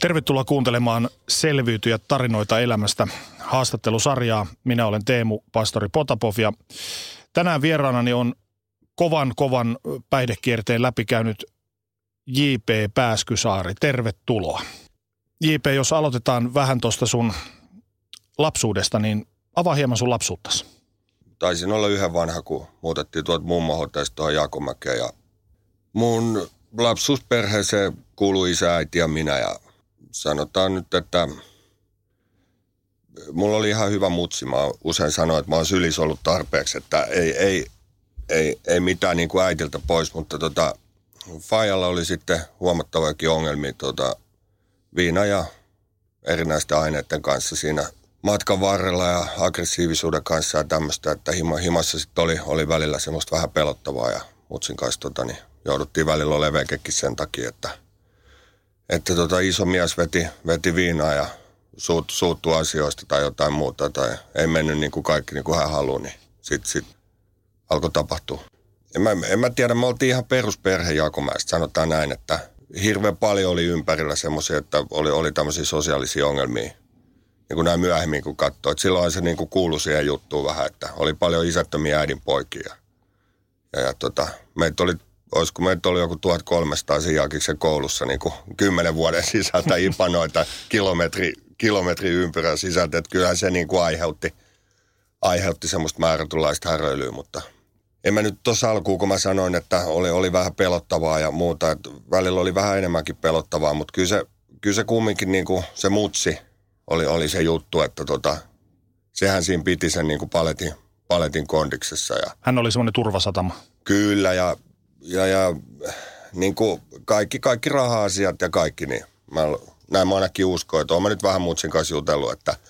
Tervetuloa kuuntelemaan selviytyjä tarinoita elämästä haastattelusarjaa. Minä olen Teemu Pastori Potapov ja tänään vieraanani on kovan kovan päihdekierteen läpikäynyt J.P. Pääskysaari. Tervetuloa. J.P., jos aloitetaan vähän tuosta sun lapsuudesta, niin avaa hieman sun lapsuuttasi. Taisin olla yhden vanha, kun muutettiin tuolta mummohoteesta tuohon Jaakomäkeen. Ja mun lapsuusperheeseen kuului isä, äiti ja minä. Ja sanotaan nyt, että mulla oli ihan hyvä mutsi. Mä usein sanoin, että mä oon sylis ollut tarpeeksi, että ei, ei, ei, ei mitään niin kuin äitiltä pois, mutta tota, Fajalla oli sitten huomattavakin ongelmia tota, viina ja erinäisten aineiden kanssa siinä matkan varrella ja aggressiivisuuden kanssa ja tämmöistä, että hima, himassa sitten oli, oli välillä semmoista vähän pelottavaa ja mutsin kanssa tota, niin jouduttiin välillä olemaan sen takia, että, että tota, iso mies veti, veti viinaa ja suut, suuttu asioista tai jotain muuta tai ei mennyt niin kuin kaikki niin kuin hän halusi, niin sitten sit alkoi tapahtua. En mä, en mä tiedä, me oltiin ihan perusperhe sanotaan näin, että hirveän paljon oli ympärillä semmoisia, että oli, oli tämmöisiä sosiaalisia ongelmia. Niin kuin näin myöhemmin kun katsoi. Että silloin se niin kuin kuului siihen juttuun vähän, että oli paljon isättömiä äidin poikia. Ja, ja tota, meitä oli, olisiko meitä oli joku 1300 Sijakiksen koulussa niin kuin kymmenen vuoden sisältä ipanoita kilometri, kilometri ympyrän sisältä. Että kyllähän se niin kuin aiheutti, aiheutti semmoista määrätynlaista häröilyä, mutta – en mä nyt tuossa alkuun, kun mä sanoin, että oli, oli vähän pelottavaa ja muuta, että välillä oli vähän enemmänkin pelottavaa, mutta kyllä se, kyllä se kumminkin niin kuin se mutsi oli, oli se juttu, että tota, sehän siinä piti sen niin kuin paletin, paletin kondiksessa. Ja, Hän oli semmoinen turvasatama. Kyllä ja, ja, ja niin kuin kaikki, kaikki raha-asiat ja kaikki, niin mä, näin mä ainakin uskon, että oon mä nyt vähän mutsin kanssa jutellut, että –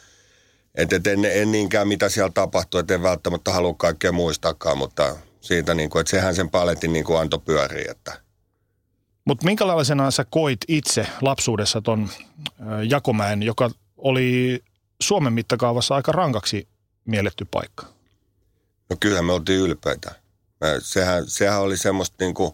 et, et en, en niinkään mitä siellä tapahtui, että en välttämättä halua kaikkea muistakaan, mutta siitä niin kuin, että sehän sen paletin niin kuin antoi pyöriä. Että. Mutta minkälaisena sä koit itse lapsuudessa ton Jakomäen, joka oli Suomen mittakaavassa aika rankaksi mielletty paikka? No kyllä me oltiin ylpeitä. Sehän, sehän oli semmoista niin kuin,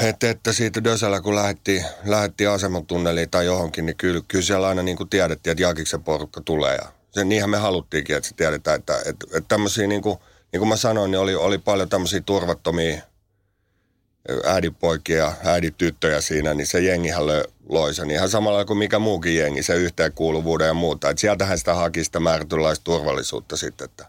että, että siitä Dösällä kun lähdettiin, lähdettiin asematunneliin tai johonkin, niin kyllä, kyllä siellä aina niin kuin tiedettiin, että Jakiksen porukka tulee. Ja se, niinhän me haluttiinkin, että se tiedetään, että, että, että tämmöisiä niin kuin – niin kuin mä sanoin, niin oli, oli paljon tämmöisiä turvattomia äidinpoikia ja äidityttöjä siinä, niin se jengihän loi sen ihan samalla kuin mikä muukin jengi, se yhteenkuuluvuuden ja muuta. Et sieltähän sitä haki sitä määrätynlaista turvallisuutta sitten. Että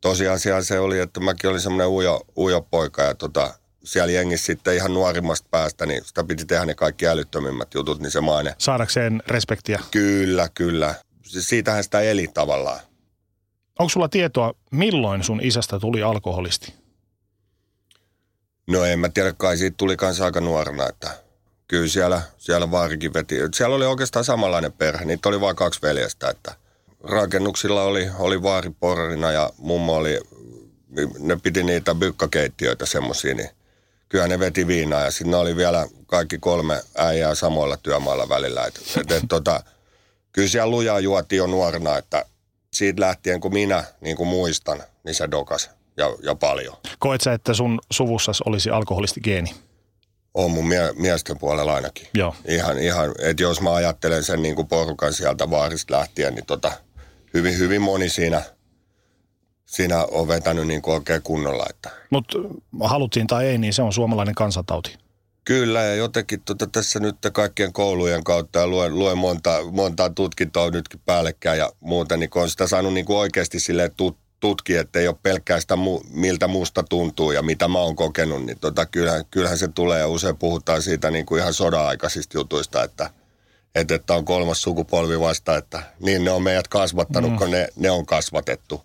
tosiasia se oli, että mäkin olin semmoinen ujo, ujo poika ja tota, siellä jengissä sitten ihan nuorimmasta päästä, niin sitä piti tehdä ne kaikki älyttömimmät jutut, niin se maine. Saadakseen respektiä. Kyllä, kyllä. Siitähän sitä eli tavallaan. Onko sulla tietoa, milloin sun isästä tuli alkoholisti? No en mä tiedä, kai siitä tuli kanssa aika nuorena, että kyllä siellä, siellä vaarikin veti. Siellä oli oikeastaan samanlainen perhe, niitä oli vain kaksi veljestä, että rakennuksilla oli, oli vaari porrina ja mummo oli, ne piti niitä bykkakeittiöitä semmoisia, niin kyllä ne veti viinaa ja sitten oli vielä kaikki kolme äijää samoilla työmailla välillä. Et, et, et, tota, kyllä siellä lujaa juotiin jo nuorena, että siitä lähtien, kun minä niin kuin muistan, niin se dokas ja, ja paljon. Koet sä, että sun suvussas olisi alkoholistigeeni? On mun mie- miesten puolella ainakin. Joo. Ihan, ihan että jos mä ajattelen sen niin kuin porukan sieltä vaarista lähtien, niin tota, hyvin, hyvin moni siinä, siinä on vetänyt niin kuin oikein kunnolla. Että. Mutta haluttiin tai ei, niin se on suomalainen kansantauti. Kyllä, ja jotenkin tuota, tässä nyt kaikkien koulujen kautta ja luen, luen monta, monta tutkintoa nytkin päällekkäin ja muuta, niin kun on sitä saanut niin kuin oikeasti sille tut, tutkia, että ei ole pelkkää sitä, mu, miltä musta tuntuu ja mitä mä oon kokenut, niin tota, kyllähän, kyllähän se tulee ja usein puhutaan siitä niin kuin ihan sodan-aikaisista jutuista, että, että, että on kolmas sukupolvi vasta, että niin ne on meidät kasvattanut, mm. kun ne, ne on kasvatettu.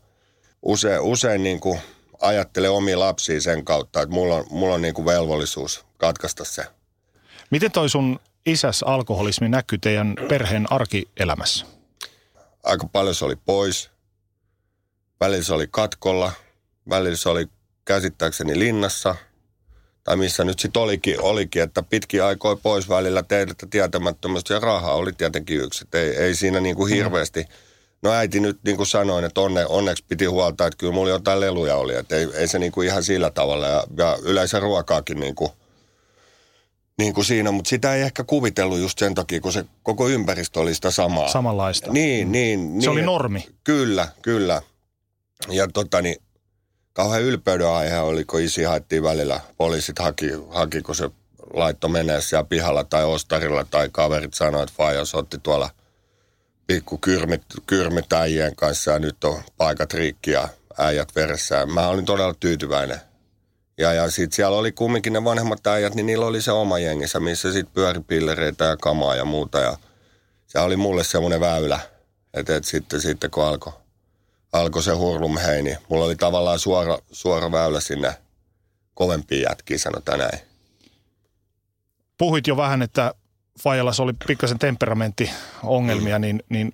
Usein, usein niin kuin ajattele omia lapsia sen kautta, että mulla on, mulla on niin kuin velvollisuus katkaista se. Miten toi sun isäs alkoholismi näkyy teidän perheen arkielämässä? Aika paljon se oli pois. Välillä se oli katkolla. Välillä se oli käsittääkseni linnassa. Tai missä nyt sitten olikin, olikin, että pitkin aikoi pois välillä teiltä tietämättömästi ja rahaa oli tietenkin yksi. Et ei, ei siinä niin kuin hirveästi. Mm. No äiti nyt niin kuin sanoin, että onne, onneksi piti huolta, että kyllä mulla jotain leluja oli. Että ei, ei se niin kuin ihan sillä tavalla. Ja, ja yleensä ruokaakin niin kuin – niin kuin siinä, mutta sitä ei ehkä kuvitellut just sen takia, kun se koko ympäristö oli sitä samaa. Samanlaista. Niin, niin. niin Se oli normi. Kyllä, kyllä. Ja tota niin, kauhean ylpeyden aihe oli, kun isi haettiin välillä. Poliisit haki, haki kun se laitto menee siellä pihalla tai ostarilla tai kaverit sanoivat, että Fajas otti tuolla pikku kyrmit, kanssa ja nyt on paikat rikki ja äijät veressä. Mä olin todella tyytyväinen ja, ja sitten siellä oli kumminkin ne vanhemmat äijät, niin niillä oli se oma jengissä, missä sitten pyöri pillereitä ja kamaa ja muuta. Ja se oli mulle semmoinen väylä, että et sitten, sitten kun alkoi alko se hurlum hei, niin mulla oli tavallaan suora, suora väylä sinne kovempiin jätkiin, sanotaan näin. Puhuit jo vähän, että Fajalas oli pikkasen temperamenttiongelmia, mm. niin, niin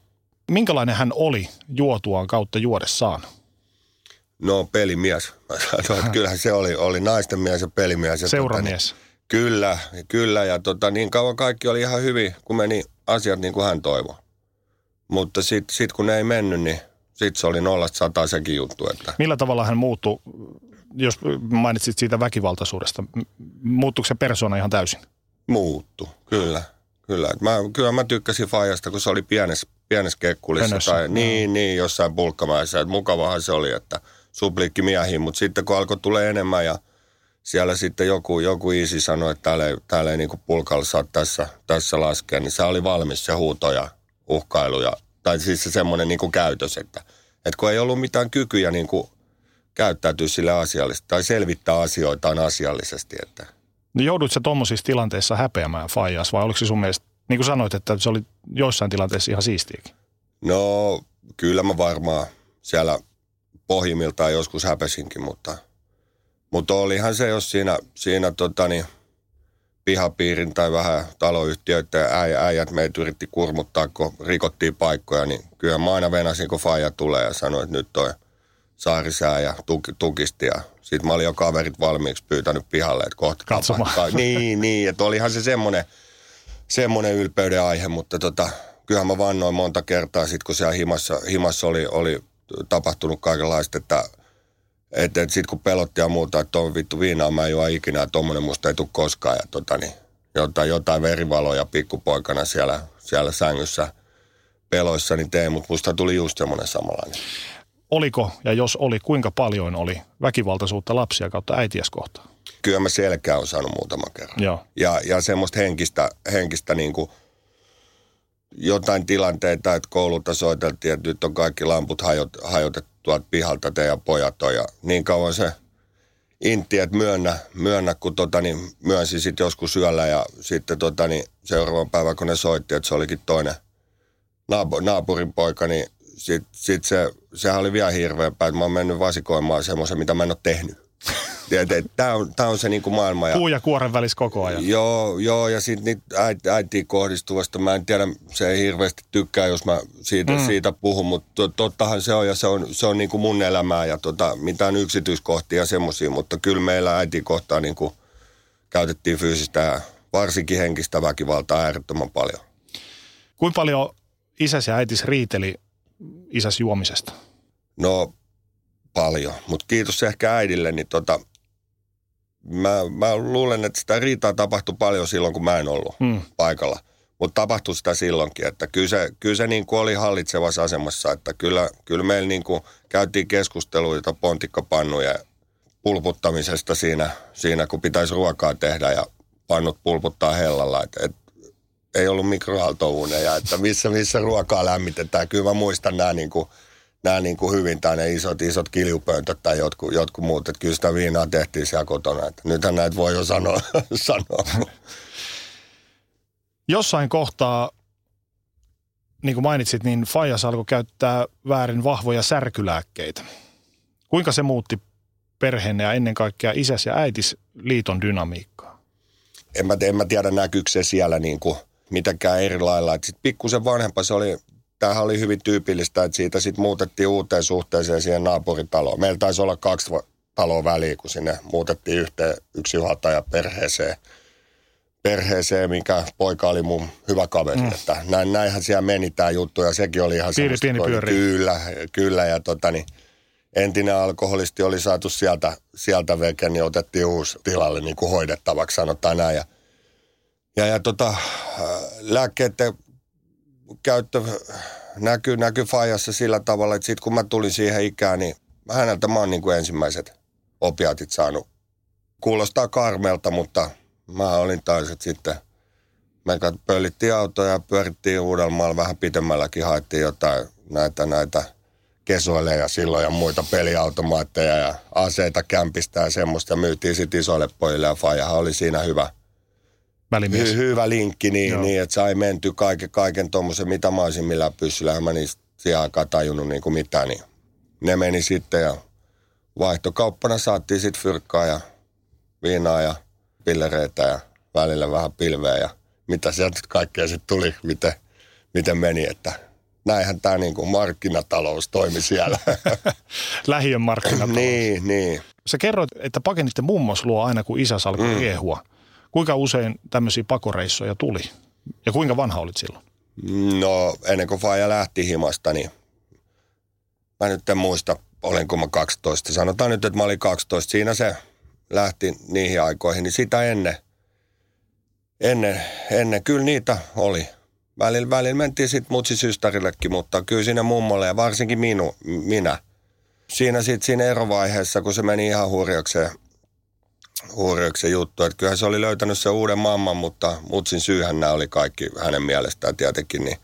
minkälainen hän oli juotuaan kautta juodessaan? No pelimies. Mä sanoin, että kyllähän se oli, oli naisten mies ja pelimies. Ja Seuramies. Tota, niin, kyllä, kyllä. Ja tota, niin kauan kaikki oli ihan hyvin, kun meni asiat niin kuin hän toivoi. Mutta sitten sit kun ne ei mennyt, niin sitten se oli nollasta sataa sekin juttu. Että. Millä tavalla hän muuttui, jos mainitsit siitä väkivaltaisuudesta, muuttuiko se persona ihan täysin? Muuttu, kyllä. Kyllä, mä, kyllä mä tykkäsin Fajasta, kun se oli pienessä, pienessä kekkulissa Pönössä. tai niin, niin, jossain pulkkamaissa. Että mukavahan se oli, että – miehiin, mutta sitten kun alkoi tulee enemmän ja siellä sitten joku, joku isi sanoi, että täällä ei, täällä ei niin pulkalla saa tässä, tässä laskea, niin se oli valmis se huuto ja uhkailu ja, tai siis se semmoinen niin käytös, että, että kun ei ollut mitään kykyjä niin kuin käyttäytyä sille asiallisesti tai selvittää asioitaan asiallisesti. Että. No joudutko tuommoisissa tilanteissa häpeämään Faijas vai oliko se sun mielestä, niin kuin sanoit, että se oli joissain tilanteissa ihan siistiäkin? No kyllä mä varmaan siellä pohjimmiltaan joskus häpesinkin, mutta, mutta olihan se, jos siinä, siinä tota niin, pihapiirin tai vähän taloyhtiöiden äijät meitä yritti kurmuttaa, kun rikottiin paikkoja, niin kyllä mä aina venasin, kun faija tulee ja sanoi, että nyt toi saarisää ja tuki, tukisti ja sitten mä olin jo kaverit valmiiksi pyytänyt pihalle, että kohta Katsomaan. Niin, niin, että olihan se semmoinen, semmoinen ylpeyden aihe, mutta tota, kyllähän mä vannoin monta kertaa sitten, kun siellä himassa, himassa oli, oli tapahtunut kaikenlaista, että et, et sitten kun pelotti ja muuta, että on vittu viinaa mä en juo ikinä, että tommonen musta ei tule koskaan. Ja tota, niin, jotain, jotain verivaloja pikkupoikana siellä, siellä sängyssä peloissa niin tein, mutta musta tuli just semmoinen samanlainen. Oliko, ja jos oli, kuinka paljon oli väkivaltaisuutta lapsia kautta äitiäs kohtaan? Kyllä mä selkeä on saanut muutaman kerran. Joo. Ja, ja semmoista henkistä, henkistä niin kuin – jotain tilanteita, että koululta soiteltiin, että nyt on kaikki lamput hajot, hajotettu tuolta pihalta, teidän pojat on. Ja niin kauan se intti, että myönnä, myönnä kun tota, niin, myönsi sitten joskus yöllä ja sitten tota, niin, seuraavan päivän, kun ne soitti, että se olikin toinen naap- naapurin poika, niin sitten sit se, sehän oli vielä hirveämpää, että mä oon mennyt vasikoimaan semmoisen, mitä mä en ole tehnyt. Tämä on, tää on se niinku maailma. Ja, Puu ja kuoren välissä koko ajan. Joo, joo ja sitten niitä äiti, äitiin kohdistuvasta, mä en tiedä, se ei hirveästi tykkää, jos mä siitä, mm. siitä puhun, mutta tottahan se on ja se on, se on niinku mun elämää ja tota, mitään yksityiskohtia ja semmoisia, mutta kyllä meillä äitiin kohtaa niinku käytettiin fyysistä ja varsinkin henkistä väkivaltaa äärettömän paljon. Kuinka paljon isäsi ja äitis riiteli isäs juomisesta? No paljon, mutta kiitos ehkä äidille, niin tota, mä, mä luulen, että sitä riitaa tapahtui paljon silloin, kun mä en ollut hmm. paikalla. Mutta tapahtui sitä silloinkin, että kyllä se, kyllä se niin kuin oli hallitsevassa asemassa, että kyllä, kyllä meillä niin kuin käytiin keskusteluita pontikkapannuja pulputtamisesta siinä, siinä, kun pitäisi ruokaa tehdä ja pannut pulputtaa hellalla. Et, et, ei ollut mikroaaltouuneja, että missä, missä ruokaa lämmitetään. Kyllä mä muistan nämä niin kuin nämä niin kuin hyvin, tai ne isot, isot kiljupöntöt tai jotkut, jotkut muut. Että kyllä sitä viinaa tehtiin siellä kotona. Että nythän näitä voi jo sanoa. sanoa. Jossain kohtaa, niin kuin mainitsit, niin Fajas alkoi käyttää väärin vahvoja särkylääkkeitä. Kuinka se muutti perheen ja ennen kaikkea isäs ja äitis liiton dynamiikkaa? en mä, en mä tiedä näkyykö se siellä niin kuin mitenkään eri lailla. Sitten pikkusen vanhempa se oli, tämähän oli hyvin tyypillistä, että siitä sitten muutettiin uuteen suhteeseen siihen naapuritaloon. Meillä taisi olla kaksi taloa väliä, kun sinne muutettiin yhteen yksi juhataja perheeseen – perheeseen, minkä poika oli mun hyvä kaveri. Mm. Että näin, näinhän siellä meni tämä juttu ja sekin oli ihan pieni, pieni pyöri. Kyllä, kyllä ja tota, niin, entinen alkoholisti oli saatu sieltä, sieltä veke, niin otettiin uusi tilalle niin kuin hoidettavaksi, sanotaan näin. Ja, ja, ja tota, lääkkeiden käyttö näkyy, näkyy Fajassa sillä tavalla, että sitten kun mä tulin siihen ikään, niin häneltä mä oon niin kuin ensimmäiset opiatit saanut. Kuulostaa karmelta, mutta – mä olin taas, että sitten me pöllittiin autoja ja pyörittiin Uudelmaalla vähän pitemmälläkin, haettiin jotain näitä, näitä kesoileja silloin ja muita peliautomaatteja ja aseita kämpistä ja semmoista myytiin sitten isoille pojille ja Fajahan oli siinä hyvä, Välimies. hy, hyvä linkki niin, niin, että sai menty kaiken, kaiken tuommoisen, mitä mä olisin millään pyssyllä, mä niistä siihen aikaan tajunnut niin kuin mitään, niin ne meni sitten ja vaihtokauppana saatiin sitten fyrkkaa ja viinaa ja pillereitä ja välillä vähän pilveä ja mitä sieltä kaikkea sitten tuli, miten, miten meni, että näinhän tämä niin kuin markkinatalous toimi siellä. Lähiön markkinatalous. niin, niin. Sä kerroit, että pakenitte mummos luo aina, kun isä alkoi mm. riehua. Kuinka usein tämmöisiä pakoreissoja tuli? Ja kuinka vanha olit silloin? No, ennen kuin Faija lähti himasta, niin mä nyt en muista, olenko mä 12. Sanotaan nyt, että mä olin 12. Siinä se lähti niihin aikoihin, niin sitä ennen, ennen, ennen kyllä niitä oli. Välillä, välillä mentiin sitten mutsisystärillekin, mutta kyllä siinä mummolle ja varsinkin minu, minä. Siinä sitten siinä erovaiheessa, kun se meni ihan hurjakseen, hurjakseen juttu. Että kyllähän se oli löytänyt se uuden mamman, mutta mutsin syyhän nämä oli kaikki hänen mielestään tietenkin. Niin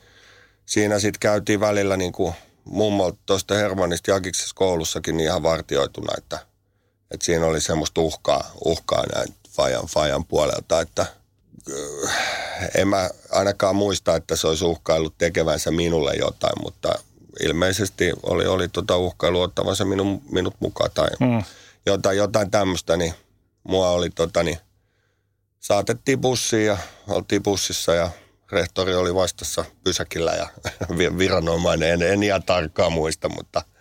siinä sitten käytiin välillä niin kuin mummo tuosta Hermanista Jakiksessa koulussakin niin ihan vartioituna, että – että siinä oli semmoista uhkaa, uhkaa näin Fajan, Fajan puolelta, että äh, en mä ainakaan muista, että se olisi uhkaillut tekevänsä minulle jotain, mutta ilmeisesti oli, oli tota uhkailu ottavansa minun, minut mukaan tai mm. jotain, jotain tämmöistä, niin mua oli tota, niin, saatettiin bussiin ja oltiin bussissa ja rehtori oli vastassa pysäkillä ja viranomainen, en, en ihan tarkkaan muista, mutta –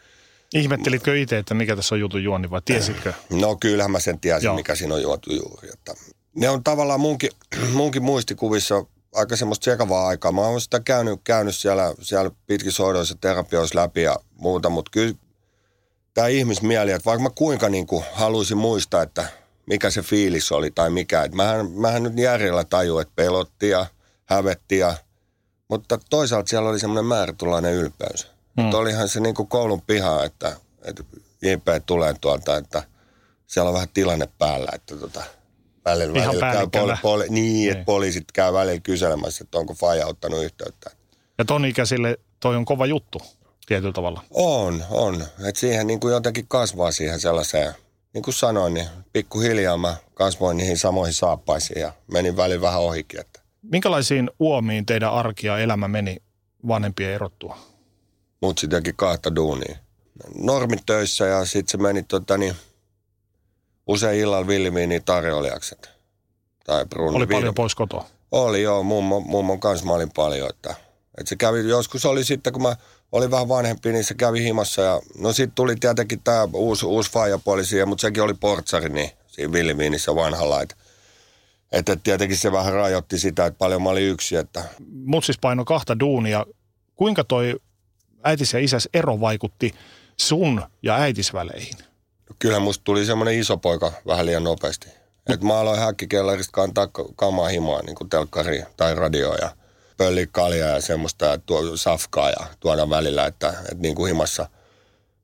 Ihmettelitkö itse, että mikä tässä on jutun juoni vai tiesitkö? No kyllähän mä sen tiesin, Joo. mikä siinä on juotu juuri. Että ne on tavallaan munkin, munkin muistikuvissa aika semmoista sekavaa aikaa. Mä oon sitä käynyt, käynyt siellä, siellä pitkissä hoidoissa terapioissa läpi ja muuta, mutta kyllä tämä ihmismieli, että vaikka mä kuinka niin kuin haluaisin muistaa, että mikä se fiilis oli tai mikä. Että mähän, mähän nyt järjellä taju, että pelotti ja hävetti ja, mutta toisaalta siellä oli semmoinen määrätulainen ylpeys. Mm. Mutta olihan se niin kuin koulun piha, että, että JP tulee tuolta, että siellä on vähän tilanne päällä, että tota, välillä, Ihan välillä käy poli, poli, niin, niin, että poliisit käy välillä kyselemässä, että onko Faja ottanut yhteyttä. Ja ton ikäisille toi on kova juttu tietyllä tavalla. On, on. Että siihen niin kuin jotenkin kasvaa siihen sellaiseen, niin kuin sanoin, niin pikkuhiljaa mä kasvoin niihin samoihin saappaisiin ja menin välillä vähän ohikin. Että. Minkälaisiin uomiin teidän arki ja elämä meni vanhempien erottua? mutsi teki kahta duunia. Normit töissä ja sitten se meni tota, niin, usein illalla vilmiin tarjoilijakset. Tai Bruni Oli paljon pois kotoa? Oli joo, mummo, mummon kanssa mä olin paljon. Että, että se kävi, joskus oli sitten, kun mä olin vähän vanhempi, niin se kävi himassa. Ja, no sitten tuli tietenkin tämä uusi, uusi faijapuoli siihen, mutta sekin oli portsari niin, siinä Vilmiinissä vanhalla. Että, että tietenkin se vähän rajoitti sitä, että paljon mä olin yksi. Että... Mutsis paino kahta duunia. Kuinka toi äitis ja isäs ero vaikutti sun ja äitisväleihin? Kyllä musta tuli semmoinen iso poika vähän liian nopeasti. Et mä aloin häkkikellarista kantaa kamaa himaa, niin kuin telkkari tai radio ja pölli kaljaa ja semmoista ja tuo, safkaa ja tuoda välillä, että, että niin kuin himassa.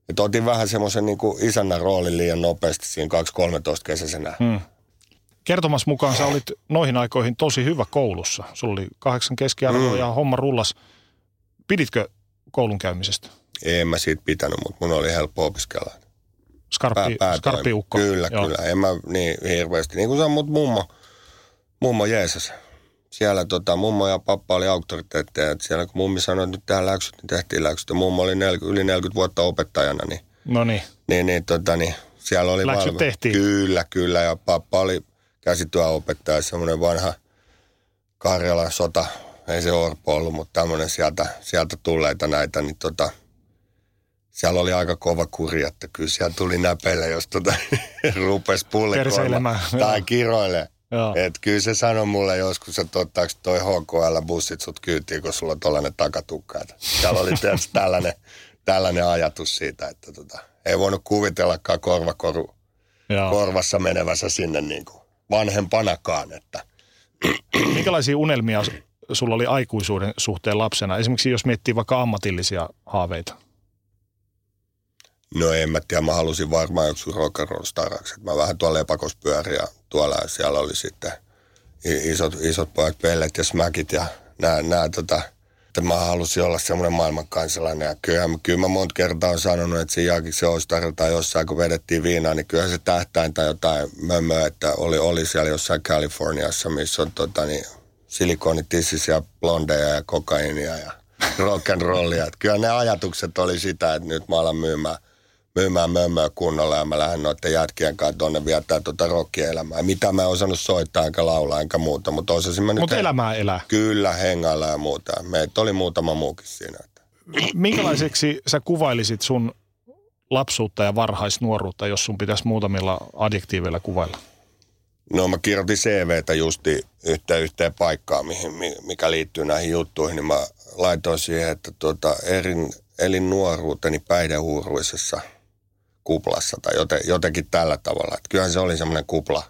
Et otin vähän semmoisen niin kuin isännän roolin liian nopeasti siinä 2-13 kesäisenä. Hmm. Kertomas mukaan sä olit noihin aikoihin tosi hyvä koulussa. Sulla oli kahdeksan keskiarvoa hmm. ja homma rullas. Piditkö koulun käymisestä? En mä siitä pitänyt, mutta mun oli helppo opiskella. Skarppi, Pää, skarppi ukko. Kyllä, Joo. kyllä. En mä niin hirveästi. Niin kuin on mut mummo, mummo Jeesus. Siellä tota, mummo ja pappa oli auktoriteetteja. Että siellä kun mummi sanoi, että nyt tehdään läksyt, niin tehtiin läksyt. Ja mummo oli 40, yli 40 vuotta opettajana. Niin, no niin. Niin, niin, tota, niin siellä oli Läksyt valve. tehtiin. Kyllä, kyllä. Ja pappa oli käsityöopettaja, semmoinen vanha Karjalan sota, ei se Orpo ollut, mutta tämmöinen sieltä, sieltä tulleita näitä, niin tota, siellä oli aika kova kuri, että kyllä siellä tuli näpeille, jos tota, rupesi pullikoimaan tai kiroille. Et kyllä se sanoi mulle joskus, että ottaako toi HKL-bussit sut kyytiin, kun sulla on tollainen takatukka. Et siellä oli tietysti tällainen, tällainen ajatus siitä, että tota, ei voinut kuvitellakaan korvakoru Joo. korvassa menevässä sinne niin kuin vanhempanakaan. Että. Minkälaisia unelmia sulla oli aikuisuuden suhteen lapsena? Esimerkiksi jos miettii vaikka ammatillisia haaveita. No en mä tiedä, mä halusin varmaan joku rock and roll staraksi. Mä vähän tuolla lepakos pyörin ja tuolla siellä oli sitten isot, isot pojat, pellet ja smäkit ja nää, nää tota, että mä halusin olla semmoinen maailman kansalainen. Ja kyllä, kyllä mä monta kertaa on sanonut, että siinä Jaakiksen Ostarilla jossain, kun vedettiin viinaa, niin kyllä se tähtäin tai jotain mömmöä, että oli, oli siellä jossain Kaliforniassa, missä on tota, niin, silikonitissisiä blondeja ja kokainia ja rock and rollia. Että kyllä ne ajatukset oli sitä, että nyt mä alan myymään – myymään mömmöä kunnolla ja mä lähden noiden jätkien kanssa tuonne viettää tuota rockielämää. Mitä mä en osannut soittaa enkä laulaa enkä muuta, mutta osasin mä nyt... Mutta elämää elää. Kyllä, hengailla ja muuta. Meitä oli muutama muukin siinä. Minkälaiseksi sä kuvailisit sun lapsuutta ja varhaisnuoruutta, jos sun pitäisi muutamilla adjektiiveilla kuvailla? No mä kirjoitin CVtä justi yhteen, yhteen paikkaan, mihin, mikä liittyy näihin juttuihin, niin mä laitoin siihen, että tuota, erin, elin nuoruuteni päihdehuuruisessa – kuplassa tai joten, jotenkin tällä tavalla. Että kyllähän se oli semmoinen kupla,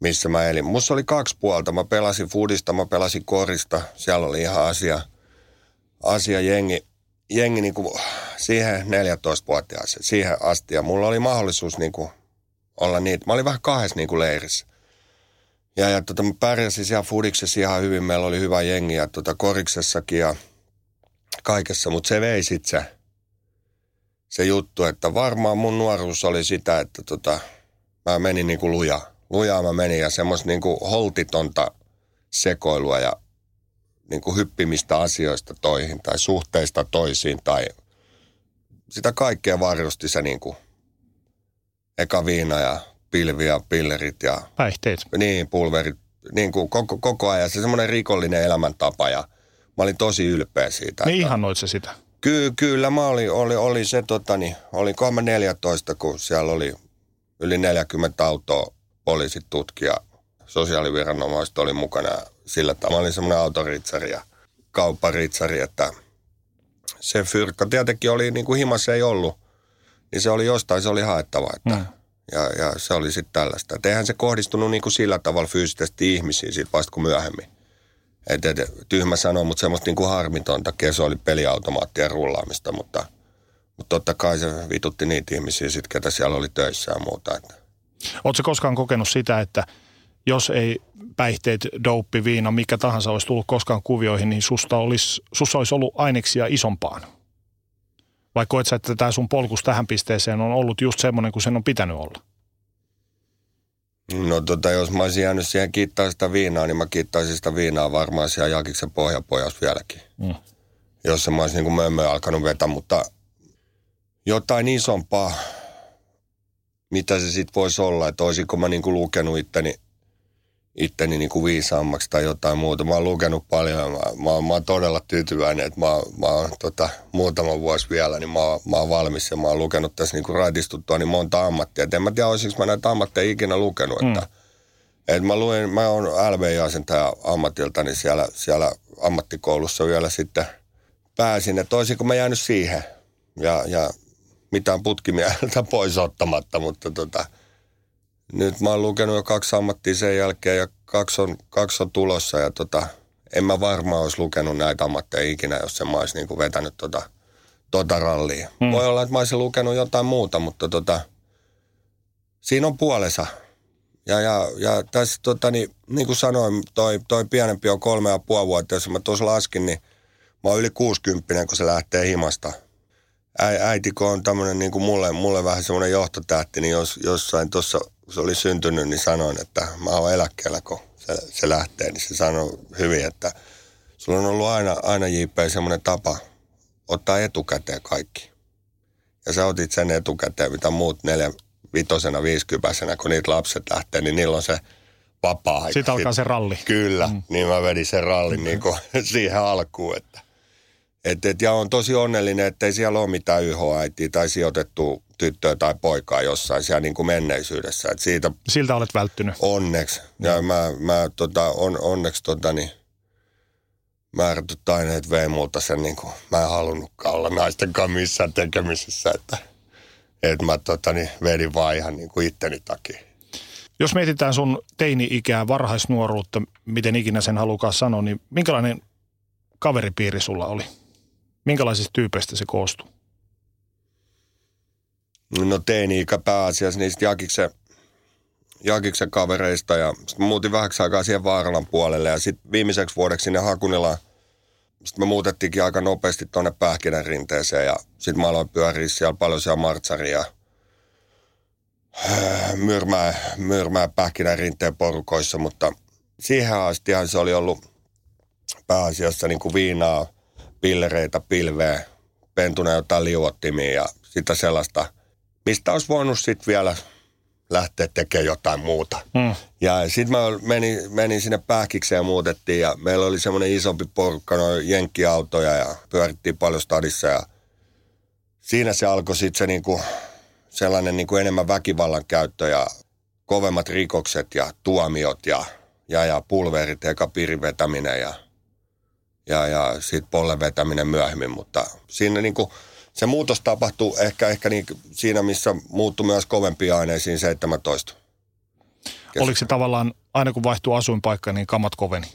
missä mä elin. Musta oli kaksi puolta. Mä pelasin foodista, mä pelasin korista. Siellä oli ihan asia, asia jengi, jengi niin kuin siihen 14-vuotiaaseen, siihen asti. Ja mulla oli mahdollisuus niin kuin olla niitä. Mä olin vähän kahdessa niin kuin leirissä. Ja, ja tota, mä pärjäsin siellä fudiksessa ihan hyvin. Meillä oli hyvä jengi ja tota, koriksessakin ja kaikessa. Mutta se vei sitten se se juttu, että varmaan mun nuoruus oli sitä, että tota, mä menin niin kuin luja. Lujaa mä menin ja semmoista niin kuin holtitonta sekoilua ja niin kuin hyppimistä asioista toihin tai suhteista toisiin tai sitä kaikkea varjosti se niin kuin eka viina ja pilvi ja pillerit ja... Päihteet. Niin, pulverit. Niin kuin koko, koko ajan se semmoinen rikollinen elämäntapa ja mä olin tosi ylpeä siitä. Niin että... ihanoit se sitä? Ky- kyllä mä olin, oli, oli se totani, oli 14, kun siellä oli yli 40 autoa, poliisit, tutkija, sosiaaliviranomaiset oli mukana sillä tavalla. Mä olin semmoinen autoritsari ja kaupparitsari, että se fyrkka tietenkin oli, niin kuin himassa ei ollut, niin se oli jostain, se oli haettava. Että, mm. ja, ja, se oli sitten tällaista. Et eihän se kohdistunut niin kuin sillä tavalla fyysisesti ihmisiin siitä vasta kuin myöhemmin. Et, et, tyhmä sanoa, mutta semmoista niin kuin harmitonta. Keso oli peliautomaattien rullaamista, mutta, mutta totta kai se vitutti niitä ihmisiä sit, ketä siellä oli töissä ja muuta. Oletko koskaan kokenut sitä, että jos ei päihteet, douppi, viina, mikä tahansa olisi tullut koskaan kuvioihin, niin susta olisi, sussa olisi ollut aineksia isompaan? Vai koet sä, että tämä sun polkus tähän pisteeseen on ollut just semmoinen kuin sen on pitänyt olla? No tota, jos mä olisin jäänyt siihen kiittää sitä viinaa, niin mä kiittäisin sitä viinaa varmaan siellä Jakiksen pohjapojas vieläkin. Mm. Jos mä olisin niin mömmö alkanut vetä, mutta jotain isompaa, mitä se sitten voisi olla, että olisinko mä niin kuin lukenut itteni itteni niin kuin viisaammaksi tai jotain muuta. Mä oon lukenut paljon ja mä, mä, mä oon todella tyytyväinen, että mä, mä oon tota, muutama vuosi vielä, niin mä, mä oon valmis ja mä oon lukenut tässä niin kuin raitistuttua niin monta ammattia. Et en mä tiedä, olisinko mä näitä ammatteja ikinä lukenut, että mm. Et mä luin, mä oon LV-jäsentaja ammatilta, niin siellä, siellä ammattikoulussa vielä sitten pääsin, että olisinko mä jäänyt siihen. Ja, ja mitään putkimieltä pois ottamatta, mutta tota, nyt mä oon lukenut jo kaksi ammattia sen jälkeen ja kaksi on, kaksi on tulossa ja tota, en mä varmaan olisi lukenut näitä ammatteja ikinä, jos en mä olisi niinku vetänyt tota, tota rallia. Hmm. Voi olla, että mä olisin lukenut jotain muuta, mutta tota, siinä on puolensa. Ja, ja, ja tässä, tota, niin, niin kuin sanoin, toi, toi pienempi on kolme ja puoli vuotta. Jos mä tuossa laskin, niin mä oon yli 60, kun se lähtee himasta. äiti, kun on tämmöinen niin kuin mulle, mulle vähän semmoinen johtotähti, niin jos, jossain tuossa kun se oli syntynyt, niin sanoin, että mä oon eläkkeellä, kun se, se lähtee. Niin se sanoi hyvin, että sulla on ollut aina, aina JP semmoinen tapa ottaa etukäteen kaikki. Ja sä otit sen etukäteen, mitä muut neljä, vitosena, viisikypäisenä, kun niitä lapset lähtee, niin niillä on se vapaa-aika. Sitten alkaa se ralli. Kyllä, mm. niin mä vedin sen rallin niin kuin siihen alkuun. Että, et, et, ja on tosi onnellinen, että ei siellä ole mitään YH-äitiä tai sijoitettu tyttöä tai poikaa jossain siellä niin kuin menneisyydessä. Et siitä Siltä olet välttynyt. onneksi, ja mä, mä tota, on, onneksi tota, niin, määrätyt aineet vei multa sen, niin kuin, mä en halunnutkaan olla naisten kanssa missään tekemisissä, että, että mä tota, niin, vedin vaan ihan niin kuin itteni takia. Jos mietitään sun teini-ikää, varhaisnuoruutta, miten ikinä sen halukaan sanoa, niin minkälainen kaveripiiri sulla oli? Minkälaisista tyypeistä se koostuu? No teini-ikä pääasiassa niistä Jakiksen, Jakiksen kavereista ja sitten muutin vähäksi aikaa siihen Vaaralan puolelle ja sitten viimeiseksi vuodeksi sinne Hakunilaan. Sitten me muutettiinkin aika nopeasti tuonne Pähkinän rinteeseen ja sitten mä aloin pyöriä siellä paljon siellä Martsaria Myrmää, Myrmää Pähkinän rinteen porukoissa, mutta siihen astihan se oli ollut pääasiassa niin kuin viinaa, pillereitä, pilveä, pentuna jotain liuottimia ja sitä sellaista, mistä olisi voinut sitten vielä lähteä tekemään jotain muuta. Mm. Ja sitten mä menin, menin sinne pähkikseen ja muutettiin ja meillä oli semmoinen isompi porukka, noin jenkkiautoja ja pyörittiin paljon stadissa ja siinä se alkoi sitten se niinku, sellainen niinku enemmän väkivallan käyttö ja kovemmat rikokset ja tuomiot ja, ja, ja pulverit, eka piirin vetäminen ja, ja, ja sitten pollen vetäminen myöhemmin, mutta siinä niinku, se muutos tapahtuu ehkä, ehkä niin siinä, missä muuttui myös kovempiin aineisiin 17. Kes- Oliko se tavallaan, aina kun vaihtuu asuinpaikka, niin kamat koveni?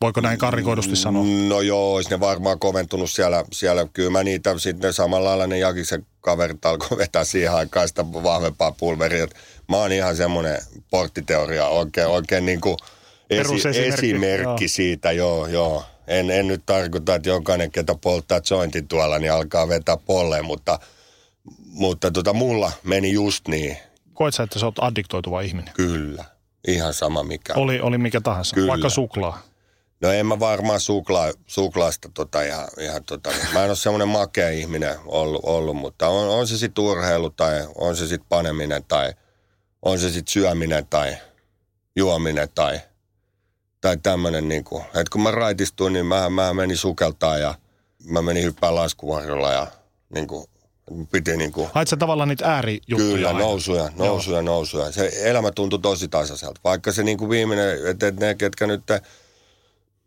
Voiko näin karrikoidusti sanoa? No joo, olisi ne varmaan koventunut siellä. siellä. Kyllä mä niitä sitten samalla lailla ne Jakiksen kaverit alkoi vetää siihen aikaan sitä vahvempaa pulveria. Mä oon ihan semmoinen porttiteoria, oikein, oikein niin kuin esi- esimerkki joo. siitä, joo, joo. En, en nyt tarkoita, että jokainen, ketä polttaa jointin tuolla, niin alkaa vetää polleen, mutta, mutta tota, mulla meni just niin, Koet sä, että sä oot addiktoituva ihminen? kyllä. Ihan sama mikä. Oli, oli mikä tahansa, Kyllä. vaikka suklaa. No en mä varmaan suklaa, suklaasta tota ihan, ihan tota, mä en ole semmoinen makea ihminen ollut, ollut mutta on, on se sitten urheilu tai on se sitten paneminen tai on se sitten syöminen tai juominen tai, tai tämmöinen niinku, että kun mä raitistuin, niin mä, mä menin sukeltaa ja mä menin hyppää laskuvarjolla ja niinku, piti niinku, Hait sä tavallaan niitä äärijuttuja Kyllä, aina? nousuja, nousuja, nousuja. Se elämä tuntui tosi tasaiselta. Vaikka se niinku viimeinen, että et ne, ketkä nyt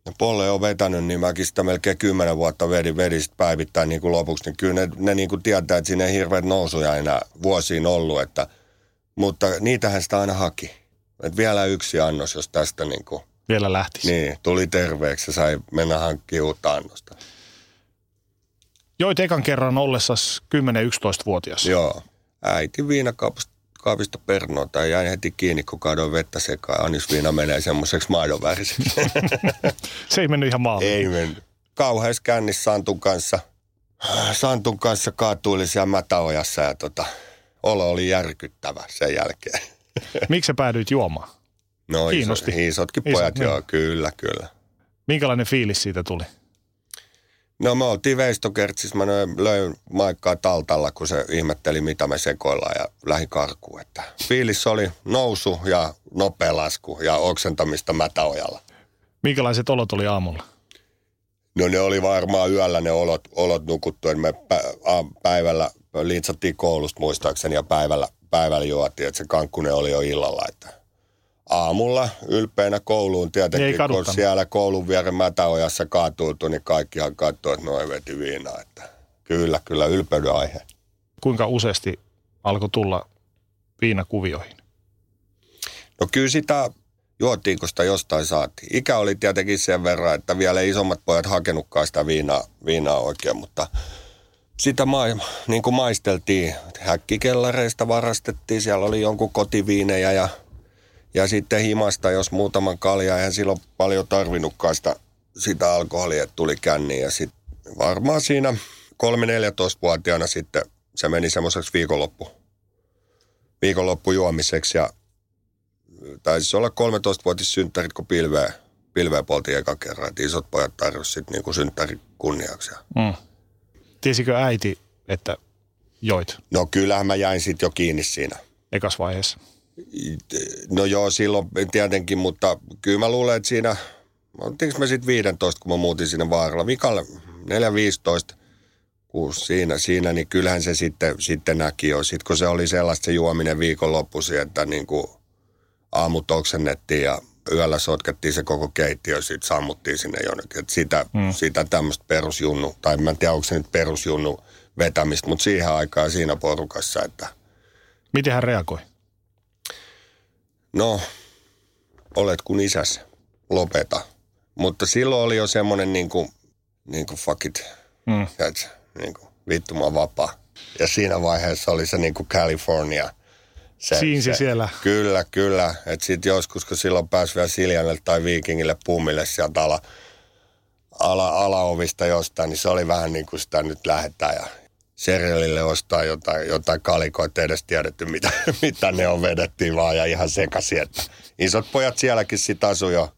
ne Polle on vetänyt, niin mäkin sitä melkein kymmenen vuotta vedin, vedin sit päivittäin niin kuin lopuksi. Niin kyllä ne, ne niin kuin tietää, että siinä ei hirveät nousuja enää vuosiin ollut. Että, mutta niitähän sitä aina haki. Et vielä yksi annos, jos tästä niin kuin, Vielä lähtisi. niin, tuli terveeksi ja sai mennä hankkimaan uutta annosta. Joit ekan kerran ollessas 10-11-vuotias. Joo. Äiti viinakaupasta kaavista pernoa tai jäin heti kiinni, kun kaadoin vettä sekaan. Anisviina menee semmoiseksi maidonväriseksi. Se ei mennyt ihan maaliin. Ei mennyt. Kauheas kännissä Santun kanssa. Santun kanssa kaatuili siellä mätäojassa ja tota, olo oli järkyttävä sen jälkeen. Miksi sä päädyit juomaan? No Kiinnosti. Iso, isotkin Isot, pojat, niin. joo, kyllä, kyllä. Minkälainen fiilis siitä tuli? No me oltiin veistokertsissä, mä löin, Maikkaa taltalla, kun se ihmetteli, mitä me sekoillaan ja lähin karkuun. Että fiilis oli nousu ja nopea lasku ja oksentamista mätäojalla. Minkälaiset olot oli aamulla? No ne oli varmaan yöllä ne olot, olot nukuttu, me päivällä liitsattiin koulusta muistaakseni ja päivällä, päivällä juotiin, että se kankkunen oli jo illalla. Että aamulla ylpeänä kouluun Ei tietenkin, kun kaduttanut. siellä koulun vieren mätäojassa kaatuutu, niin kaikkihan katsoi, että noin veti viinaa. Että kyllä, kyllä ylpeyden aihe. Kuinka useasti alkoi tulla viinakuvioihin? No kyllä sitä juotiin, kun sitä jostain saatiin. Ikä oli tietenkin sen verran, että vielä ei isommat pojat hakenutkaan sitä viinaa, viinaa oikein, mutta sitä ma- niin kuin maisteltiin. Häkkikellareista varastettiin, siellä oli jonkun kotiviinejä ja, ja sitten himasta, jos muutaman kalja, eihän silloin paljon tarvinnutkaan sitä, sitä alkoholia, että tuli känniin. Ja sitten varmaan siinä 3-14-vuotiaana sitten se meni semmoiseksi viikonloppu, viikonloppujuomiseksi ja taisi olla 13-vuotis synttärit, kun pilveä, pilveä poltiin eka kerran. Että isot pojat tarvisivat sitten niinku synttäri kunniaksi. Mm. Tiesikö äiti, että joit No kyllähän mä jäin sitten jo kiinni siinä. ekas vaiheessa? No joo, silloin tietenkin, mutta kyllä mä luulen, että siinä, oltiinko mä sitten 15, kun mä muutin sinne Vaaralla. Mikalle 4-15, kun siinä, siinä, niin kyllähän se sitten, sitten näki jo. Sitten kun se oli sellaista se juominen viikonloppuisin, että niin kuin aamut oksennettiin ja yöllä sotkettiin se koko keittiö, sitten sammuttiin sinne jonnekin. Et sitä, mm. sitä tämmöistä perusjunnu, tai mä en tiedä, onko se nyt perusjunnu vetämistä, mutta siihen aikaan siinä porukassa, että... Miten hän reagoi? No, olet kuin isäs, lopeta. Mutta silloin oli jo semmoinen niin kuin, niin kuin fuck it, mm. Tiedätkö, niin kuin, vittu mä vapaa. Ja siinä vaiheessa oli se niin kuin California – se, Siinsi se, siellä. Kyllä, kyllä. Että sitten joskus, kun silloin pääsi vielä Siljanelle tai Viikingille pummille sieltä ala, ala, alaovista jostain, niin se oli vähän niin kuin sitä nyt lähettää ja serialille ostaa jotain, jotain kalikoita, edes tiedetty mitä, mitä ne on vedettiin vaan ja ihan sekaisin, että isot pojat sielläkin sitten asu jo,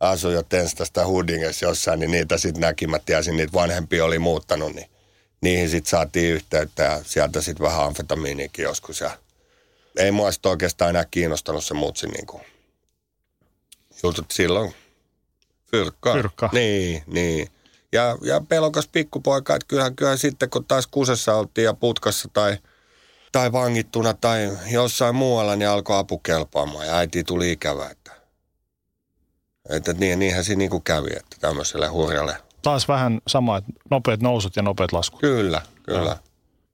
asu jo Tenstasta Hudingessa jossain, niin niitä sitten näki, mä tiesin, niitä vanhempia oli muuttanut, niin niihin sitten saatiin yhteyttä ja sieltä sitten vähän amfetamiinikin joskus ja ei mua sitten oikeastaan enää kiinnostanut se mutsi niin kuin jutut silloin. Fyrkka. Fyrkka. Niin, niin. Ja, ja pelokas pikkupoika, että kyllähän, kyllähän sitten kun taas kusessa oltiin ja putkassa tai, tai vangittuna tai jossain muualla, niin alkoi apu kelpaamaan ja äiti tuli ikävä. Että, että niin, niinhän siinä niin kävi, että tämmöiselle hurjalle. Taas vähän sama, että nopeat nousut ja nopeat laskut. Kyllä, kyllä. Ja.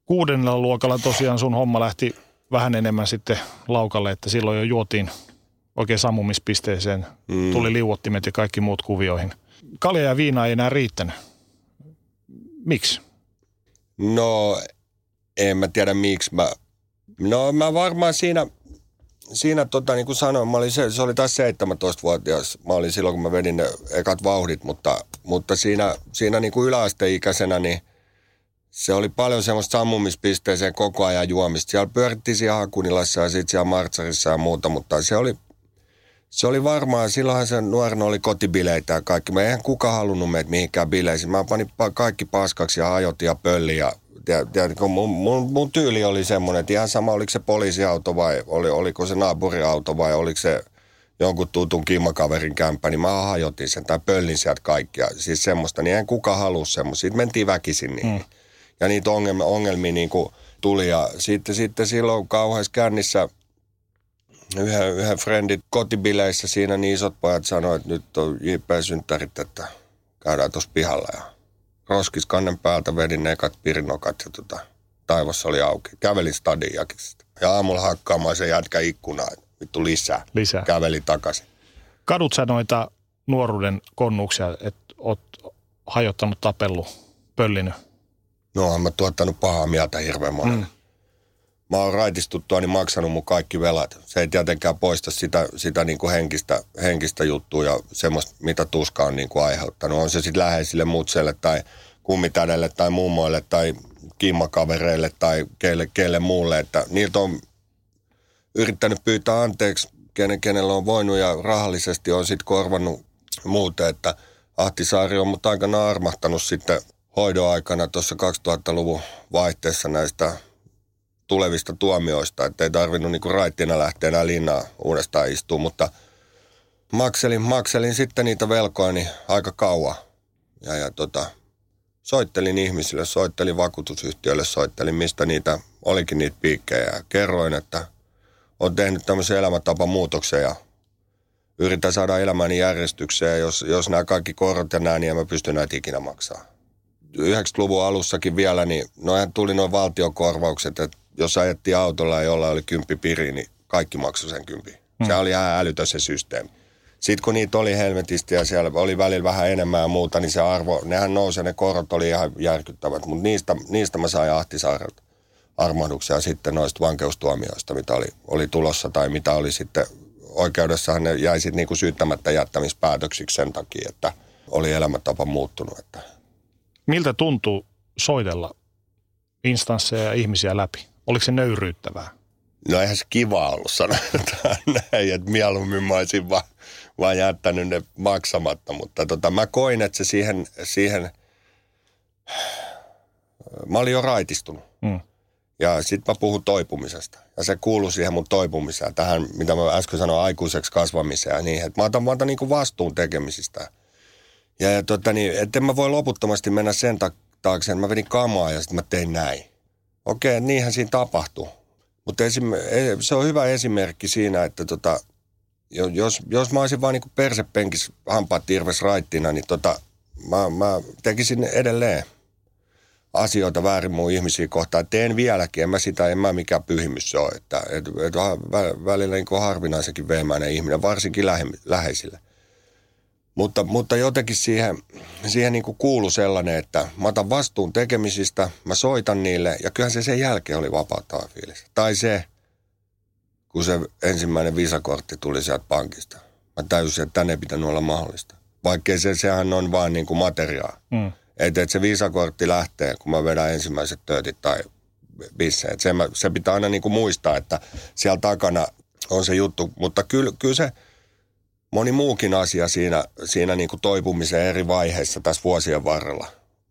Kuudennella luokalla tosiaan sun homma lähti vähän enemmän sitten laukalle, että silloin jo juotiin oikein sammumispisteeseen. Mm. Tuli liuottimet ja kaikki muut kuvioihin. Kalja ja viina ei enää riittänyt. Miksi? No, en mä tiedä miksi. Mä, no mä varmaan siinä, siinä tota, niin kuin sanoin, mä olin se, se oli taas 17-vuotias. Mä olin silloin, kun mä vedin ne ekat vauhdit, mutta, mutta siinä, siinä niin kuin yläasteikäisenä, niin se oli paljon semmoista sammumispisteeseen koko ajan juomista. Siellä pyörittiin siellä Hakunilassa ja sitten siellä Martsarissa ja muuta, mutta se oli, se oli varmaan, silloinhan se nuorena oli kotibileitä ja kaikki. Mä eihän kukaan halunnut meitä mihinkään bileisiin. Mä panin kaikki paskaksi ja ajotin ja pölli ja tiedätkö, mun, mun, mun, tyyli oli semmoinen, että ihan sama oliko se poliisiauto vai oli, oliko se naapuriauto vai oliko se jonkun tutun kimmakaverin kämppä, niin mä hajotin sen tai pöllin sieltä kaikkia. Siis semmoista, niin en kukaan halua semmoista. Siitä mentiin väkisin niin. Hmm ja niitä ongelmia, ongelmia niin kuin tuli. Ja sitten, sitten silloin kauheassa kännissä yhden, yhden friendit kotibileissä siinä niin isot pojat sanoivat, että nyt on JP-synttärit, että käydään tuossa pihalla. Ja roskis kannen päältä vedin ne ekat pirinokat ja tota, taivassa oli auki. Kävelin stadin jakista. Ja aamulla hakkaamaan se jätkä ikkunaa, vittu lisää. Lisää. Käveli takaisin. Kadut sä noita nuoruuden konnuksia, että oot hajottanut, tapellut, pöllinyt? No mä tuottanut pahaa mieltä hirveän monen. Mm. Mä oon raitistuttua niin maksanut mun kaikki velat. Se ei tietenkään poista sitä, sitä niin kuin henkistä, henkistä juttua ja semmoista, mitä tuska on niin kuin aiheuttanut. On se sitten läheisille mutselle tai kummitädelle tai mummoille tai kimmakavereille tai kelle, kelle muulle. Että niiltä on yrittänyt pyytää anteeksi, kenen, kenellä on voinut ja rahallisesti on sitten korvannut muuta, että Ahtisaari on mut aika armahtanut sitten hoidon aikana tuossa 2000-luvun vaihteessa näistä tulevista tuomioista, että ei tarvinnut niinku raittina lähteä enää linnaa uudestaan istua, mutta makselin, makselin sitten niitä velkoini aika kauan. Ja, ja tota, soittelin ihmisille, soittelin vakuutusyhtiöille, soittelin mistä niitä olikin niitä piikkejä ja kerroin, että olen tehnyt tämmöisen elämäntapamuutoksen ja yritän saada elämäni järjestykseen. Jos, jos nämä kaikki korot ja nämä, niin en mä pysty näitä ikinä maksaa. 90-luvun alussakin vielä, niin noihän tuli noin valtiokorvaukset, että jos ajettiin autolla ja jolla oli kymppi piri, niin kaikki maksoi sen kympi. Hmm. Se oli ihan älytön se systeemi. Sitten kun niitä oli helvetisti ja siellä oli välillä vähän enemmän ja muuta, niin se arvo, nehän nousee, ne korot oli ihan järkyttävät. Mutta niistä, niistä mä sain Ahtisaarelta armahduksia sitten noista vankeustuomioista, mitä oli, oli tulossa tai mitä oli sitten oikeudessahan ne jäi sitten niinku syyttämättä jättämispäätöksiksi sen takia, että oli elämäntapa muuttunut. Että Miltä tuntuu soitella instansseja ja ihmisiä läpi? Oliko se nöyryyttävää? No eihän se kiva ollut sanotaan näin, että mieluummin mä olisin vaan, vaan jättänyt ne maksamatta, mutta tota, mä koin, että se siihen, siihen, mä olin jo raitistunut. Mm. Ja sitten mä puhun toipumisesta. Ja se kuuluu siihen mun toipumiseen, tähän, mitä mä äsken sanoin, aikuiseksi kasvamiseen ja niin. Että mä otan, mä otan niin kuin vastuun tekemisistä. Ja, ja tota niin, että mä voi loputtomasti mennä sen taakse, että mä vedin kamaa ja sitten mä tein näin. Okei, niinhän siinä tapahtuu. Mutta e, se on hyvä esimerkki siinä, että tota, jos, jos mä olisin vaan niin persepenkis hampaat tirves raittina, niin tota, mä, mä tekisin edelleen asioita väärin mun ihmisiä kohtaan. Teen vieläkin, en mä sitä, en mä mikään pyhimys se ole. Että, et, et, välillä niin harvinaisenkin veemäinen ihminen, varsinkin lähe, läheisille. Mutta, mutta jotenkin siihen, siihen niin kuuluu sellainen, että mä otan vastuun tekemisistä, mä soitan niille ja kyllähän se sen jälkeen oli vapauttava fiilis. Tai se, kun se ensimmäinen visakortti tuli sieltä pankista. Mä täysin, että tänne ei pitänyt olla mahdollista. Vaikkei se, sehän on vaan niin kuin materiaa. Mm. Että et se viisakortti lähtee, kun mä vedän ensimmäiset töötit tai bisseet. Se, se pitää aina niin kuin muistaa, että siellä takana on se juttu. Mutta kyllä, kyllä se moni muukin asia siinä, siinä niin kuin toipumisen eri vaiheissa tässä vuosien varrella.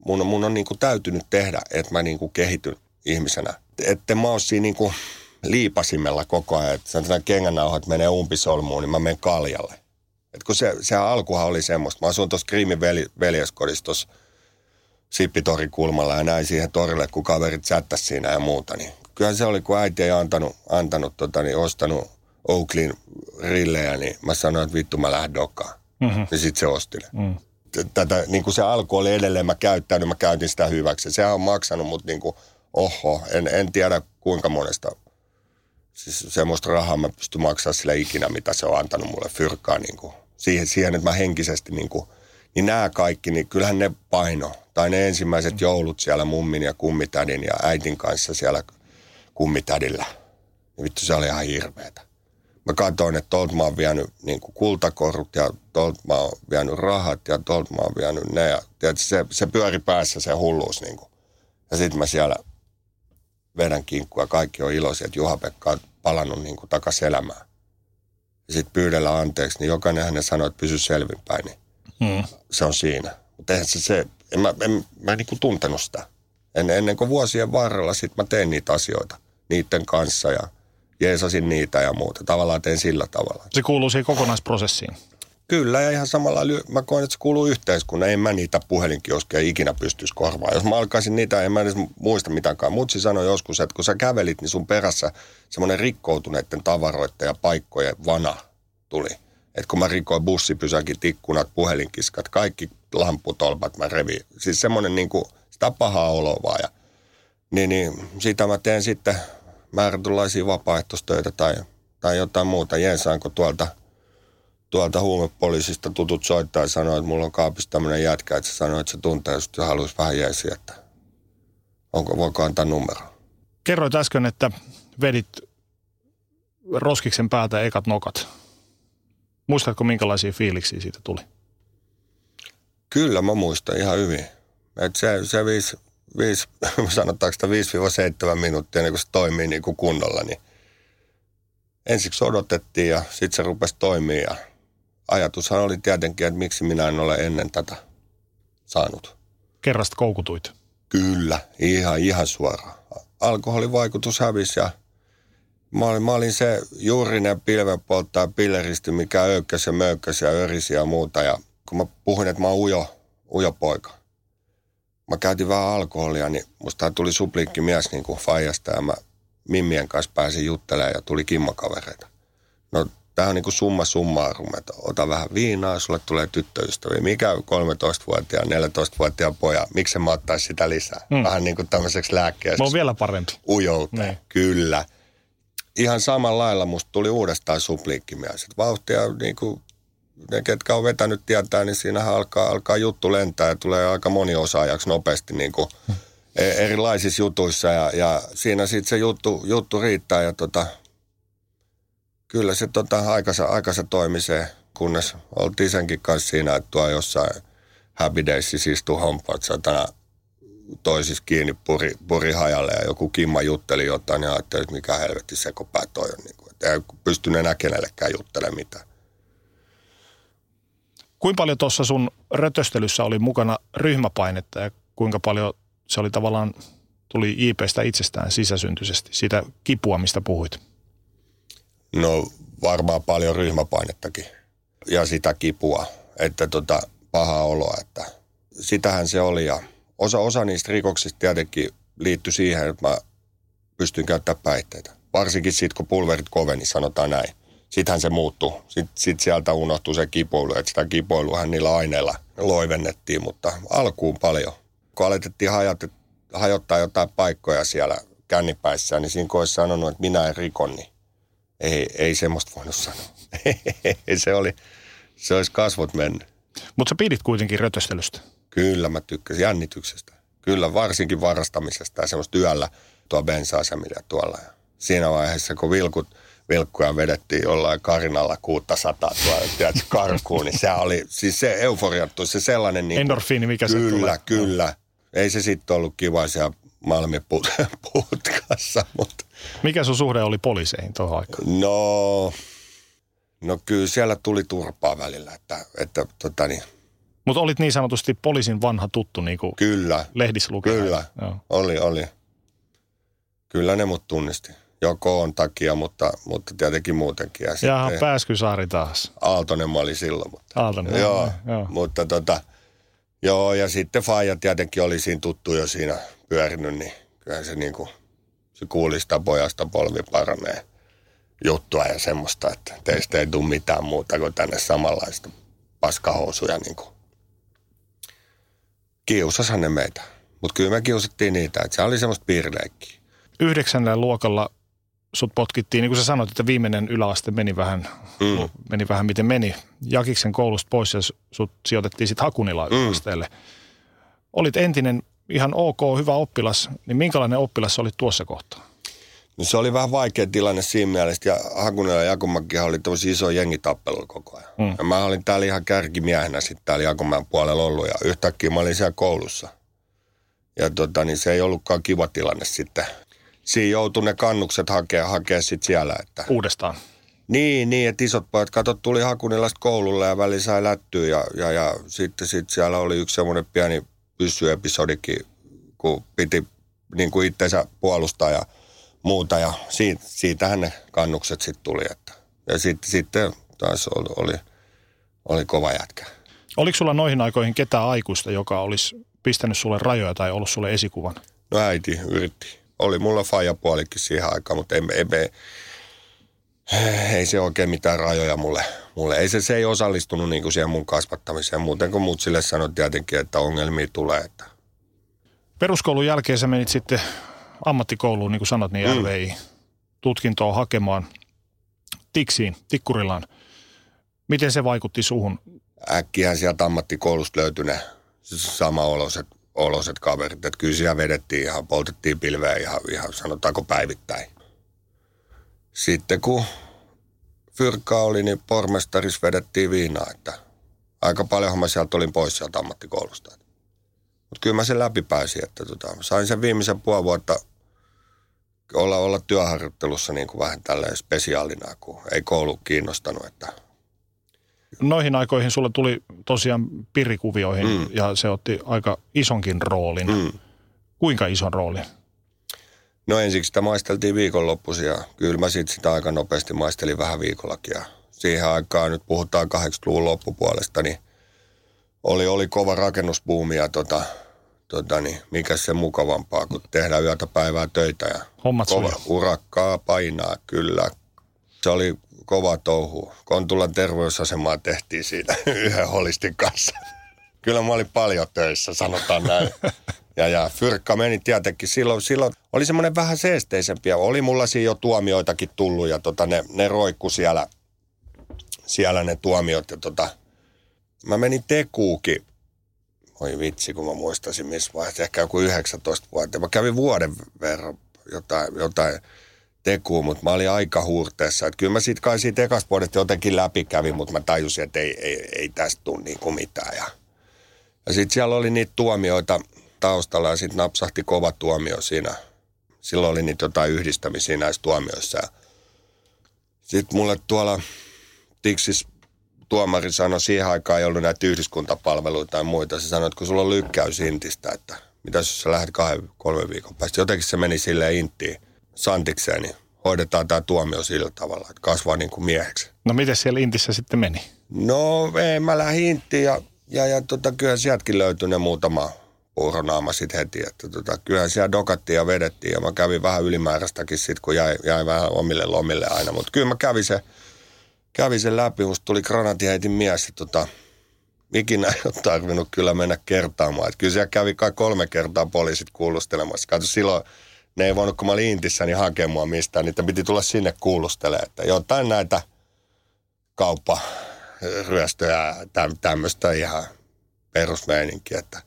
Mun, mun on niin kuin täytynyt tehdä, että mä niin kuin kehityn ihmisenä. Että mä oon siinä niin kuin liipasimella koko ajan, että sanotaan kengännauhat menee umpisolmuun, niin mä menen kaljalle. Et kun se, se alkuhan oli semmoista. Mä asun tuossa Kriimin veli, veljeskodissa tuossa Sippitorin kulmalla ja näin siihen torille, kun kaverit chattasi siinä ja muuta. Niin kyllä se oli, kun äiti ei antanut, antanut tota, niin ostanut Oakleyn rillejä, niin mä sanoin, että vittu mä lähden dokaan. Mm-hmm. Ja sit se osti mm. Tätä, niin kuin se alku oli edelleen mä käyttänyt, mä käytin sitä hyväksi. Sehän on maksanut, mutta niin kuin, oho, en, en tiedä kuinka monesta siis semmoista rahaa mä pystyn maksamaan sillä ikinä, mitä se on antanut mulle fyrkkaa niin kuin, siihen, siihen, että mä henkisesti niin kuin, niin nämä kaikki, niin kyllähän ne paino. Tai ne ensimmäiset mm. joulut siellä mummin ja kummitädin ja äitin kanssa siellä kummitädillä. Niin vittu se oli ihan hirveetä. Mä katsoin, että tuolta mä oon vienyt niin kuin kultakorut ja tuolta mä oon vienyt rahat ja tuolta mä oon vienyt ne. Ja tiedätkö, se, se pyöri päässä se hulluus. Niin kuin. Ja sitten mä siellä vedän kinkkua, kaikki on iloisia, että Juha-Pekka on palannut niin kuin takaisin elämään. Ja sitten pyydellä anteeksi, niin jokainen hänen sanoi, että pysy selvinpäin, niin hmm. se on siinä. Mutta eihän se, se en mä, en, mä en niin kuin tuntenut sitä. En, ennen kuin vuosien varrella sitten mä tein niitä asioita niiden kanssa ja jeesasin niitä ja muuta. Tavallaan teen sillä tavalla. Se kuuluu siihen kokonaisprosessiin. Kyllä, ja ihan samalla mä koen, että se kuuluu yhteiskunnan. En mä niitä puhelinkioskeja ikinä pystyisi korvaamaan. Jos mä alkaisin niitä, en mä edes muista mitäänkaan. Mutsi sanoi joskus, että kun sä kävelit, niin sun perässä semmoinen rikkoutuneiden tavaroiden ja paikkojen vana tuli. Että kun mä rikoin bussipysäkit, ikkunat, puhelinkiskat, kaikki lamputolpat mä revin. Siis semmoinen niin kuin, sitä pahaa oloa vaan. Ja, niin, niin siitä mä teen sitten määrätynlaisia vapaaehtoistöitä tai, tai jotain muuta. Jensaanko tuolta – tuolta huumepoliisista tutut soittaa ja sanoo, että mulla on kaapissa tämmöinen jätkä, että se sanoo, että se tuntee, jos haluaisi vähän jeesiä, että onko, voiko antaa numero. Kerroit äsken, että vedit roskiksen päältä ekat nokat. Muistatko, minkälaisia fiiliksiä siitä tuli? Kyllä, mä muistan ihan hyvin. Et se, se viisi, viisi, sanotaanko sitä 5-7 minuuttia, niin kun se toimii niin kuin kunnolla, niin ensiksi odotettiin ja sitten se rupesi toimia ja ajatushan oli tietenkin, että miksi minä en ole ennen tätä saanut. Kerrasta koukutuit? Kyllä, ihan, ihan suoraan. Alkoholin vaikutus hävisi ja mä olin, mä olin se juurinen pilvenpolttaja pilleristi, mikä öykkäsi ja möykkäsi ja örisi ja muuta. Ja kun mä puhuin, että mä oon ujo, ujo poika. Mä käytin vähän alkoholia, niin musta tuli supliikki mies niin kuin Fajasta ja mä Mimmien kanssa pääsin juttelemaan ja tuli kimmakavereita. No tämä on niin kuin summa summarum, että ota vähän viinaa, sulle tulee tyttöystäviä. Mikä 13-vuotiaan, 14-vuotiaan poja, miksi mä ottaisi sitä lisää? Mm. Vähän niin kuin tämmöiseksi lääkkeeksi. Mä on vielä parempi. Ujouteen, niin. kyllä. Ihan samalla lailla musta tuli uudestaan supliikkimies. Vauhtia niin kuin ne, ketkä on vetänyt tietää, niin siinähän alkaa, alkaa juttu lentää ja tulee aika moniosaajaksi nopeasti niin kuin e- erilaisissa jutuissa. Ja, ja siinä sitten se juttu, juttu riittää ja tota, kyllä se tota, aikansa, aikansa toimi se, kunnes oltiin senkin kanssa siinä, että tuo jossain Happy Daysissa istuu hompat satana toisissa kiinni puri, puri hajalle ja joku kimma jutteli jotain ja ajattelin, että mikä helvetti sekopää toi on. Niin kuin, että ei pystynyt enää kenellekään juttelemaan mitään. Kuinka paljon tuossa sun rötöstelyssä oli mukana ryhmäpainetta ja kuinka paljon se oli tavallaan tuli IPstä itsestään sisäsyntyisesti, sitä kipua, mistä puhuit? No varmaan paljon ryhmäpainettakin ja sitä kipua, että tota, paha oloa, että sitähän se oli ja osa, osa niistä rikoksista tietenkin liittyi siihen, että mä pystyn käyttämään päihteitä. Varsinkin sitten, kun pulverit koveni, sanotaan näin. Sittenhän se muuttui. Sitten sit sieltä unohtui se kipoilu, että sitä kipoiluhan niillä aineilla loivennettiin, mutta alkuun paljon. Kun aletettiin hajot, hajottaa jotain paikkoja siellä kännipäissä, niin siinä kun olisi sanonut, että minä en rikon, niin ei, ei semmoista voinut sanoa. se, oli, se olisi kasvot mennyt. Mutta sä pidit kuitenkin rötöstelystä. Kyllä, mä tykkäsin jännityksestä. Kyllä, varsinkin varastamisesta ja semmoista yöllä tuo bensa-asemilla tuolla. Ja siinä vaiheessa, kun vilkut, vilkkuja vedettiin jollain karinalla 600 tuolla, tiedätkö, karkuun, niin se oli, siis se euforiattu, se sellainen... Niin Endorfiini, mikä kyllä, se tulee. Kyllä, kyllä. Ei se sitten ollut kiva siellä Malmiputkassa, mutta... Mikä sun suhde oli poliiseihin tuohon aikaan? No, no kyllä siellä tuli turpaa välillä, että, että tota niin, Mutta olit niin sanotusti poliisin vanha tuttu, niin kuin kyllä, lehdissä lukee. kyllä, Joo. oli, oli. Kyllä ne mut tunnisti. Joko on takia, mutta, mutta tietenkin muutenkin. Ja Jaha, sitten Pääskysaari taas. Aaltonen mä olin silloin. Mutta, Aaltonen. joo, joo. mutta tota, joo, ja sitten Faija tietenkin oli siinä tuttu jo siinä pyörinyt, niin kyllä se niinku, se kuuli sitä pojasta polvi paranee juttua ja semmoista, että teistä ei tule mitään muuta kuin tänne samanlaista paskahousuja niin kuin. Ne meitä. Mutta kyllä me kiusattiin niitä, että se oli semmoista piirileikkiä. Yhdeksännellä luokalla sut potkittiin, niin kuin sä sanoit, että viimeinen yläaste meni vähän, Mm. meni vähän miten meni. Jakiksen koulusta pois ja sut sijoitettiin sitten Hakunilaan Mm. yläasteelle. Olit entinen ihan ok, hyvä oppilas, niin minkälainen oppilas olit tuossa kohtaa? No se oli vähän vaikea tilanne siinä mielessä, ja Hakunen ja oli tosi iso jengitappelu koko ajan. Mm. Mm. Ja mä olin täällä ihan kärkimiehenä sitten täällä Jakomäen puolella ollut, ja yhtäkkiä mä olin siellä koulussa. Ja tota, niin se ei ollutkaan kiva tilanne sitten. Siinä joutui ne kannukset hakea, hakea sitten siellä, että Uudestaan. Niin, niin, että isot pojat, katsot, tuli Hakunilasta koululle ja väli sai lättyä ja, ja, ja sitten sit siellä oli yksi semmoinen pieni pyssyepisodikin, kun piti niin kuin itsensä puolustaa ja muuta ja siitä, siitähän ne kannukset sitten tuli. Että. Ja sitten, sitten taas oli, oli, oli kova jätkä. Oliko sulla noihin aikoihin ketään aikuista, joka olisi pistänyt sulle rajoja tai ollut sulle esikuvan? No äiti yritti. Oli mulla faijapuolikin siihen aikaan, mutta ei, ei, ei, ei se oikein mitään rajoja mulle. mulle. Ei se, se ei osallistunut niin kuin siihen mun kasvattamiseen. Muuten kuin muut sille sanoi tietenkin, että ongelmia tulee. Että. Peruskoulun jälkeen sä menit sitten ammattikouluun, niin kuin sanot, niin Mm. Tutkintoa hakemaan Tiksiin, Tikkurilaan. Miten se vaikutti suhun? Äkkihän sieltä ammattikoulusta löytyi ne sama oloset, oloset kaverit. Että kyllä siellä vedettiin ihan, poltettiin pilveä ihan, ihan sanotaanko päivittäin. Sitten kun fyrkkaa oli, niin pormestaris vedettiin viinaa, että aika paljonhan mä sieltä olin pois sieltä ammattikoulusta. Mutta kyllä mä sen läpi pääsin, että tota, sain sen viimeisen puoli vuotta olla, olla työharjoittelussa niin kuin vähän tälleen spesiaalina, kun ei koulu kiinnostanut, että Noihin aikoihin sulle tuli tosiaan pirikuvioihin Mm. ja se otti aika isonkin roolin. mm. Kuinka ison roolin? No ensiksi sitä maisteltiin viikonloppuisin ja kyllä mä sit sitä aika nopeasti maistelin vähän viikollakin. Ja siihen aikaan, nyt puhutaan 80-luvun loppupuolesta, niin oli, oli kova rakennusbuumi ja tota, tota niin, mikä se mukavampaa, kun tehdään yötä päivää töitä ja Hommat kova urakkaa painaa, kyllä. Se oli kova touhu. Kontulan terveysasemaa tehtiin siitä yhden holistin kanssa. Kyllä mä olin paljon töissä, sanotaan näin. Ja, ja fyrkka meni tietenkin. Silloin, silloin oli semmoinen vähän seesteisempi. Oli mulla siinä jo tuomioitakin tullut ja tota, ne, ne roikku siellä, siellä ne tuomiot. Ja tota, mä menin tekuukin. Oi vitsi, kun mä muistaisin missä vaiheessa. Ehkä joku 19 vuotta. Mä kävin vuoden verran jotain, jotain tekuu, mutta mä olin aika huurteessa. Että kyllä mä siitä kai siitä ekasta jotenkin läpi kävin, mutta mä tajusin, että ei, ei, ei tästä tule niin kuin mitään. Ja, ja sitten siellä oli niitä tuomioita taustalla ja sitten napsahti kova tuomio siinä. Silloin oli niitä jotain yhdistämisiä näissä tuomioissa. Sitten mulle tuolla Tiksis tuomari sanoi, siihen aikaan ei ollut näitä yhdyskuntapalveluita tai muita. Se sanoi, että kun sulla on lykkäys intistä, että mitä jos sä lähdet kahden, kolmen viikon päästä. Jotenkin se meni silleen inttiin santikseen, niin hoidetaan tämä tuomio sillä tavalla, että kasvaa niin kuin mieheksi. No miten siellä Intissä sitten meni? No ei, mä lähdin inttiin ja, ja, ja tota, kyllä sieltäkin löytyi ne muutama puuronaama sitten heti. Että tota, kyllähän siellä dokattiin ja vedettiin ja mä kävin vähän ylimääräistäkin sitten, kun jäi, jäi vähän omille lomille aina. Mutta kyllä mä kävin se, kävin sen läpi, musta tuli granatiheitin mies. Ja tota, ikinä ei ole tarvinnut kyllä mennä kertaamaan. Et kyllä siellä kävi kai kolme kertaa poliisit kuulustelemassa. Kato silloin, ne ei voinut, kun mä olin Intissä, niin hakea mua mistään. Niitä piti tulla sinne kuulustelemaan. Että jotain näitä kaupparyöstöjä ja tämmöistä ihan perusmeininkiä. Että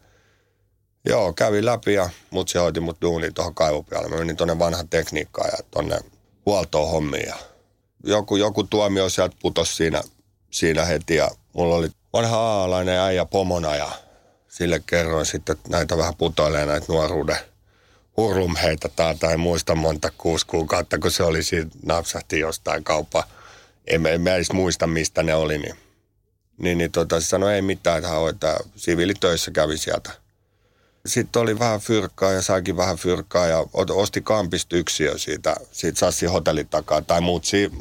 joo, kävi läpi ja mut se hoiti mut duuniin tuohon kaivopialle. Mä menin tuonne vanhan tekniikkaan ja tuonne huoltoon hommiin. Ja joku, joku tuomio sieltä putosi siinä, siinä heti ja mulla oli vanha aalainen äijä pomona ja sille kerroin sitten, että näitä vähän putoilee näitä nuoruuden hurlumheita tai muista monta kuusi kuukautta, kun se oli siinä napsahti jostain kauppa. En, en mä edes muista, mistä ne oli, niin, niin, niin tota, se sanoi, ei mitään, että hän hoitaa. Siviilitöissä kävi sieltä. Sitten oli vähän fyrkkaa ja saikin vähän fyrkkaa ja osti kampista yksiö siitä, siitä Sassin hotellin takaa. Tai muutsi,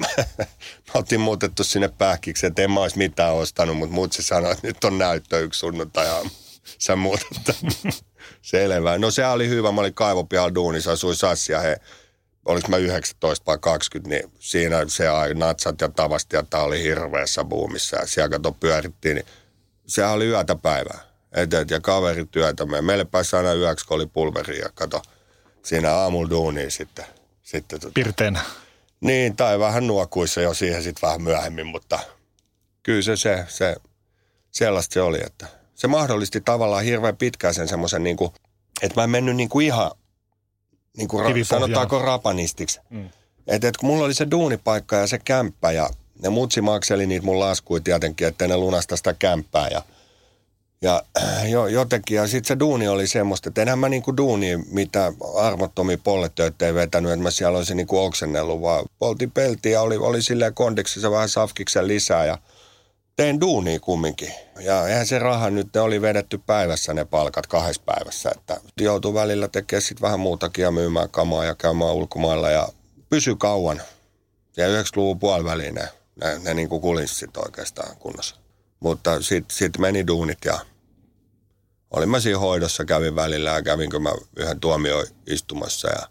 me oltiin muutettu sinne pähkiksi, että en mä olisi mitään ostanut, mutta muutsi sanoi, että nyt on näyttö yksi sunnuntai Sä muutat Selvä. No se oli hyvä. Mä olin kaivopialla duunissa, asui Sassi ja he, oliko mä 19 vai 20, niin siinä se natsat ja tavasti ja tää oli hirveässä buumissa ja siellä kato pyörittiin, niin sehän oli yötä päivää. Et, et, ja kaverityötä. Meille pääsi aina yöksi, kun oli pulveri ja kato siinä aamulla duuniin sitten. sitten tota, Pirteenä. Niin, tai vähän nuokuissa jo siihen sitten vähän myöhemmin, mutta kyllä se, se, se sellaista se oli, että se mahdollisti tavallaan hirveän pitkään sen semmoisen, niin kuin, että mä en mennyt niin kuin ihan, niin kuin sanotaanko rapanistiksi. Mm. Että et, kun mulla oli se duunipaikka ja se kämppä ja ne mutsi makseli niitä mun laskuja tietenkin, ettei ne lunasta sitä kämppää ja ja jo, jotenkin, ja sitten se duuni oli semmoista, että enhän mä niinku duuni, mitä armottomia polletöitä ei vetänyt, että mä siellä olisin niinku oksennellut, vaan poltin peltiä, oli, oli silleen kondiksissa vähän safkiksen lisää ja tein duunia kumminkin. Ja eihän se raha nyt, ne oli vedetty päivässä ne palkat kahdessa päivässä, että joutui välillä tekemään sitten vähän muutakin ja myymään kamaa ja käymään ulkomailla ja pysy kauan. Ja 90-luvun puoliväliin ne, ne, ne niin kuin kulissit oikeastaan kunnossa. Mutta sitten sit meni duunit ja olin mä siinä hoidossa, kävin välillä ja kävinkö mä yhden tuomioistumassa ja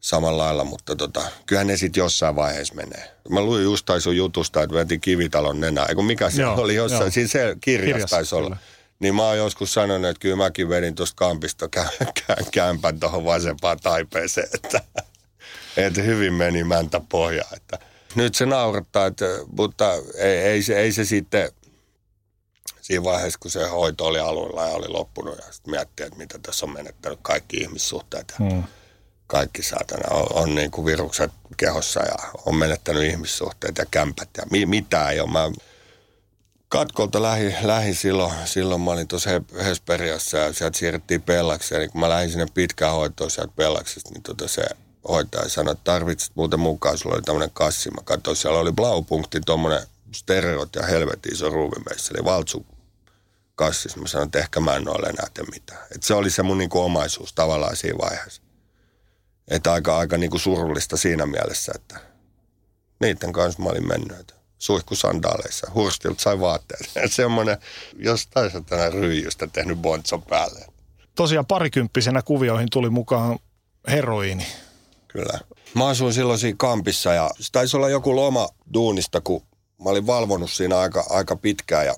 samalla lailla, mutta tota, kyllähän ne sitten jossain vaiheessa menee. Mä luin just sun jutusta, että veti kivitalon nenää. Eikö mikä se joo, oli jossain, joo. siinä se kirjas taisi olla. Niin mä oon joskus sanonut, että kyllä mäkin vedin tuosta kampista kä- kä- kämpän tuohon vasempaan taipeeseen, että, että hyvin meni mäntä pohja. Että. Nyt se naurattaa, että, mutta ei, ei, se, ei se sitten siinä vaiheessa, kun se hoito oli alueella ja oli loppunut ja sitten miettii, että mitä tässä on menettänyt kaikki ihmissuhteet ja hmm. Kaikki saatana on, on niin kuin virukset kehossa ja on menettänyt ihmissuhteet ja kämpät ja mi, mitä ei ole. Mä katkolta lähi, lähi silloin, silloin mä olin tuossa Hesperiassa ja sieltä siirrettiin Pellakseen. Niin kun mä lähdin sinne pitkään hoitoon sieltä Pellaksesta, niin tota se hoitaja sanoi, että tarvitset muuten mukaan, sulla oli tämmöinen kassi. Mä katsoin, siellä oli blaupunkti, tuommoinen stereot ja helvetin iso ruuvimeissä, eli valtsu kassissa. Mä sanoin, että ehkä mä en ole enää mitään. Et se oli se mun niinku omaisuus tavallaan siinä vaiheessa. Että aika, aika niinku surullista siinä mielessä, että niiden kanssa mä olin mennyt. Suihkusandaaleissa. Hurstilta sai vaatteet. Semmoinen jostain satana ryijystä tehnyt bonzon päälle. Tosiaan parikymppisenä kuvioihin tuli mukaan heroiini. Kyllä. Mä asuin silloin siinä kampissa ja se taisi olla joku loma duunista, kun mä olin valvonut siinä aika, aika pitkään ja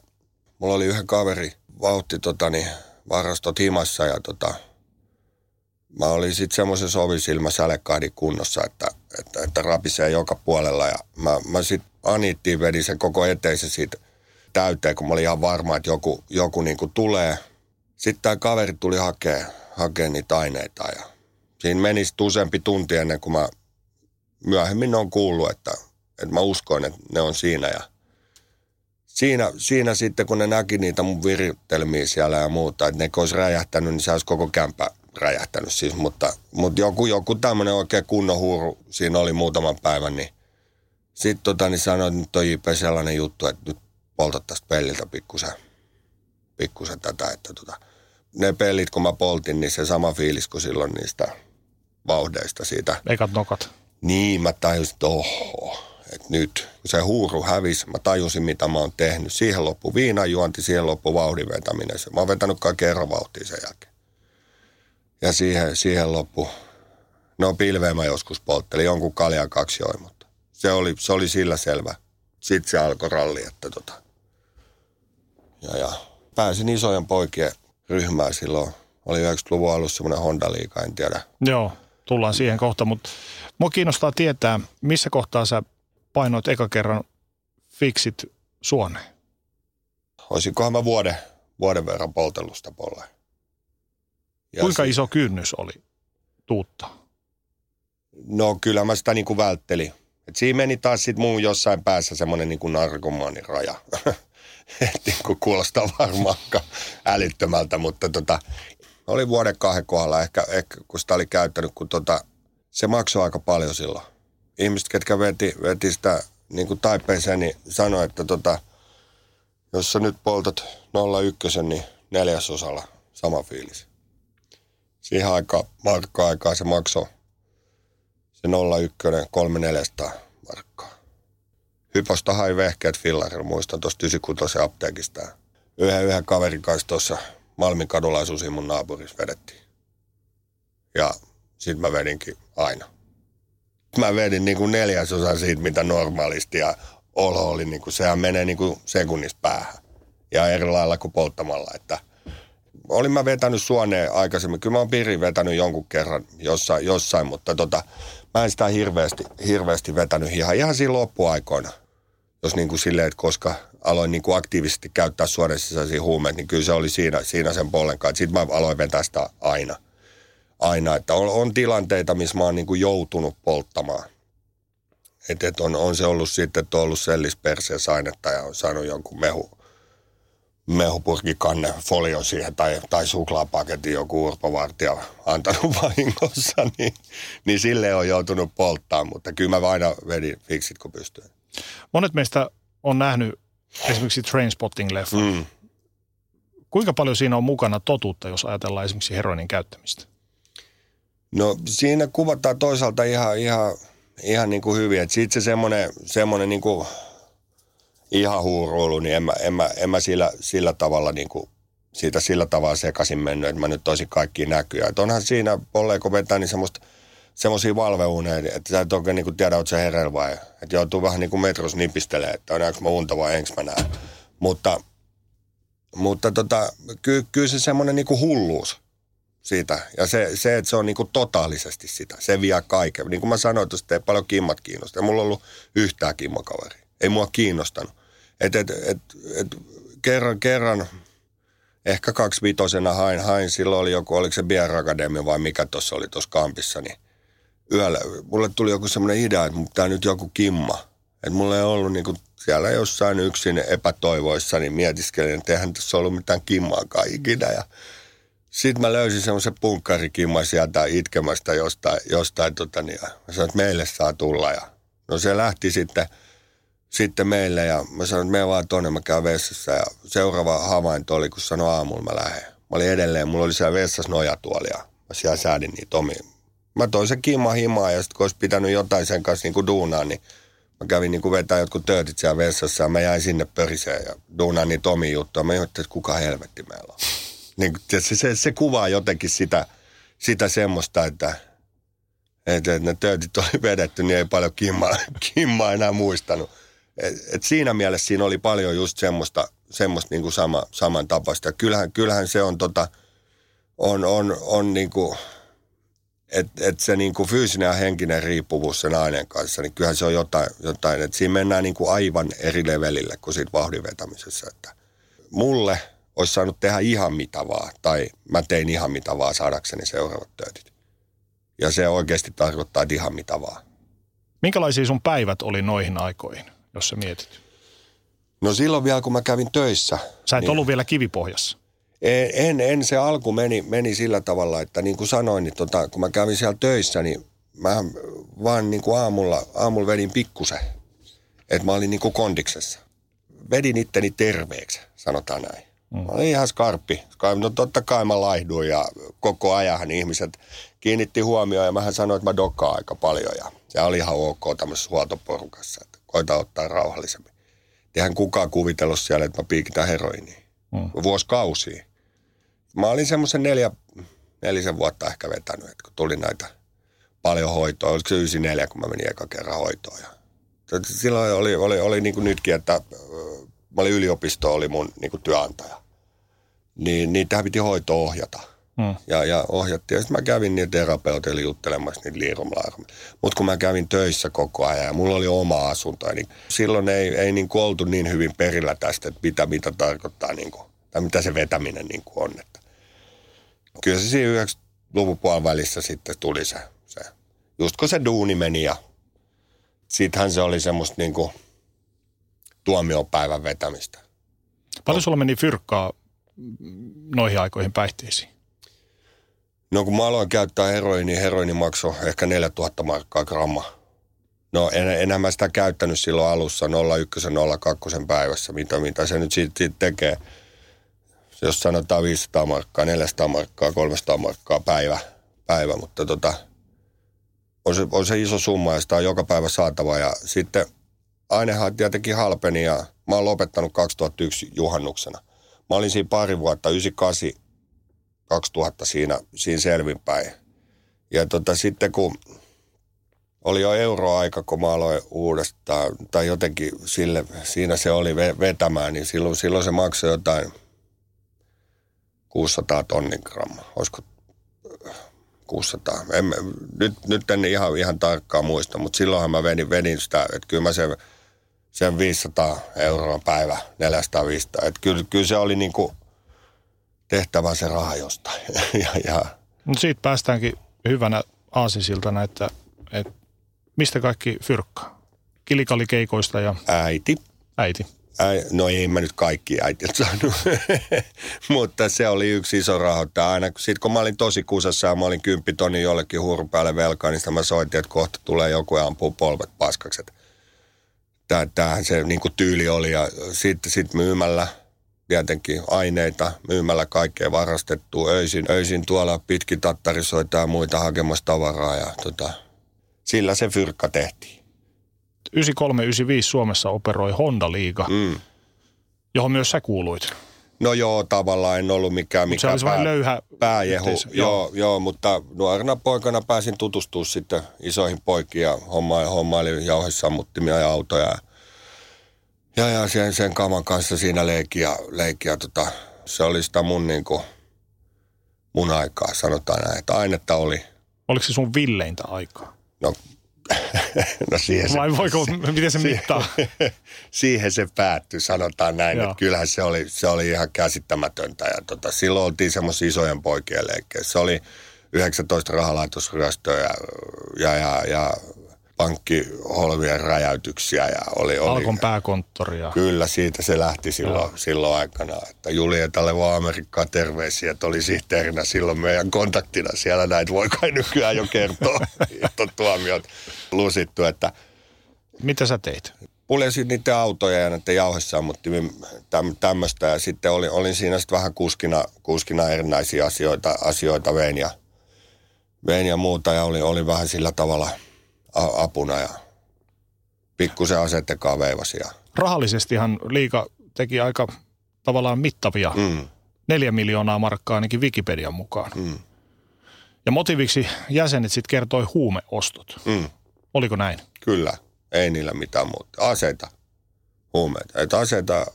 mulla oli yhden kaveri vauhti tota, niin, varastot himassa ja tota, mä olin sitten semmoisen sovisilmä sälekahdin kunnossa, että, että, että rapisee joka puolella ja mä, mä sitten Anittiin vedin sen koko eteisen siitä täyteen, kun mä olin ihan varma, että joku, joku niin kuin tulee. Sitten tämä kaveri tuli hakea, hakea niitä aineita ja siinä meni useampi tunti ennen kuin mä myöhemmin on kuullut, että, että mä uskoin, että ne on siinä ja siinä, siinä sitten, kun ne näki niitä mun viritelmiä siellä ja muuta, että ne olisi räjähtänyt, niin se olisi koko kämpä räjähtänyt siis, mutta, mutta joku, joku tämmöinen oikein kunnon huuru siinä oli muutaman päivän, niin sitten tota, niin sanoin, että nyt on JP sellainen juttu, että nyt poltat tästä pelliltä pikkusen, pikkusen tätä, että tota, ne pelit, kun mä poltin, niin se sama fiilis kuin silloin niistä vauhdeista siitä. Ekat nokat. Niin, mä tajusin, että oho, että nyt kun se huuru hävisi, mä tajusin mitä mä oon tehnyt. Siihen loppu viinajuonti, siihen loppu vauhdin vetäminen. Mä oon vetänyt kai kerran vauhtia sen jälkeen. Ja siihen, siihen loppu, no pilveä mä joskus polttelin, jonkun kaljan kaksi joi, mutta se oli, se oli sillä selvä. Sitten se alkoi ralli, että tota. Ja, ja pääsin isojen poikien ryhmään silloin. Oli 90-luvun alussa semmoinen Honda-liiga, en tiedä. Joo, tullaan siihen kohta, mutta mua kiinnostaa tietää, missä kohtaa sä painoit eka kerran fiksit suoneen? Olisinkohan mä vuoden, vuoden verran poltellut sitä polleen. Kuinka si- iso kynnys oli tuutta? No kyllä mä sitä niinku välttelin. Et siinä meni taas sit muun jossain päässä semmoinen niinku narkomaanin raja. Et niinku kuulostaa varmaan älyttömältä, mutta tota, oli vuoden kahden kohdalla ehkä, ehkä kun sitä oli käyttänyt, kun tota, se maksoi aika paljon silloin. Ihmiset, ketkä veti, veti sitä niin kuin taipeeseen, niin sanoi, että tota, jos sä nyt poltat 01, niin neljäsosalla sama fiilis. Siihen aika, markka-aikaa se maksoi se 01, 3400 markkaa. Hyposta hai vehkeet fillarilla, muistan tuosta 96 apteekista. Yhden, yhden kaverin kanssa tuossa Malmin kadulla asuisin mun naapurissa vedettiin. Ja sit mä vedinkin aina. Mä vedin niin kuin siitä, mitä normaalisti ja olo oli, niin kuin, sehän menee niin kuin sekunnista päähän. Ja eri lailla kuin polttamalla, että olin mä vetänyt suoneen aikaisemmin. Kyllä mä oon piirin vetänyt jonkun kerran jossain, jossain mutta tota, mä en sitä hirveästi, hirveästi vetänyt ihan, ihan siinä loppuaikoina. Jos niin kuin silleen, että koska aloin niin kuin aktiivisesti käyttää suonen sisäisiä huumeita, niin kyllä se oli siinä, siinä sen pollen kanssa. Sitten mä aloin vetää sitä aina. Aina, että on, on tilanteita, missä mä oon niin kuin joutunut polttamaan. Että et on, on, se ollut sitten, että on ollut sellisperseessä ainetta ja on saanut jonkun mehu, mehupurkikanne folio siihen tai, tai suklaapaketin joku urpovartija antanut vahingossa, niin, niin sille on joutunut polttaa, mutta kyllä mä aina vedin fiksit kun pystyin. Monet meistä on nähnyt esimerkiksi Trainspotting-leffa. Mm. Kuinka paljon siinä on mukana totuutta, jos ajatellaan esimerkiksi heroinin käyttämistä? No siinä kuvataan toisaalta ihan, ihan, ihan niin kuin hyvin, että sitten se semmoinen, semmoinen niin kuin ihan huuruilu, niin en mä, en mä, en mä sillä, sillä tavalla niin kuin, siitä sillä tavalla sekaisin mennyt, että mä nyt toisin kaikki näkyä. Että onhan siinä, polleeko vetää, niin semmoista semmoisia valveuneja, että sä et oikein niin tiedä, että se herel vai. Että joutuu vähän niin kuin metros nipistelee, että näenkö mä unta vai enkö mä näen. Mutta, mutta tota, ky, kyllä se semmoinen niin hulluus siitä. Ja se, se, että se on niin kuin totaalisesti sitä. Se vie kaiken. Niin kuin mä sanoin, että ei paljon kimmat kiinnosta. Ei mulla ollut yhtään kimmakaveri. Ei mua kiinnostanut. Et, et, et, et, kerran, kerran, ehkä kaksi vitosena hain, hain. Silloin oli joku, oliko se Bier Academy vai mikä tuossa oli tuossa kampissa, niin yöllä, mulle tuli joku semmoinen idea, että tämä nyt joku kimma. Että mulla ei ollut niin kuin siellä jossain yksin epätoivoissa, niin mietiskelin, että eihän tässä ollut mitään kimmaakaan ikinä. Ja sitten mä löysin semmoisen punkkarikimman sieltä itkemästä jostain, jostain tota, niin, ja sanoin, että meille saa tulla. Ja, no se lähti sitten, sitten meille ja mä sanoin, että me vaan tonne, mä käyn vessassa. Ja seuraava havainto oli, kun sanoi aamulla mä lähden. Mä olin edelleen, mulla oli siellä vessassa nojatuoli ja mä siellä säädin niitä omia. Mä toin sen kimma himaa ja sitten kun olisi pitänyt jotain sen kanssa niin kuin duunaa, niin mä kävin niin kuin vetää jotkut töötit siellä vessassa ja mä jäin sinne pöriseen ja duunaan niitä omia juttuja. Mä ajattelin, että kuka helvetti meillä on. Niin, se, se, se kuvaa jotenkin sitä, sitä semmoista, että, että, että ne töötit oli vedetty, niin ei paljon kimmaa, kimmaa enää muistanut. Et, et siinä mielessä siinä oli paljon just semmoista, semmoista niin kuin sama, samantapaista. Kyllähän, kyllähän se on, tota, on, on, on niin kuin, et se niin kuin fyysinen ja henkinen riippuvuus sen aineen kanssa, niin kyllähän se on jotain, jotain että siinä mennään niin kuin aivan eri levelille kuin siitä vauhdin vetämisessä. Että mulle – olisi saanut tehdä ihan mitä vaan, tai mä tein ihan mitä vaan saadakseni seuraavat töötit. Ja se oikeasti tarkoittaa, että ihan mitä vaan. Minkälaisia sun päivät oli noihin aikoihin, jos sä mietit? No silloin vielä, kun mä kävin töissä. Sä et niin, ollut vielä kivipohjassa? En, en, en, se alku meni, meni sillä tavalla, että niin kuin sanoin, niin tota, kun mä kävin siellä töissä, niin mä vaan niin kuin aamulla, aamulla vedin pikkusen. Että mä olin niin kuin kondiksessa. Vedin itteni terveeksi, sanotaan näin. Mm. Mä olin ihan skarppi. No totta kai mä laihduin ja koko ajan ihmiset kiinnitti huomioon ja mähän sanoin, että mä dokkaan aika paljon ja se oli ihan ok tämmöisessä huoltoporukassa, koita ottaa rauhallisemmin. Eihän kukaan kuvitellut siellä, että mä piikitän heroiniin. Mm. Vuosikausia. Mä olin semmoisen neljä, nelisen vuotta ehkä vetänyt, että kun tuli näitä paljon hoitoa. Oliko se 94, kun mä menin eka kerran hoitoon. Ja silloin oli, oli, oli niin kuin nytkin, että mä olin yliopisto, oli mun niin kuin työnantaja. Niin niitä piti hoito ohjata. Hmm. Ja, ja ohjattiin. Ja sitten mä kävin niitä terapeutilla juttelemassa niitä liirumlaarumia. Mutta kun mä kävin töissä koko ajan ja mulla oli oma asunto, niin silloin ei, ei niin kuin oltu niin hyvin perillä tästä, että mitä, mitä tarkoittaa, niin kuin, tai mitä se vetäminen niin kuin on. Että kyllä se siinä 90-luvun puolella välissä sitten tuli se, se, just kun se duuni meni ja sittenhän se oli semmoista niin kuin tuomiopäivän vetämistä. Paljon sulla meni fyrkkaa noihin aikoihin päihteisiin? No kun mä aloin käyttää heroinia, niin heroini maksoi ehkä 4000 markkaa gramma. No en, enää mä sitä käyttänyt silloin alussa 01 02 päivässä, mitä, mitä se nyt siitä, siitä tekee. Jos sanotaan 500 markkaa, 400 markkaa, 300 markkaa päivä, päivä mutta tota, on, se, on se iso summa ja sitä on joka päivä saatava. Ja sitten ainehan tietenkin halpeni ja mä oon lopettanut 2001 juhannuksena. Mä olin siinä pari vuotta, 98 2000 siinä, siinä selvinpäin. Ja tota, sitten kun oli jo euroaika, kun mä aloin uudestaan, tai jotenkin sille, siinä se oli vetämään, niin silloin, silloin se maksoi jotain 600 tonnin gramma. Olisiko 600? En, nyt, nyt en ihan, ihan tarkkaan muista, mutta silloinhan mä vedin, vedin sitä, että kyllä mä sen, sen 500 euroa päivä, 400-500. Että kyllä, kyllä se oli niin kuin tehtävä se raha jostain. ja, ja. No siitä päästäänkin hyvänä aasisiltana, että, että mistä kaikki fyrkkaa? Kilikalikeikoista ja... Äiti. Äiti. Äi, no ei mä nyt kaikki äiti saanut, mutta se oli yksi iso rahoittaja. Aina sit kun mä olin tosi kusassa ja mä olin kymppitoni jollekin huurun päälle velkaa, niin sitä mä soitin, että kohta tulee joku ja ampuu polvet paskakset. Tämähän se niin kuin tyyli oli ja sitten sit myymällä – tietenkin aineita myymällä kaikkea varastettua öisin. Öisin tuolla pitkin tattarisoita ja muita hakemassa tavaraa ja tota, sillä se fyrkka tehtiin. 93-95 Suomessa operoi Honda Liiga, mm. johon myös sä kuuluit. No joo, tavallaan en ollut mikään, mikä se pää, löyhä pääjehu. Yhteisö. Joo, joo, joo, mutta nuorena poikana pääsin tutustumaan sitten isoihin poikiin ja homma, hommailin jauhesammuttimia ja autoja. Ja, ja sen, sen kaman kanssa siinä leikki ja, leikki ja tota, se oli sitä mun, niin kuin, mun aikaa, sanotaan näin, että ainetta oli. Oliko se sun villeintä aikaa? No, no siihen se, Vai voiko, se, miten se mittaa? siihen se päättyi, sanotaan näin, Joo. että kyllähän se oli, se oli ihan käsittämätöntä. Ja tota, silloin oltiin semmoisia isojen poikien leikkeissä. Se oli 19 rahalaitosryöstöä ja, ja, ja, ja pankkiholvien räjäytyksiä. Ja oli, oli, Alkon pääkonttoria. Kyllä, siitä se lähti silloin, silloin aikana. Että Julietalle vaan Amerikkaa terveisiä, että oli sihteerinä silloin meidän kontaktina. Siellä näitä voi kai nykyään jo kertoa, että tuomiot lusittu. Että Mitä sä teit? Puljesin niiden autoja ja näiden jauhesammuttimia tämmöistä. Ja sitten olin, olin siinä sitten vähän kuskina, kuskina erinäisiä asioita, asioita vein ja, vein ja muuta. Ja olin, olin vähän sillä tavalla – apuna ja pikkusen asettekaan veivasi. Rahallisestihan liika teki aika tavallaan mittavia. Mm. Neljä miljoonaa markkaa ainakin Wikipedian mukaan. Mm. Ja motiviksi jäsenet sitten kertoi huumeostot. Mm. Oliko näin? Kyllä, ei niillä mitään muuta. Aseita, huumeita. Että aseita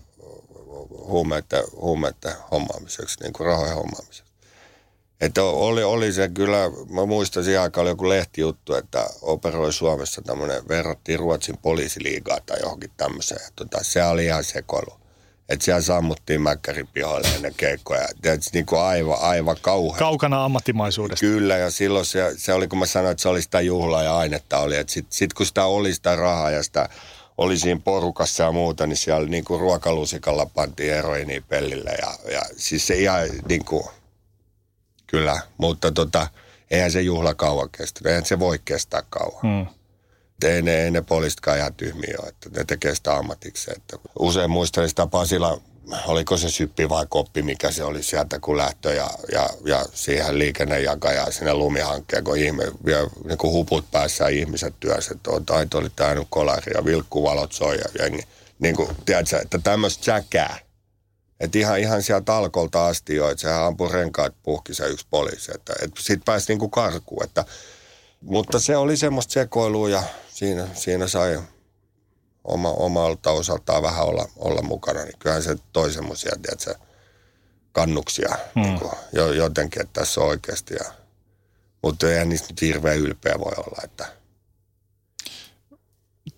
huumeiden, huumeiden hommaamiseksi, niin kuin rahojen hommaamiseksi. Että oli, oli se kyllä, mä muistan siihen aikaan oli joku lehtijuttu, että operoi Suomessa tämmöinen, verrattiin Ruotsin poliisiliigaa tai johonkin tämmöiseen. Tota, se oli ihan sekoilu. Että siellä sammuttiin mäkkärin pihoille ennen keikkoja. Tietysti niin kuin aivan, aivan kauhean. Kaukana ammattimaisuudesta. Kyllä, ja silloin se, se oli, kun mä sanoin, että se oli sitä juhlaa ja ainetta oli. Että sitten sit kun sitä oli sitä rahaa ja sitä oli siinä porukassa ja muuta, niin siellä niin kuin ruokalusikalla pantiin eroini pellille. Ja, ja siis se ihan niin kuin, Kyllä, mutta tota, eihän se juhla kauan kestä. Eihän se voi kestää kauan. Hmm. Ei ne, ei ne poliisitkaan ihan tyhmiä ole, että ne tekee sitä ammatikseen. Että usein muistelin sitä Pasila oliko se syppi vai koppi, mikä se oli sieltä kun lähtö ja, ja, ja siihen liikennejakaja sinne lumihankkeen, kun ihme, vielä, niin kuin huput päässä ja ihmiset työssä, että taito oli täynnä kolari ja vilkkuvalot soi ja jengi. Niin kuin, tiedätkö, että tämmöistä säkää. Että ihan, ihan sieltä alkolta asti jo, että sehän ampui renkaat puhki se yksi poliisi. Että, että sit pääsi niin kuin karkuun. Että, mutta se oli semmoista sekoilua ja siinä, siinä sai oma, omalta osaltaan vähän olla, olla mukana, niin kyllähän se toi semmoisia, tiedätkö, kannuksia hmm. niin kuin, jo, jotenkin, että tässä on oikeasti. Ja, mutta eihän niistä nyt hirveän ylpeä voi olla, että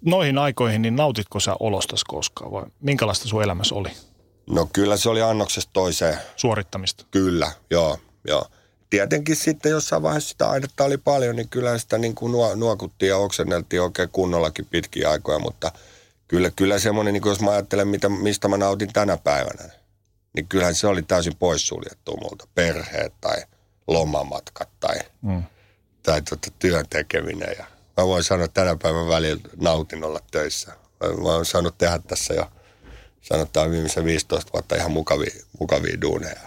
Noihin aikoihin, niin nautitko sä olostas koskaan vai minkälaista sun elämässä oli? No kyllä se oli annoksesta toiseen. Suorittamista? Kyllä, joo, joo. Tietenkin sitten jossain vaiheessa sitä ainetta oli paljon, niin kyllä sitä niin kuin nuokuttiin ja oksenneltiin oikein kunnollakin pitkiä aikoja, mutta – kyllä, kyllä semmoinen, niin jos mä ajattelen, mitä, mistä mä nautin tänä päivänä, niin kyllähän se oli täysin poissuljettu multa. Perheet tai lomamatkat tai, mm. tai tuota, työn tekeminen. Ja mä voin sanoa, että tänä päivän välillä nautin olla töissä. Mä oon saanut tehdä tässä jo sanotaan viimeisen 15 vuotta ihan mukavia, mukavia duuneja.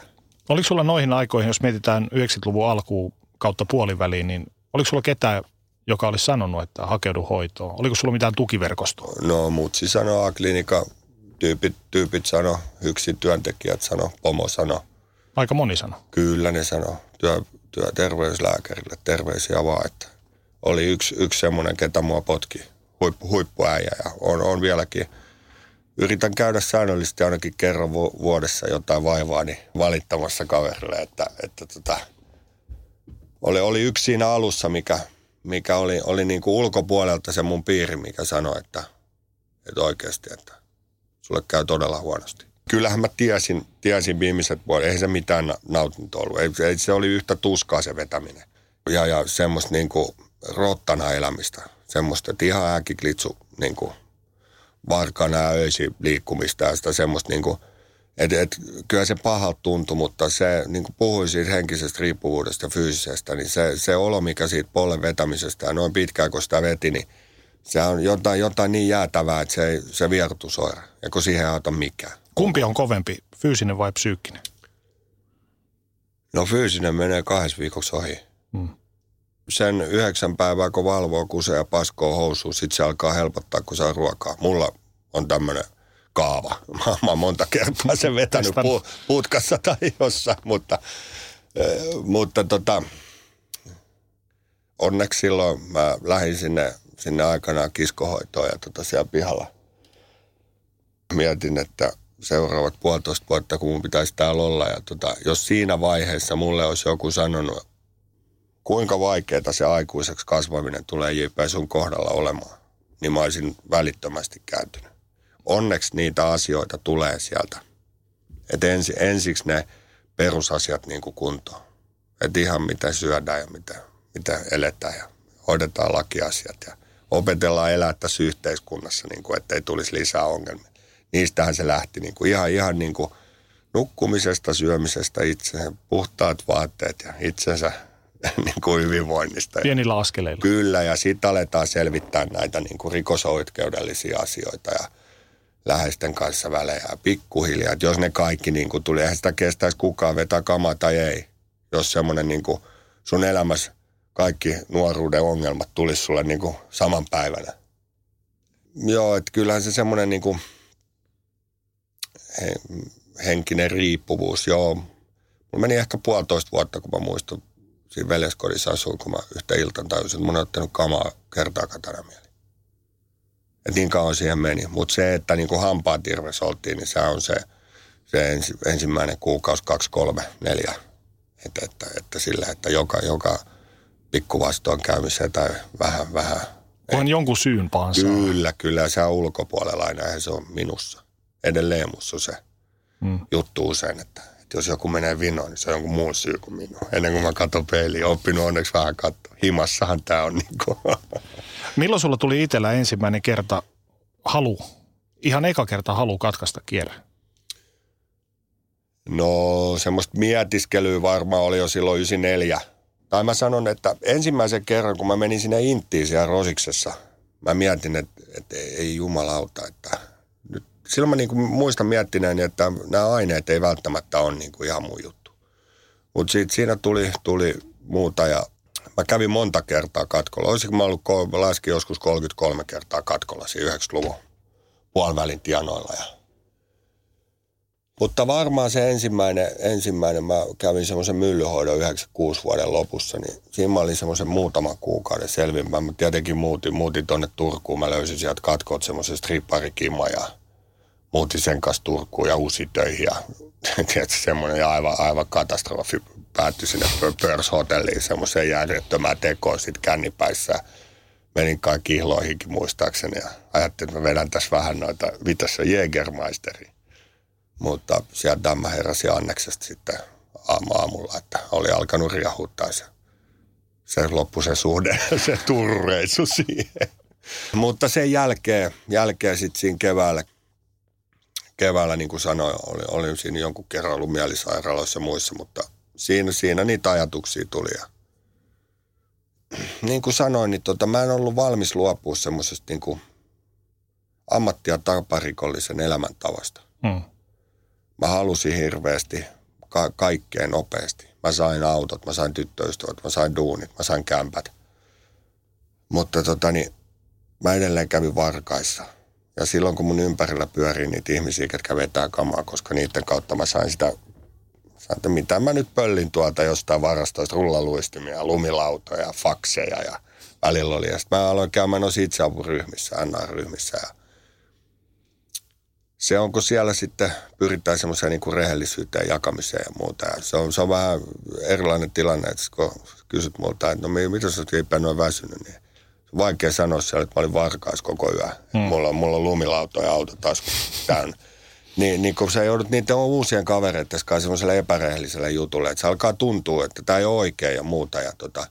Oliko sulla noihin aikoihin, jos mietitään 90-luvun alkuun kautta puoliväliin, niin oliko sulla ketään joka olisi sanonut, että hakeudu hoitoon? Oliko sulla mitään tukiverkostoa? No mutsi sanoi, A-klinika, tyypit, tyypit sano, yksi työntekijät sano, pomo sano. Aika moni sano. Kyllä ne sano, työ, työterveyslääkärille, terveisiä vaan, että oli yksi, yksi semmoinen, ketä mua potki, huippu, huippuäijä ja on, on vieläkin. Yritän käydä säännöllisesti ainakin kerran vuodessa jotain vaivaa niin valittamassa kaverille, että, että tota, oli, oli yksi siinä alussa, mikä, mikä oli, oli niin kuin ulkopuolelta se mun piiri, mikä sanoi, että, että oikeasti, että sulle käy todella huonosti. Kyllähän mä tiesin, tiesin viimeiset vuodet, ei se mitään nautinto ollut. Ei, ei, se oli yhtä tuskaa se vetäminen. Ja, ja semmoista niin kuin rottana elämistä. Semmoista, että ihan äkiklitsu niin kuin varkana ja öisi liikkumista ja sitä semmoista niin kuin – et, et, kyllä se pahalta tuntui, mutta se, niin kuin puhuin siitä henkisestä riippuvuudesta ja fyysisestä, niin se, se olo, mikä siitä pollen vetämisestä ja noin pitkään, kun sitä veti, niin se on jotain, jotain niin jäätävää, että se, se viertusoira, ja kun siihen ei auta mikään. Kumpi on kovempi, fyysinen vai psyykkinen? No fyysinen menee kahdessa viikossa ohi. Hmm. Sen yhdeksän päivää, kun valvoo kusea ja paskoo housuun, sitten se alkaa helpottaa, kun saa ruokaa. Mulla on tämmöinen – kaava. Mä, mä oon monta kertaa sen vetänyt pu, putkassa tai jossain, mutta, mutta tota, onneksi silloin mä lähdin sinne, sinne aikanaan kiskohoitoon ja tota siellä pihalla mietin, että seuraavat puolitoista vuotta, kun mun pitäisi täällä olla. Ja tota, jos siinä vaiheessa mulle olisi joku sanonut, kuinka vaikeaa se aikuiseksi kasvaminen tulee JP sun kohdalla olemaan, niin mä olisin välittömästi kääntynyt onneksi niitä asioita tulee sieltä. Että ensi, ensiksi ne perusasiat niin kuin kuntoon. Että ihan mitä syödään ja mitä, mitä eletään ja hoidetaan lakiasiat ja opetellaan elää tässä yhteiskunnassa, niin kuin, ettei tulisi lisää ongelmia. Niistähän se lähti niin kuin, ihan, ihan niin kuin nukkumisesta, syömisestä, itse, puhtaat vaatteet ja itsensä niin kuin hyvinvoinnista. Pienillä askeleilla. Kyllä, ja sitten aletaan selvittää näitä niin kuin rikosoikeudellisia asioita ja – läheisten kanssa välejä pikkuhiljaa. Että jos ne kaikki niin kuin tuli, eihän sitä kestäisi kukaan vetää kamaa tai ei. Jos semmoinen niin kuin sun elämässä kaikki nuoruuden ongelmat tulisi sulle niin kuin saman päivänä. Joo, että kyllähän se semmoinen niin kuin henkinen riippuvuus, joo. Mulla meni ehkä puolitoista vuotta, kun mä muistan, siinä veljeskodissa asuin, kun mä yhtä iltan tajusin, että mun on ottanut kamaa kertaakaan tänä mieleen. Et niin kauan siihen meni. Mutta se, että niin kuin hampaat irves oltiin, niin se on se, se ensi, ensimmäinen kuukausi, kaksi, kolme, neljä. Että, että, että sillä, että joka, joka pikku käymiseen tai vähän, vähän. On jonkun syyn paansa. Kyllä, kyllä. Se on ulkopuolella aina se on minussa. Edelleen musta se hmm. juttu usein, että jos joku menee vinoon, niin se on jonkun muun syy kuin minun. Ennen kuin mä katson peiliin, oppinut onneksi vähän katsoa. Himassahan tämä on niin kuin. Milloin sulla tuli itsellä ensimmäinen kerta halu, ihan eka kerta halu katkaista kierre? No semmoista mietiskelyä varmaan oli jo silloin 94. Tai mä sanon, että ensimmäisen kerran, kun mä menin sinne Inttiin siellä Rosiksessa, mä mietin, että, että ei jumalauta, että silloin mä niin kuin muistan miettineeni, että nämä aineet ei välttämättä ole niin kuin ihan mun juttu. Mutta siinä tuli, tuli muuta ja mä kävin monta kertaa katkolla. Olisiko mä ollut, laski joskus 33 kertaa katkolla siinä 90-luvun puolivälin tienoilla. Ja. Mutta varmaan se ensimmäinen, ensimmäinen mä kävin semmoisen myllyhoidon 96 vuoden lopussa, niin siinä mä olin semmoisen muutaman kuukauden selvimpään. Mä tietenkin muutin, muutin tonne Turkuun. Mä löysin sieltä katkot semmoisen stripparikima ja muutin sen kanssa Turkuun ja uusi töihin. Ja tietysti semmoinen aivan, aivan katastrofi päättyi sinne pörshotelliin semmoiseen järjettömään tekoon sitten kännipäissä. Menin kai kihloihinkin muistaakseni ja ajattelin, että mä vedän tässä vähän noita vitassa Jägermeisteri. Mutta sieltä mä heräsin Anneksesta sitten aamulla, että oli alkanut riahuttaa se. Se loppui se suhde, se turreissu siihen. Mutta sen jälkeen, jälkeen sitten siinä keväällä, keväällä niin kuin sanoin, olin, olin siinä jonkun kerran ollut mielisairaaloissa ja muissa, mutta siinä, siinä niitä ajatuksia tuli. Ja niin kuin sanoin, niin tota, mä en ollut valmis luopua semmoisesta niin kuin ammatti- ja taparikollisen elämäntavasta. Hmm. Mä halusin hirveästi ka- kaikkeen nopeasti. Mä sain autot, mä sain tyttöystävät, mä sain duunit, mä sain kämpät. Mutta tota, niin, mä edelleen kävin varkaissa. Ja silloin kun mun ympärillä pyörii niitä ihmisiä, jotka vetää kamaa, koska niiden kautta mä sain sitä Sanoin, että mitä mä nyt pöllin tuolta jostain varastoista, rullaluistimia, lumilautoja, fakseja ja välillä oli. Ja sitten mä aloin käymään noissa itseapuryhmissä, NA-ryhmissä ja se onko siellä sitten, pyritään semmoiseen niin kuin rehellisyyteen, jakamiseen ja muuta. Ja se, on, se on vähän erilainen tilanne, että kun kysyt multa, että no mitä sä oot väsynyt, niin vaikea sanoa siellä, että mä olin varkaas koko yö. Hmm. Mulla, on, mulla on lumilauto ja autotasku täynnä. Niin, niin kun sä joudut niiden uusien kavereiden kanssa semmoiselle epärehelliselle jutulle, että se alkaa tuntua, että tämä ei ole oikein ja muuta. Ja, tota,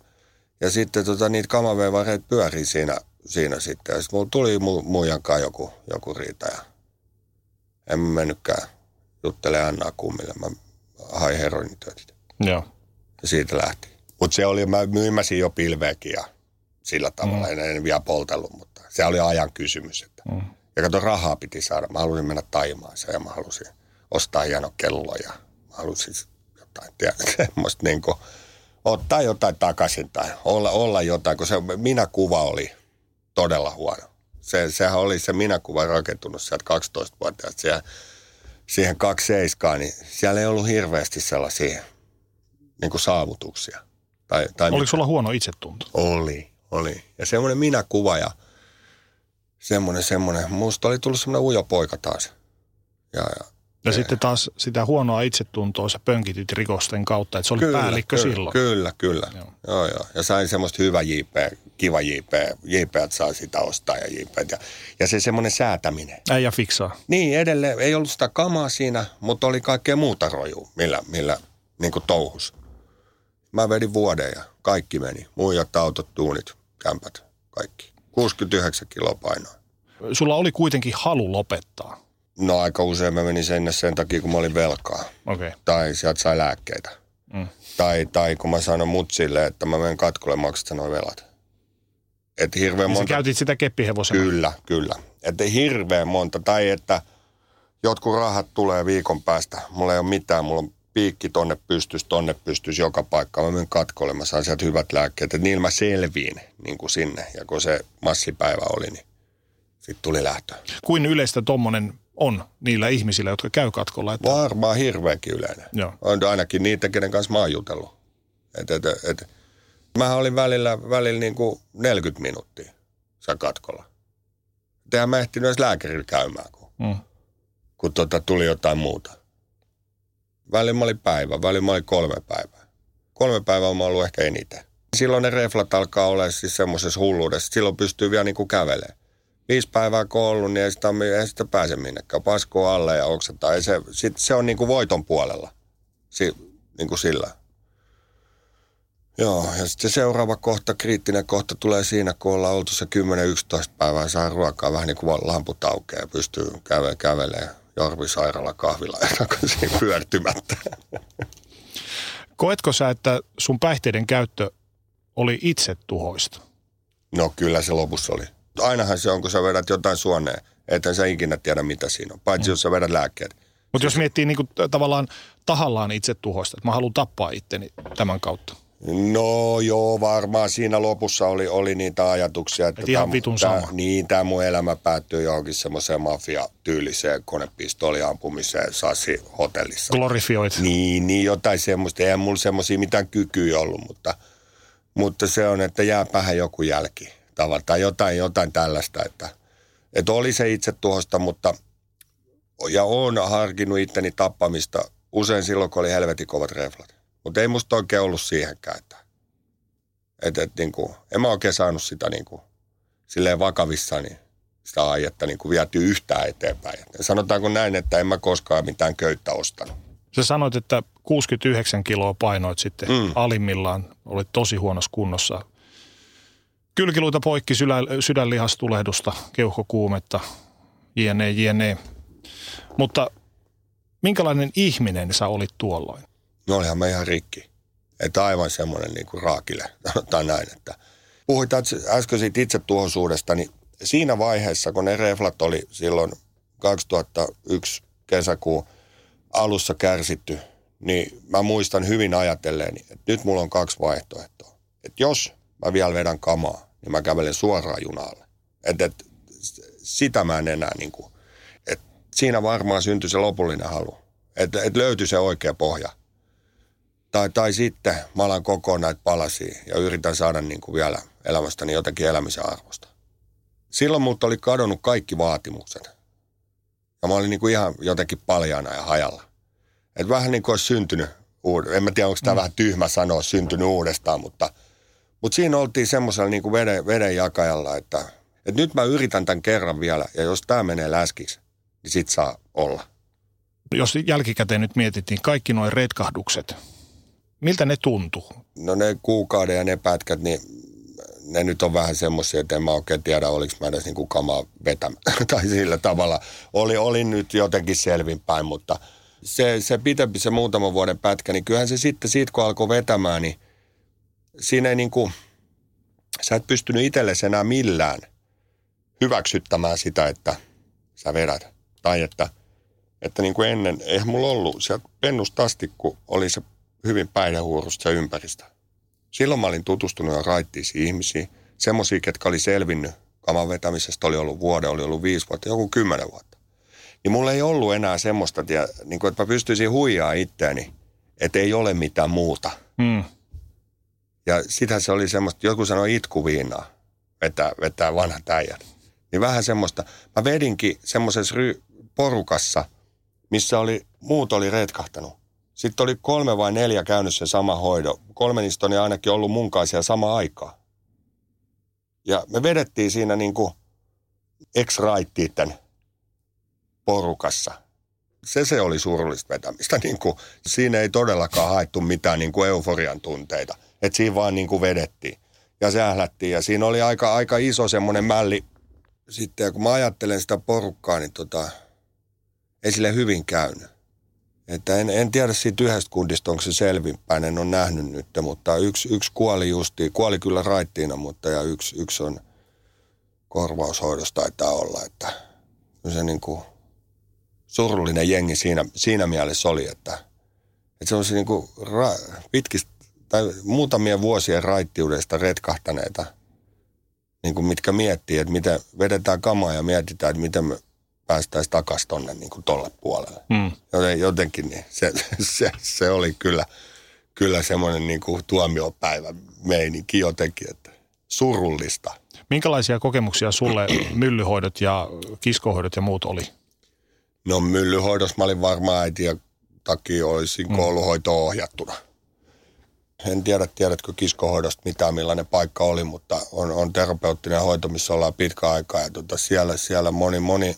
ja sitten tota, niitä kamaveivareita pyörii siinä, siinä sitten. Ja sitten mulla tuli mu, muijan joku, joku riita ja en mä mennytkään juttelemaan Annaa kummille. Mä hain heroinitöitä. Joo. Ja siitä lähti. Mutta se oli, mä myymäsin jo pilveäkin ja sillä tavalla. Mm. En, en vielä poltellut, mutta se oli ajan kysymys. Että. Mm. Ja kato, rahaa piti saada. Mä halusin mennä Taimaaseen ja mä halusin ostaa hieno kello ja mä halusin jotain, semmoista niin kuin, ottaa jotain takaisin tai olla, olla jotain, kun se minä-kuva oli todella huono. Se, sehän oli se minä-kuva rakentunut sieltä 12 vuotta siihen, siihen kaksi seiskaa, niin siellä ei ollut hirveästi sellaisia niin kuin saavutuksia. Tai, tai Oliko sulla huono itsetunto? Oli, oli. Ja semmoinen minä-kuva ja – semmoinen, semmoinen. Musta oli tullut semmoinen ujo poika taas. Ja, ja, ja sitten taas sitä huonoa itsetuntoa sä pönkitit rikosten kautta, että se oli kyllä, päällikkö kyllä, silloin. Kyllä, kyllä. Joo. Joo, joo. Ja sain semmoista hyvä JP, kiva JP. JP, että saa sitä ostaa ja JP. Ja, ja se semmoinen säätäminen. Äijä fiksaa. Niin, edelleen. Ei ollut sitä kamaa siinä, mutta oli kaikkea muuta rojua, millä, millä niin kuin touhus. Mä vedin vuoden ja kaikki meni. Muijat, autot, tuunit, kämpät, kaikki. 69 kiloa painoa. Sulla oli kuitenkin halu lopettaa. No aika usein mä menin sinne sen takia, kun mä olin velkaa. Okay. Tai sieltä sai lääkkeitä. Mm. Tai, tai kun mä sanoin mutsille, että mä menen katkolle maksata noin velat. Että hirveän niin monta... käytit sitä keppihevosena? Kyllä, kyllä. Että hirveän monta. Tai että jotkut rahat tulee viikon päästä. Mulla ei ole mitään. Mulla on piikki tonne pystys, tonne pystys joka paikka. Mä menen katkolle, mä saan sieltä hyvät lääkkeet. Että niillä mä selviin niin kuin sinne. Ja kun se massipäivä oli, niin sitten tuli lähtö. Kuin yleistä tommonen on niillä ihmisillä, jotka käy katkolla? Että... Varmaan hirveänkin yleinen. Joo. On ainakin niitä, kenen kanssa mä oon jutellut. Et, et, et. Mä olin välillä, välillä niin kuin 40 minuuttia saa katkolla. Tehän mä ehtinyt edes lääkärillä käymään, kun, mm. kun tota, tuli jotain muuta. Välillä mä olin päivä, välillä mä olin kolme päivää. Kolme päivää mä ollut ehkä eniten. Silloin ne reflat alkaa olla siis semmoisessa hulluudessa. Silloin pystyy vielä niin kuin kävelemään. Viisi päivää kun ollut, niin ei sitä, ei sitä pääse minnekään. Paskoo alle ja oksetaan. Ei se, sit se on niin kuin voiton puolella. Si, niin kuin sillä. Joo, ja sitten se seuraava kohta, kriittinen kohta tulee siinä, kun ollaan oltu se 10-11 päivää, saa ruokaa vähän niin kuin lamput aukeaa pystyy käve, kävelemään Jorvi sairaala kahvila takaisin pyörtymättä. Koetko sä, että sun päihteiden käyttö oli itse tuhoista? No kyllä se lopussa oli. Ainahan se on, kun sä vedät jotain suoneen Että sä ikinä tiedä, mitä siinä on, paitsi mm. jos sä vedät lääkkeet. Mutta jos miettii niin kuin, tavallaan tahallaan itse tuhosta, että mä haluan tappaa itteni tämän kautta. No joo, varmaan siinä lopussa oli, oli niitä ajatuksia. Että Et ihan tää- vitun tää- sama. Niin, tämä mun elämä päättyy johonkin semmoiseen mafia-tyyliseen konepistooliampumiseen Sassi hotellissa. Glorifioit. Niin, niin jotain semmoista. Eihän mulla semmoisia mitään kykyä ollut, mutta, mutta se on, että jääpähän joku jälki. Tai jotain, jotain tällaista, että, että oli se itse tuosta, mutta ja oon harkinnut itteni tappamista usein silloin, kun oli helvetin kovat reflat. Mutta ei musta oikein ollut siihenkään, että, että, että niin kuin, en mä oikein saanut sitä niin kuin, silleen vakavissani sitä aietta niin kuin vietyä yhtään eteenpäin. Ja sanotaanko näin, että en mä koskaan mitään köyttä ostanut. Sä sanoit, että 69 kiloa painoit sitten mm. Mm. alimmillaan. Olit tosi huonossa kunnossa. Kylkiluita poikki, sydä, sydänlihastulehdusta, keuhkokuumetta, jne, jne. Mutta minkälainen ihminen sä olit tuolloin? No olihan mä ihan rikki. Että aivan semmoinen niin kuin raakile, sanotaan näin. Että puhuit äs- äsken siitä itsetuhoisuudesta, niin siinä vaiheessa, kun ne reflat oli silloin 2001 kesäkuun alussa kärsitty, niin mä muistan hyvin ajatelleeni, että nyt mulla on kaksi vaihtoehtoa. Että jos mä vielä vedän kamaa, niin mä kävelen suoraan junalle. Että et, sitä mä en enää niin kuin, että siinä varmaan syntyi se lopullinen halu. Että et löytyi se oikea pohja. Tai, tai sitten mä alan kokoon näitä palasia ja yritän saada niin kuin vielä elämästäni jotakin elämisen arvosta. Silloin multa oli kadonnut kaikki vaatimukset. Ja mä olin niin kuin ihan jotenkin paljaana ja hajalla. Et vähän niin kuin olisi syntynyt, uud- en mä tiedä onko tämä mm. vähän tyhmä sanoa syntynyt uudestaan, mutta, mutta siinä oltiin semmoisella niin kuin veden, veden jakajalla, että, että nyt mä yritän tämän kerran vielä ja jos tämä menee läskiksi, niin sit saa olla. Jos jälkikäteen nyt mietittiin kaikki nuo retkahdukset, miltä ne tuntuu? No ne kuukauden ja ne pätkät, niin ne nyt on vähän semmoisia, että en mä oikein tiedä, oliko mä edes niinku kamaa vetämä. tai sillä tavalla. Oli, oli nyt jotenkin selvinpäin, mutta se, se pitempi, se muutaman vuoden pätkä, niin kyllähän se sitten siitä, kun alkoi vetämään, niin siinä ei niinku, sä et pystynyt itsellesi enää millään hyväksyttämään sitä, että sä vedät. Tai että, että niin kuin ennen, eihän mulla ollut sieltä pennusta asti, kun oli se hyvin päihdehuurusta se ympäristö. Silloin mä olin tutustunut jo raittiisiin ihmisiin, semmoisia, ketkä oli selvinnyt kaman vetämisestä, oli ollut vuoden, oli ollut viisi vuotta, joku kymmenen vuotta. Niin mulla ei ollut enää semmoista, tie, niin kuin, että mä pystyisin huijaa itteeni, että ei ole mitään muuta. Mm. Ja sitä se oli semmoista, joku sanoi itkuviinaa, vetää, vetää vanhat äijät. Niin vähän semmoista. Mä vedinkin semmoisessa ry- porukassa, missä oli, muut oli retkahtanut. Sitten oli kolme vai neljä käynyt sen sama hoidon. Kolme niistä on ainakin ollut mun kanssa siellä sama aikaa. Ja me vedettiin siinä niin kuin ex-raittiitten porukassa. Se se oli surullista vetämistä. Niin kuin, siinä ei todellakaan haettu mitään niin kuin euforian tunteita. Että siinä vaan niin kuin vedettiin ja sählättiin. Ja siinä oli aika, aika iso semmoinen mälli. Sitten ja kun mä ajattelen sitä porukkaa, niin tota, ei sille hyvin käynyt. Että en, en tiedä siitä yhdestä kundista, onko se selvinpäin, en ole nähnyt nyt, mutta yksi, yksi kuoli justiin, kuoli kyllä raittiina, mutta ja yksi, yksi on korvaushoidossa taitaa olla, että se niin kuin surullinen jengi siinä, siinä mielessä oli, että, että se on niin kuin ra, pitkistä tai muutamien vuosien raittiudesta retkahtaneita, niin kuin mitkä miettii, että miten vedetään kamaa ja mietitään, että miten me päästäisiin takaisin tonne niin kuin tolle puolelle. Mm. Joten jotenkin niin se, se, se, oli kyllä, kyllä semmoinen niin kuin tuomiopäivä meininki jotenkin, että surullista. Minkälaisia kokemuksia sulle myllyhoidot ja kiskohoidot ja muut oli? No myllyhoidossa mä olin varmaan äiti ja takia olisin mm. kouluhoitoon ohjattuna. En tiedä, tiedätkö kiskohoidosta mitään, millainen paikka oli, mutta on, on terapeuttinen hoito, missä ollaan pitkä aikaa. Ja tota siellä, siellä moni, moni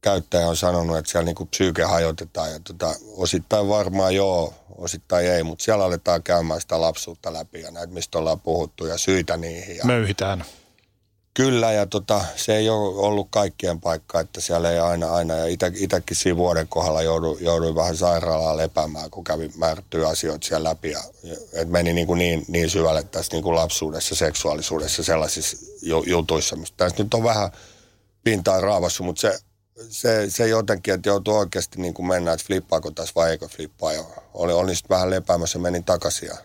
käyttäjä on sanonut, että siellä niinku psyyke hajotetaan. Ja tota, osittain varmaan joo, osittain ei, mutta siellä aletaan käymään sitä lapsuutta läpi ja näitä, mistä ollaan puhuttu ja syitä niihin. Ja Möyhitään. Kyllä, ja tota, se ei ole ollut kaikkien paikka, että siellä ei aina, aina ja itä, itäkin siinä vuoden kohdalla jouduin, jouduin vähän sairaalaan lepäämään, kun kävin määrättyjä asioita siellä läpi. Ja, et meni niin, kuin niin, niin syvälle tässä niin kuin lapsuudessa, seksuaalisuudessa, sellaisissa ju, jutuissa. mistä Tässä nyt on vähän, pintaan raavassu, mutta se, se, se jotenkin, että joutuu oikeasti niin kuin mennä, että flippaako tässä vai eikö flippaa. Ja oli, oli sitten vähän lepäämässä ja menin takaisin. Ja.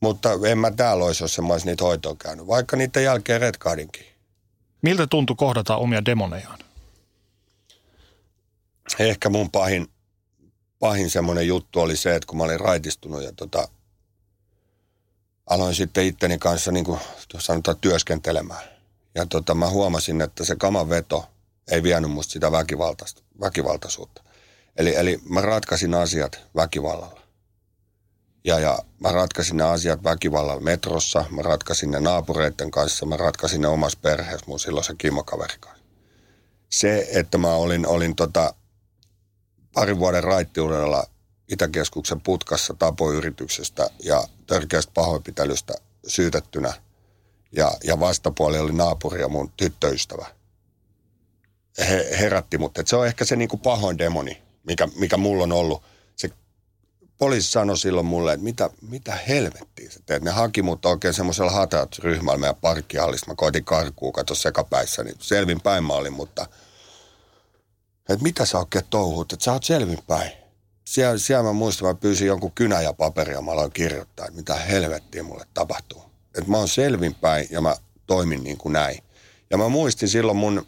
Mutta en mä täällä olisi, jos mä olisin niitä hoitoa käynyt, vaikka niiden jälkeen retkahdinkin. Miltä tuntui kohdata omia demonejaan? Ehkä mun pahin, pahin semmoinen juttu oli se, että kun mä olin raitistunut ja tota, aloin sitten itteni kanssa niin kuin sanotaan työskentelemään. Ja tota, mä huomasin, että se kaman veto ei vienyt musta sitä väkivaltaisuutta. Eli, eli mä ratkaisin asiat väkivallalla. Ja, ja mä ratkaisin ne asiat väkivallalla metrossa, mä ratkaisin ne naapureiden kanssa, mä ratkaisin ne omassa perheessä mun silloisen kimokaverin kanssa. Se, että mä olin, olin tota, parin vuoden raittiudella Itäkeskuksen putkassa tapoyrityksestä ja törkeästä pahoinpitelystä syytettynä. Ja, ja vastapuoli oli naapuri ja mun tyttöystävä. He herätti mut. Et se on ehkä se niinku pahoin demoni, mikä, mikä mulla on ollut. Se poliisi sanoi silloin mulle, että mitä, mitä helvettiä sä teet. Ne haki mut oikein semmoisella hatat-ryhmällä meidän parkkihallista. Mä koitin karkuun, kato sekapäissä, niin selvin päin mä olin, mutta että mitä sä oikein touhut, että sä oot selvin päin siellä, siellä mä muistan, mä pyysin jonkun kynä ja paperia, mä aloin kirjoittaa, että mitä helvettiä mulle tapahtuu. Että mä oon selvinpäin ja mä toimin niin kuin näin. Ja mä muistin silloin mun,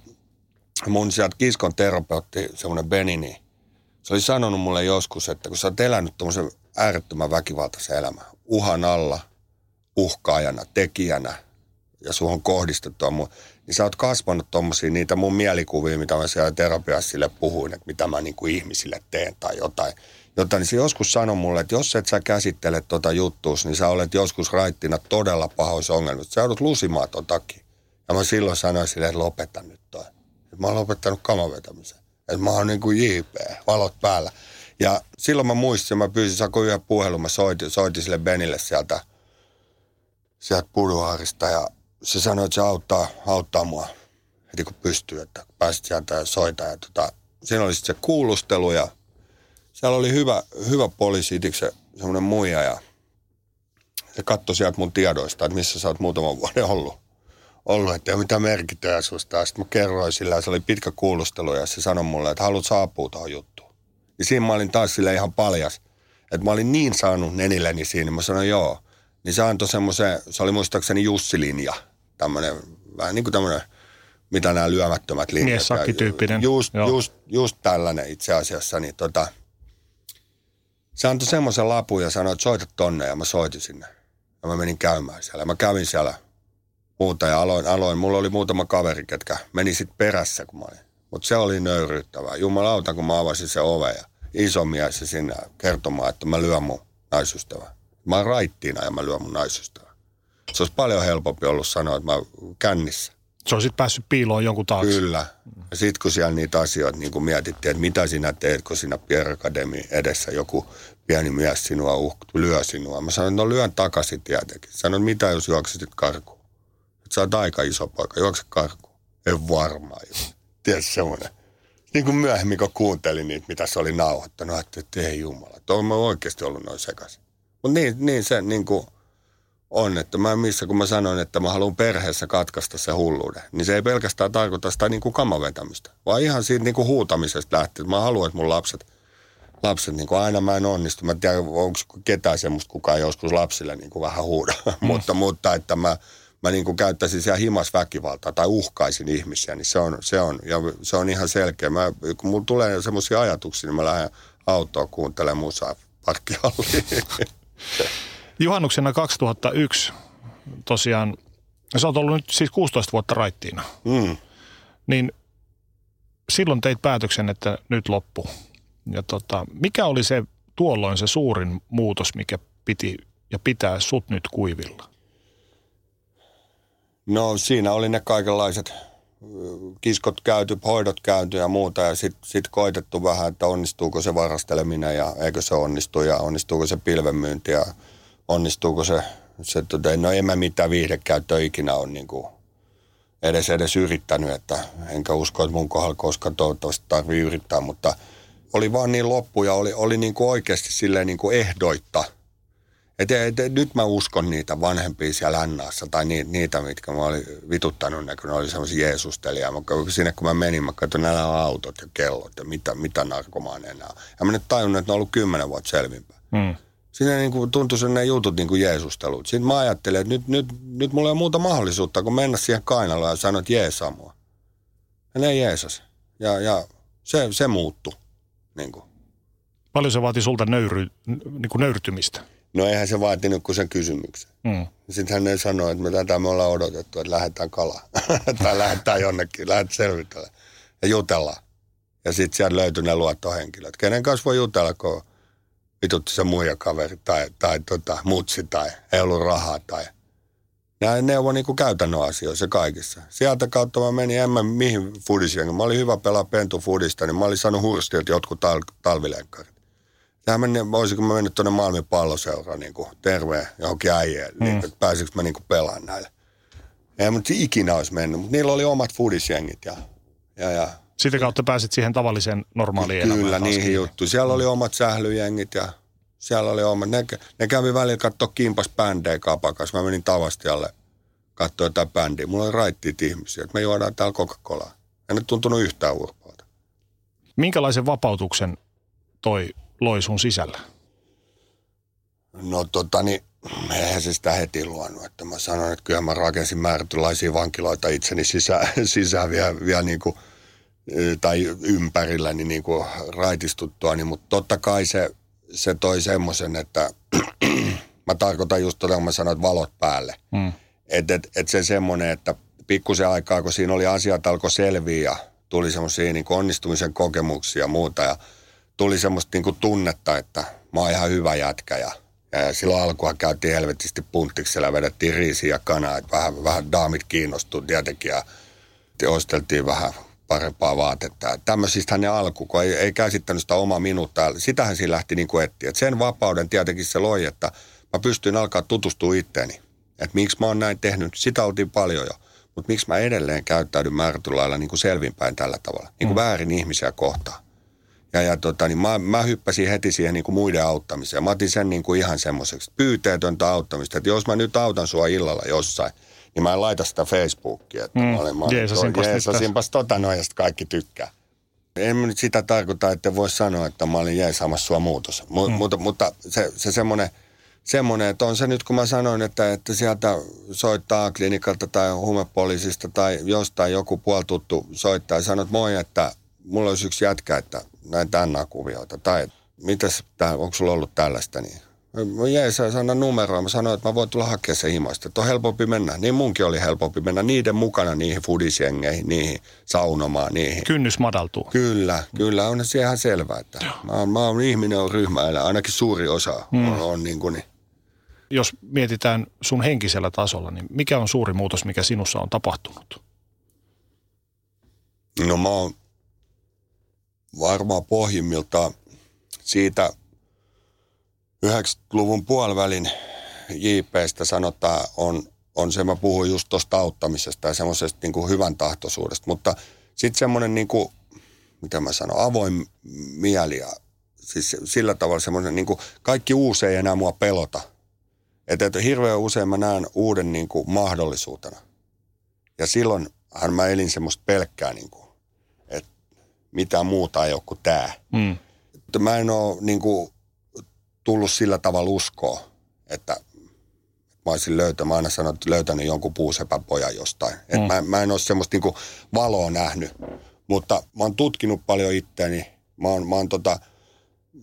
mun sieltä kiskon terapeutti, semmoinen Benini, se oli sanonut mulle joskus, että kun sä oot elänyt tommosen äärettömän väkivaltaisen elämän, uhan alla, uhkaajana, tekijänä, ja suhun kohdistettua mun, niin sä oot kasvanut tommosia niitä mun mielikuvia, mitä mä siellä terapiassa sille puhuin, että mitä mä niin kuin ihmisille teen tai jotain. Jotta niin se joskus sanoi mulle, että jos et sä käsittele tota juttuus, niin sä olet joskus raittina todella pahoissa ongelmissa. Sä joudut lusimaan ton takia. Ja mä silloin sanoin sille, että lopeta nyt. Että mä oon lopettanut kamavetämisen. Että mä oon niin kuin JP, valot päällä. Ja silloin mä muistin, mä pyysin, saako yhden puhelun, mä soitin, soitin sille Benille sieltä, sieltä Puduharista ja se sanoi, että se auttaa, auttaa mua heti kun pystyy, että pääsit sieltä ja soita. Ja tota, siinä oli sitten se kuulustelu ja siellä oli hyvä, hyvä poliisi, se semmoinen muija ja se katsoi sieltä mun tiedoista, että missä sä oot muutaman vuoden ollut. Ollut, että ei ole mitään merkityä susta. Sitten mä kerroin sillä se oli pitkä kuulustelu ja se sanoi mulle, että haluat saapua tuohon juttuun. Ja siinä mä olin taas sille ihan paljas, että mä olin niin saanut nenilleni siinä. Mä sanoin joo. Niin se antoi semmoisen, se oli muistaakseni Jussilinja – tämmöinen, vähän niin kuin tämmöinen, mitä nämä lyömättömät linjat. Miessakkityyppinen. Just, just, just tällainen itse asiassa, niin tota, se antoi semmoisen lapun ja sanoi, että soita tonne ja mä soitin sinne. Ja mä menin käymään siellä. Mä kävin siellä muuta ja aloin, aloin. Mulla oli muutama kaveri, ketkä meni sitten perässä, kun mä olin. Mutta se oli nöyryyttävää. Jumalauta, kun mä avasin se ove ja iso mies sinne kertomaan, että mä lyön mun naisystävää. Mä oon raittiina ja mä lyön mun naisystävää. Se olisi paljon helpompi ollut sanoa, että mä kännissä. Se olisi päässyt piiloon jonkun taakse. Kyllä. Ja sitten kun siellä niitä asioita niin kun mietittiin, että mitä sinä teet, kun sinä Pierre Academy edessä joku pieni mies sinua uh, lyö sinua. Mä sanoin, no lyön takaisin tietenkin. Sanoin, mitä jos juoksisit karkuun? Että sä oot aika iso poika, juokse karkuun. En varmaan juo. Tiedätkö semmoinen? Niin kuin myöhemmin, kun kuuntelin niitä, mitä se oli nauhoittanut, että ei jumala, tuo mä oikeasti ollut noin sekaisin. Mutta niin, niin se niin kuin, on, että mä missä kun mä sanoin, että mä haluan perheessä katkaista se hulluuden, niin se ei pelkästään tarkoita sitä niin kuin kamavetämistä, vaan ihan siitä niin kuin huutamisesta lähtien. Mä haluan, että mun lapset, lapset niin kuin aina mä en onnistu. Mä en tiedä, onko ketään semmoista kukaan joskus lapsille niin kuin vähän huuda, mm. mutta, mutta että mä, mä niin kuin käyttäisin siellä himas väkivaltaa tai uhkaisin ihmisiä, niin se on, se on, ja se on ihan selkeä. Mä, kun mulla tulee semmoisia ajatuksia, niin mä lähden autoa kuuntelemaan musaa parkkihalliin. Juhannuksena 2001 tosiaan, sä oot ollut nyt siis 16 vuotta raittiina. Mm. Niin silloin teit päätöksen, että nyt loppu. Ja tota, mikä oli se tuolloin se suurin muutos, mikä piti ja pitää sut nyt kuivilla? No siinä oli ne kaikenlaiset kiskot käyty, hoidot käyty ja muuta ja sitten sit koitettu vähän, että onnistuuko se varasteleminen ja eikö se onnistu ja onnistuuko se pilvenmyynti ja onnistuuko se, se tota, no en mä mitään viihdekäyttöä ikinä on niin kuin edes, edes yrittänyt, että enkä usko, että mun kohdalla koskaan toivottavasti tarvii yrittää, mutta oli vaan niin loppu ja oli, oli niin kuin oikeasti silleen niin kuin ehdoitta, Et, et, et, nyt mä uskon niitä vanhempia siellä Lännaassa tai ni, niitä, mitkä mä olin vituttanut kun ne oli semmoisia jeesustelijia. Mä, sinne kun mä menin, mä katsoin nämä autot ja kellot ja mitä, mitä narkomaaneja nämä on. Ja mä nyt tajunnut, että ne on ollut kymmenen vuotta selvinpäin. Mm. Siinä niin kuin tuntui sen ne jutut niin kuin jeesustelut. Sitten mä ajattelin, että nyt, nyt, nyt mulla ei ole muuta mahdollisuutta kuin mennä siihen kainaloon ja sanoa, että jeesaa mua. Ja ne jeesas. Ja, ja se, se muuttui. Niin kuin. Paljon se vaati sulta nöyry, niin kuin nöyrtymistä? No eihän se vaatinut kuin sen kysymyksen. Mm. Sitten hän sanoi, että me tätä me ollaan odotettu, että lähdetään kalaan. tai lähdetään jonnekin, lähdetään selvitellä ja jutellaan. Ja sitten sieltä löytyi ne luottohenkilöt. Kenen kanssa voi jutella, kun vitutti se muija kaveri tai, tai tota, mutsi tai ei ollut rahaa tai... Nämä neuvo niin kuin käytännön asioissa kaikissa. Sieltä kautta mä menin, en mä mihin fudisiin. Mä olin hyvä pelaa pentu fudista, niin mä olin saanut hurstilta jotkut tal- talvilenkkarit. Tähän meni, voisinko mä mennyt tuonne Malmin palloseuraan niin kuin terveen johonkin äijeen, mm. niin, että pääsikö mä niin kuin pelaan näille. Ei mutta ikinä olisi mennyt, mutta niillä oli omat fudisjengit ja, ja, ja Sitä kautta pääsit siihen tavalliseen normaaliin Kyllä, elämään taas niihin juttuihin. Siellä oli omat sählyjengit ja siellä oli omat. Ne, ne kävi välillä katsoa kimpas bändejä kapakas. Mä menin Tavastialle katsoa jotain bändiä. Mulla oli raittiit ihmisiä, että me juodaan täällä Coca-Colaa. En nyt tuntunut yhtään urpaalta. Minkälaisen vapautuksen toi loi sun sisällä? No tota niin, eihän se sitä heti luonut. Että mä sanoin, että kyllä mä rakensin määrätynlaisia vankiloita itseni sisään, sisään vielä, vielä niin kuin, tai ympärilläni niin kuin raitistuttua. Niin, mutta totta kai se, se toi semmoisen, että mä tarkoitan just tota, kun mä sanoin, että valot päälle. Mm. Että et, et se semmoinen, että pikkusen aikaa, kun siinä oli asiat alkoi selviä ja tuli semmoisia niin onnistumisen kokemuksia ja muuta ja tuli semmoista niin kuin tunnetta, että mä oon ihan hyvä jätkä ja, ja silloin alkua käytiin helvetisti punttiksella vedettiin riisiä ja kanaa, että vähän, vähän daamit kiinnostuu tietenkin ja osteltiin vähän parempaa vaatetta. Tämmöisistä ne alku, kun ei, ei käsittänyt sitä omaa minuuttaa. Sitähän siinä lähti niin kuin etsiä. Et sen vapauden tietenkin se loi, että mä pystyin alkaa tutustua itteeni. Että miksi mä oon näin tehnyt. Sitä oltiin paljon jo. Mutta miksi mä edelleen käyttäydyn määrätyllä lailla niin kuin selvinpäin tällä tavalla. Niin kuin mm. väärin ihmisiä kohtaan. Ja, ja tota, niin mä, mä hyppäsin heti siihen niin kuin muiden auttamiseen. Mä otin sen niin kuin ihan semmoiseksi pyyteetöntä auttamista. Että jos mä nyt autan sua illalla jossain, niin mä en laita sitä Facebookia. Että Mm, mä olen, jeesasinpas jeesasinpas tota noin ja kaikki tykkää. En mä nyt sitä tarkoita, että voi sanoa, että mä olin jeesaamassa sua muutos. Mu, mm. mutta, mutta se, se semmoinen, semmoinen, että on se nyt kun mä sanoin, että, että sieltä soittaa klinikalta tai huumepoliisista tai jostain joku puoltuttu soittaa ja sanoo, että moi, että mulla olisi yksi jätkä, että näitä NA-kuvioita. Tai mitäs, tää, onko sulla ollut tällaista niin? Mä jäin sä anna numeroa. Mä sanoin, että mä voin tulla hakea se himasta. Että on helpompi mennä. Niin munkin oli helpompi mennä niiden mukana niihin fudisjengeihin, niihin saunomaan, niihin. Kynnys madaltuu. Kyllä, kyllä on se ihan selvää, että mä oon, mä oon ihminen on ryhmäeläin, ainakin suuri osa mm. on, on niin kuin, niin. Jos mietitään sun henkisellä tasolla, niin mikä on suuri muutos, mikä sinussa on tapahtunut? No mä oon varmaan pohjimmiltaan siitä 90-luvun puolivälin JPstä sanotaan, on, on se, mä puhuin just tuosta auttamisesta ja semmoisesta niin hyvän tahtoisuudesta, mutta sitten semmoinen niin kuin, mitä mä sanon, avoin mieli ja siis sillä tavalla semmoinen, niin kuin, kaikki uusi ei enää mua pelota. Että, että hirveän usein mä näen uuden niin kuin, mahdollisuutena. Ja silloinhan mä elin semmoista pelkkää, niin kuin, mitään muuta ei ole kuin tämä. Mm. Että mä en ole niin kuin, tullut sillä tavalla uskoa, että mä olisin löytänyt, mä aina sanon, että löytänyt jonkun puusepän pojan jostain. Mm. Et mä, mä en ole semmoista niinku valoa nähnyt, mutta mä oon tutkinut paljon itteeni. Mä, oon, mä, oon tota,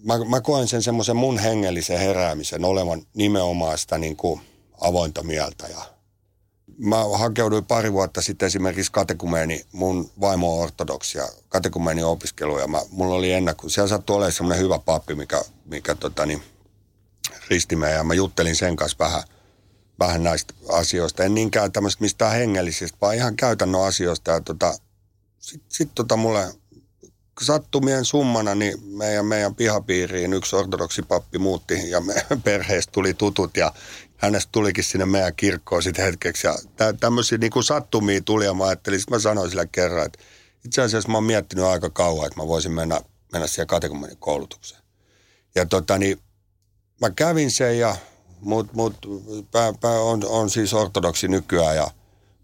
mä, mä koen sen semmoisen mun hengellisen heräämisen olevan nimenomaan sitä niinku avointa mieltä. Ja mä hakeuduin pari vuotta sitten esimerkiksi katekumeeni, mun vaimo on ortodoksia, katekumeeni opiskeluja. Mä, mulla oli ennakko, siellä sattui olemaan semmoinen hyvä pappi, mikä, mikä tota niin, risti ja mä juttelin sen kanssa vähän, vähän näistä asioista. En niinkään tämmöistä mistään hengellisistä, vaan ihan käytännön asioista. Ja tota, sitten sit tota mulle sattumien summana niin meidän, meidän pihapiiriin yksi ortodoksi pappi muutti ja me perheestä tuli tutut ja hänestä tulikin sinne meidän kirkkoon sitten hetkeksi. Ja tä, tämmöisiä niin kuin sattumia tuli ja mä ajattelin, sitten mä sanoin sille kerran, että itse asiassa mä oon miettinyt aika kauan, että mä voisin mennä, mennä siihen kategomenin koulutukseen. Ja tota niin, mä kävin sen ja mutta mut, pää, pää on, on siis ortodoksi nykyään ja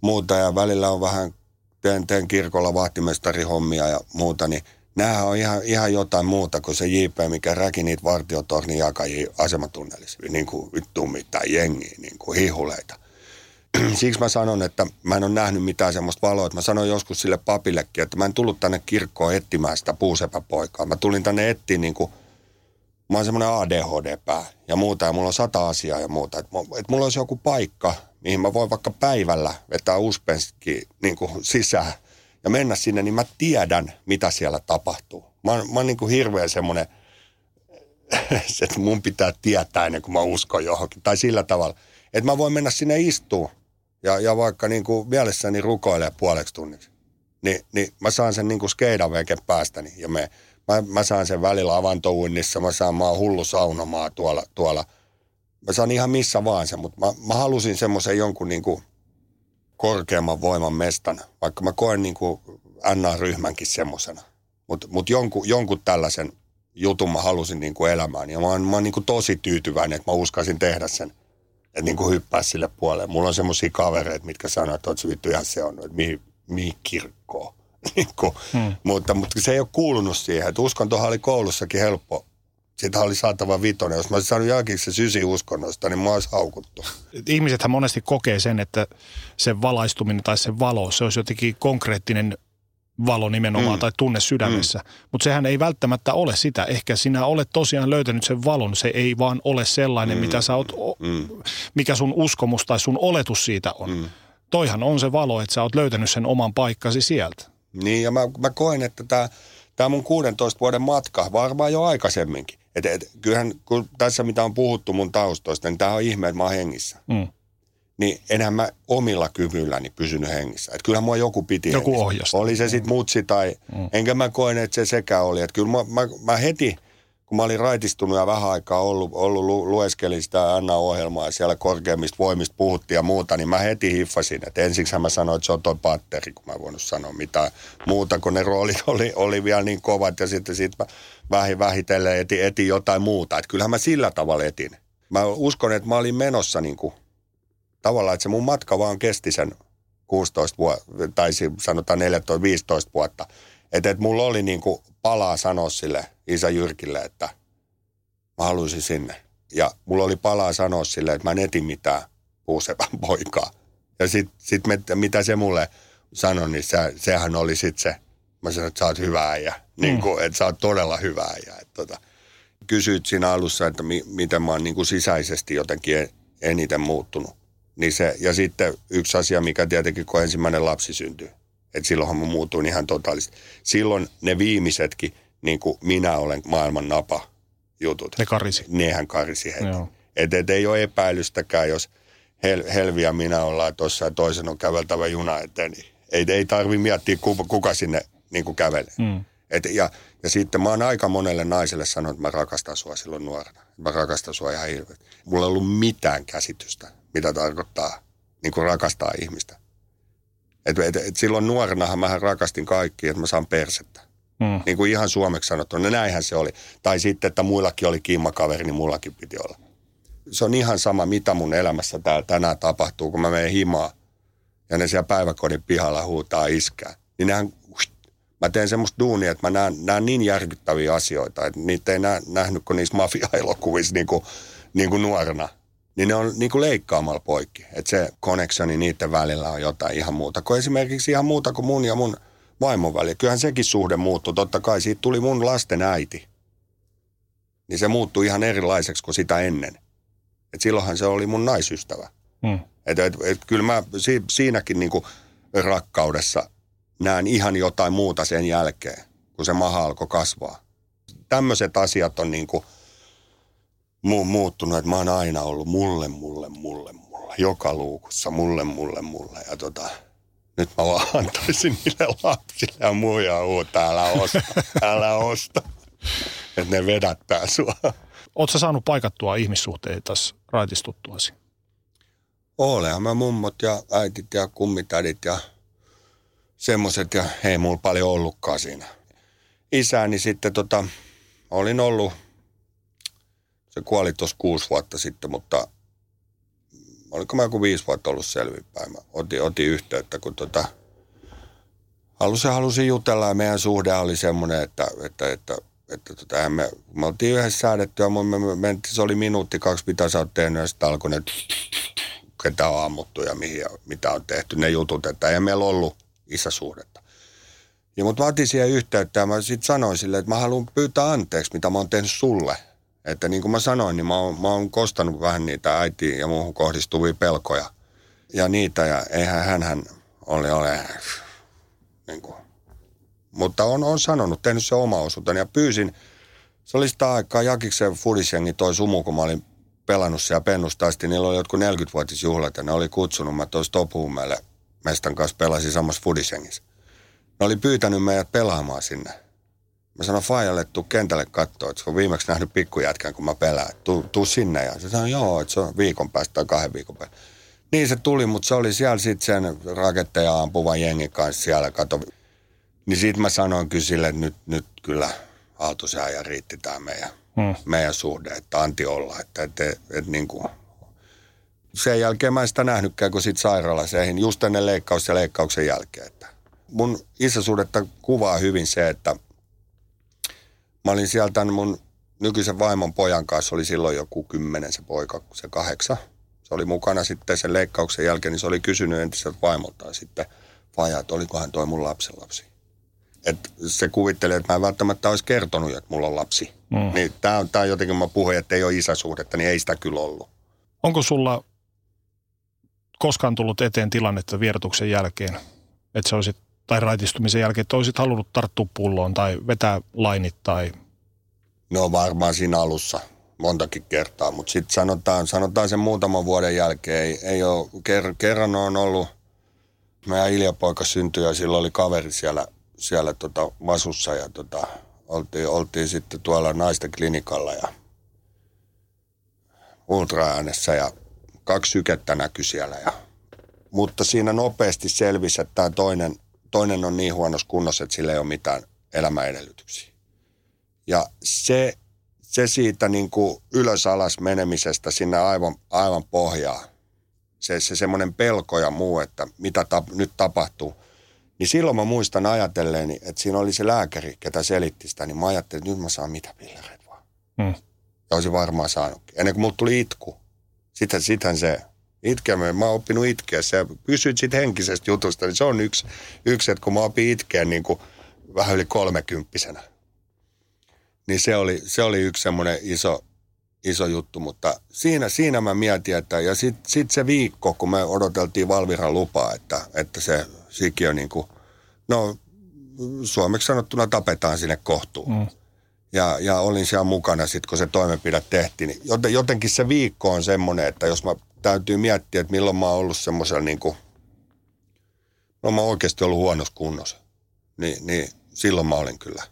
muuta ja välillä on vähän, teen, teen kirkolla vahtimestarihommia ja muuta, niin nämä on ihan, ihan jotain muuta kuin se JP, mikä räki niitä vartiotornin jakajia asematunnelissa. Niin kuin vittu jengiä, niin kuin hihuleita. Siksi mä sanon, että mä en ole nähnyt mitään semmoista valoa. Mä sanoin joskus sille papillekin, että mä en tullut tänne kirkkoon etsimään sitä puusepäpoikaa. Mä tulin tänne etsiä niin kuin, mä oon semmoinen ADHD-pää ja muuta ja mulla on sata asiaa ja muuta. Että et mulla olisi joku paikka, mihin mä voin vaikka päivällä vetää uspenski niin kuin sisään ja mennä sinne, niin mä tiedän, mitä siellä tapahtuu. Mä, mä oon niin kuin hirveän semmoinen, että mun pitää tietää ennen kuin mä uskon johonkin. Tai sillä tavalla, että mä voin mennä sinne istuun ja, ja vaikka niin kuin mielessäni rukoilee puoleksi tunniksi. Ni, niin mä saan sen niin kuin skeidan veke päästäni ja me, mä, mä, saan sen välillä avantouinnissa, mä saan, oon hullu saunomaa tuolla, tuolla. Mä saan ihan missä vaan sen, mutta mä, mä halusin semmoisen jonkun niin kuin korkeamman voiman mestana, vaikka mä koen niin kuin NA-ryhmänkin semmoisena. Mutta mut jonkun, jonkun tällaisen jutun mä halusin niin kuin elämään ja mä oon, mä oon niin kuin tosi tyytyväinen, että mä uskasin tehdä sen – että niin kuin hyppää sille puolelle. Mulla on semmoisia kavereita, mitkä sanoo, että ootko vittu ihan se on, että mihin, mihin kirkkoon. niin kuin, hmm. mutta, mutta se ei ole kuulunut siihen. Että uskontohan oli koulussakin helppo. Siitä oli saatava vitonen. Jos mä olisin saanut se sysi uskonnosta, niin mä olisi haukuttu. Ihmisethän monesti kokee sen, että se valaistuminen tai se valo, se olisi jotenkin konkreettinen valo nimenomaan mm. tai tunne sydämessä. Mm. Mutta sehän ei välttämättä ole sitä. Ehkä sinä olet tosiaan löytänyt sen valon. Se ei vaan ole sellainen, mm. mitä sä oot, mm. mikä sun uskomus tai sun oletus siitä on. Mm. Toihan on se valo, että sä oot löytänyt sen oman paikkasi sieltä. Niin ja mä, mä koen, että tämä tämä mun 16 vuoden matka, varmaan jo aikaisemminkin. Et, et, kyllähän kun tässä mitä on puhuttu mun taustoista, niin tämä on ihme, että mä oon hengissä. Mm niin enhän mä omilla kyvyilläni pysynyt hengissä. Että kyllähän mua joku piti Joku ohjasta. Oli se sitten mutsi tai, mm. enkä mä koen, että se sekä oli. Että kyllä mä, mä, mä heti, kun mä olin raitistunut ja vähän aikaa ollut, ollut lu, lueskelin sitä Anna-ohjelmaa ja siellä korkeimmista voimista puhuttiin ja muuta, niin mä heti hiffasin. Että ensiksi mä sanoin, että se on toi patteri, kun mä en voinut sanoa mitään muuta, kun ne roolit oli, oli vielä niin kovat ja sitten sit mä vähi, vähitellen etin, etin jotain muuta. Että kyllähän mä sillä tavalla etin. Mä uskon, että mä olin menossa niin kuin tavallaan, että se mun matka vaan kesti sen 16 vuotta, tai sanotaan 14-15 vuotta. Että et mulla oli niin kuin palaa sanoa sille isä Jyrkille, että mä haluaisin sinne. Ja mulla oli palaa sanoa sille, että mä en eti mitään puusepän poikaa. Ja sit, sit mitä se mulle sanoi, niin se, sehän oli sit se, mä sanoin, että sä oot hyvä äijä. Niin kuin, että sä oot todella hyvä äijä. Että tota, kysyit siinä alussa, että mi, miten mä oon niin kuin sisäisesti jotenkin eniten muuttunut. Niin se, ja sitten yksi asia, mikä tietenkin, kun ensimmäinen lapsi syntyy, että silloinhan mä muutuin ihan totaalisesti. Silloin ne viimeisetkin, niin kuin minä olen maailman napa jutut. Ne karisi. Nehän karisi heti. Että et ei ole epäilystäkään, jos Hel, Helvi ja minä ollaan tuossa ja toisen on käveltävä juna eteen, niin ei, ei tarvi miettiä, kuka, kuka sinne niin kuin kävelee. Mm. Et, ja, ja sitten mä oon aika monelle naiselle sanonut, että mä rakastan sua silloin nuorena. Mä rakastan sua ihan hirveästi. Mulla ei ollut mitään käsitystä mitä tarkoittaa niin kuin rakastaa ihmistä. Et, et, et silloin nuorenahan mä rakastin kaikki, että mä saan persettä. Mm. Niin kuin ihan suomeksi sanottu, no näinhän se oli. Tai sitten, että muillakin oli kimmakaveri, niin mullakin piti olla. Se on ihan sama, mitä mun elämässä täällä tänään tapahtuu, kun mä menen himaa ja ne siellä päiväkodin pihalla huutaa iskää. Niin nehän, mä teen semmoista duunia, että mä näen, näen niin järkyttäviä asioita, että niitä ei nä, nähnyt kuin niissä mafia-elokuvissa niin kuin, niin kuin nuorena niin ne on niin kuin leikkaamalla poikki. Että se connectioni niiden välillä on jotain ihan muuta kuin esimerkiksi ihan muuta kuin mun ja mun vaimon välillä. Kyllähän sekin suhde muuttui. Totta kai siitä tuli mun lasten äiti. Niin se muuttui ihan erilaiseksi kuin sitä ennen. Et silloinhan se oli mun naisystävä. Hmm. Et, et, et, kyllä mä si, siinäkin niin kuin rakkaudessa näen ihan jotain muuta sen jälkeen, kun se maha alkoi kasvaa. Tämmöiset asiat on niin kuin – mu- muuttunut, että mä oon aina ollut mulle, mulle, mulle, mulle, joka luukussa, mulle, mulle, mulle. Ja tota, nyt mä vaan antaisin niille lapsille ja muja uutta, älä osta, älä osta. Että ne vedättää sua. Oletko saanut paikattua ihmissuhteita raitistuttuasi? Olehan mä mummot ja äitit ja kummitädit ja semmoset ja ei mulla paljon ollutkaan siinä. Isäni sitten tota, olin ollut se kuoli tuossa kuusi vuotta sitten, mutta oliko mä joku viisi vuotta ollut selvinpäin. Mä otin, otin yhteyttä, kun tota, halusin, halusin jutella ja meidän suhde oli semmoinen, että, että, että, että tota, me, me oltiin yhdessä säädetty ja me, me, me, se oli minuutti, kaksi, mitä sä oot tehnyt ja sitten alkoi ne, ketä on ammuttu ja mihin, mitä on tehty, ne jutut, että ei meillä ollut isäsuhdetta. Ja mutta mä otin siihen yhteyttä ja mä sitten sanoin sille, että mä haluan pyytää anteeksi, mitä mä oon tehnyt sulle. Että niin kuin mä sanoin, niin mä oon, mä oon kostanut vähän niitä äitiin ja muuhun kohdistuvia pelkoja. Ja niitä, ja eihän hän ole, ole niin kuin. Mutta on, on sanonut, tehnyt se oma osuuteni ja pyysin, se oli sitä aikaa Jakiksen fudisjengi toi sumu, kun mä olin pelannut siellä pennusta asti, niillä oli jotkut 40-vuotisjuhlat ja ne oli kutsunut, mä tois Topuumelle mestan kanssa pelasin samassa fudisjengissä. Ne oli pyytänyt meidät pelaamaan sinne. Mä sanoin Fajalle, että tuu kentälle katsoa, että se on viimeksi nähnyt pikkujätkän, kun mä pelään. Tuu, tuu sinne. Ja se sanoi, joo, että se on viikon päästä tai kahden viikon päästä. Niin se tuli, mutta se oli siellä sitten sen raketteja ampuvan jengin kanssa siellä. Kato. Niin siitä mä sanoin kyllä sille, että nyt, nyt kyllä Aaltosää ja riitti tämä meidän, hmm. meidän suhde, että anti olla. Että, että, että, että niin kuin, sen jälkeen mä en sitä nähnytkään kuin sit sairaalassa, just ennen leikkaus ja leikkauksen jälkeen. Että mun isäsuhdetta kuvaa hyvin se, että mä olin sieltä mun nykyisen vaimon pojan kanssa, oli silloin joku kymmenen se poika, se kahdeksan. Se oli mukana sitten sen leikkauksen jälkeen, niin se oli kysynyt entiseltä vaimoltaan sitten vaja, että olikohan toi mun lapsenlapsi. Et se kuvitteli, että mä en välttämättä olisi kertonut, että mulla on lapsi. Mm. Niin tää on, tää on jotenkin, mä puhuin, että ei ole isäsuhdetta, niin ei sitä kyllä ollut. Onko sulla koskaan tullut eteen tilannetta vierotuksen jälkeen, että se olisi, tai raitistumisen jälkeen, että olisit halunnut tarttua pulloon tai vetää lainit tai... No varmaan siinä alussa montakin kertaa, mutta sitten sanotaan, sanotaan sen muutaman vuoden jälkeen, ei, ei ole, ker, kerran on ollut, meidän Ilja-poika syntyi ja silloin oli kaveri siellä, siellä tota Vasussa ja tota, oltiin, oltiin sitten tuolla naisten klinikalla ja ultraäänessä ja kaksi sykettä näkyi siellä. Ja, mutta siinä nopeasti selvisi, että tämä toinen, toinen on niin huonossa kunnossa, että sillä ei ole mitään elämäedellytyksiä. Ja se, se siitä niin kuin ylös alas menemisestä sinne aivan, aivan pohjaa, se, se semmoinen pelko ja muu, että mitä tap, nyt tapahtuu, niin silloin mä muistan ajatelleeni, että siinä oli se lääkäri, ketä selitti sitä, niin mä ajattelin, että nyt mä saan mitä pillereitä vaan. Mm. Ja olisin varmaan saanutkin. Ennen kuin mut tuli itku, sitten, sitten se itkeä, mä oon oppinut itkeä. Sä kysyit sit henkisestä jutusta, niin se on yksi, yksi että kun mä opin itkeä niin kuin vähän yli kolmekymppisenä. Niin se oli, se oli yksi semmoinen iso, iso juttu, mutta siinä, siinä mä mietin, että ja sitten sit se viikko, kun me odoteltiin Valviran lupaa, että, että se sikiö niin kuin, no suomeksi sanottuna tapetaan sinne kohtuun. Mm ja, ja olin siellä mukana sitten, kun se toimenpide tehtiin. Niin joten, jotenkin se viikko on semmoinen, että jos mä täytyy miettiä, että milloin mä oon ollut semmoisella niin kuin, no mä oikeasti ollut huonossa kunnossa, niin, niin silloin mä olin kyllä.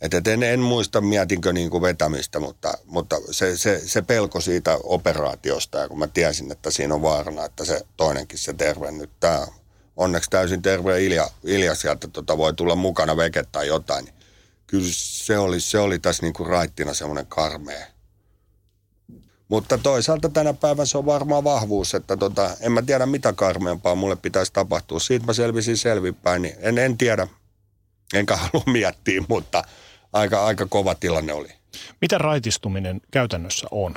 Et, et en, en muista, mietinkö niin kuin vetämistä, mutta, mutta se, se, se pelko siitä operaatiosta, ja kun mä tiesin, että siinä on vaarana, että se toinenkin se terve nyt, tämä onneksi täysin terve Ilja, Ilja sieltä tota, voi tulla mukana veke tai jotain, niin kyllä se oli, se oli tässä niin kuin raittina semmoinen karmea. Mutta toisaalta tänä päivänä se on varmaan vahvuus, että tota, en mä tiedä mitä karmeampaa mulle pitäisi tapahtua. Siitä mä selvisin selvipäin, niin en, en tiedä, enkä halua miettiä, mutta aika, aika kova tilanne oli. Mitä raitistuminen käytännössä on?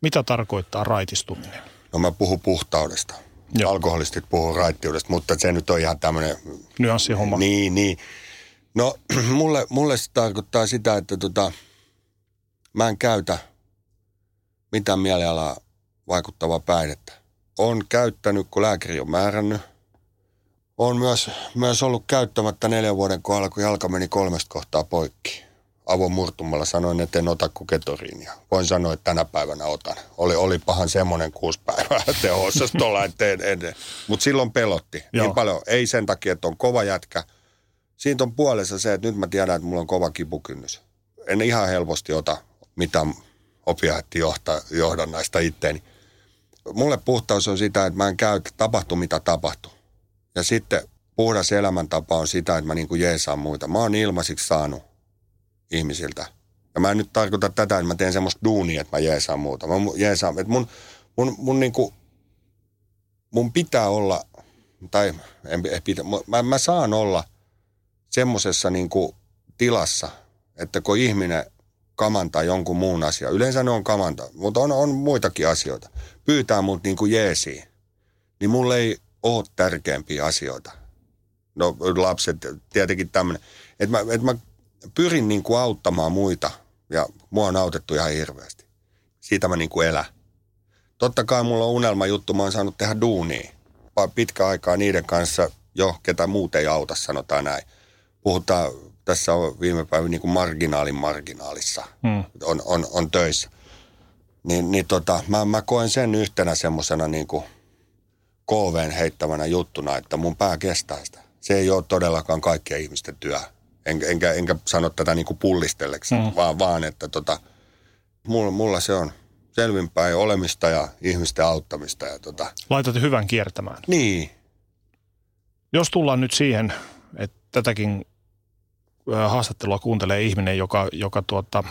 Mitä tarkoittaa raitistuminen? No mä puhun puhtaudesta. Joo. Alkoholistit puhuu raittiudesta, mutta se nyt on ihan tämmöinen... Nyanssihomma. Niin, niin. No mulle, mulle se tarkoittaa sitä, että tota, mä en käytä mitään mielialaa vaikuttavaa päihdettä. On käyttänyt, kun lääkäri on määrännyt. On myös, myös ollut käyttämättä neljän vuoden kohdalla, kun jalka meni kolmesta kohtaa poikki. Avon murtumalla sanoin, että en ota kuketoriinia. Voin sanoa, että tänä päivänä otan. Oli, oli pahan semmoinen kuusi päivää teho-osastolla, että en, en. Mutta silloin pelotti niin paljon. Ei sen takia, että on kova jätkä – siitä on puolessa se, että nyt mä tiedän, että mulla on kova kipukynnys. En ihan helposti ota mitään opiaattijohdannaista itteeni. Mulle puhtaus on sitä, että mä en käy, tapahtu mitä tapahtuu. Ja sitten puhdas elämäntapa on sitä, että mä niin kuin jeesaan muita. Mä oon ilmaisiksi saanut ihmisiltä. Ja mä en nyt tarkoita tätä, että mä teen semmoista duunia, että mä jeesaan muuta. Mä jeesaan, että mun, mun, mun niin kuin mun pitää olla, tai en pitä, mä, mä saan olla semmoisessa niin tilassa, että kun ihminen kamantaa jonkun muun asia, yleensä ne on kamanta, mutta on, on muitakin asioita, pyytää mut niin kuin jeesiin, niin mulle ei ole tärkeämpiä asioita. No lapset, tietenkin tämmöinen, että mä, että mä pyrin niin kuin auttamaan muita ja mua on autettu ihan hirveästi. Siitä mä niin kuin elän. Totta kai mulla on unelma juttu, mä oon saanut tehdä duunia. Pitkä aikaa niiden kanssa jo, ketä muut ei auta, sanotaan näin. Puhutaan, tässä on viime päivä niin kuin marginaalin marginaalissa, hmm. on, on, on töissä. Niin, niin tota, mä, mä koen sen yhtenä semmoisena niin kuin KVn heittävänä juttuna, että mun pää kestää sitä. Se ei ole todellakaan kaikkien ihmisten työ. Enkä, enkä, enkä sano tätä niin kuin pullistelleksi, hmm. vaan, vaan että tota, mulla, mulla se on selvinpäin olemista ja ihmisten auttamista. Ja tota. Laitat hyvän kiertämään. Niin. Jos tullaan nyt siihen, että tätäkin haastattelua kuuntelee ihminen, joka, joka tuota,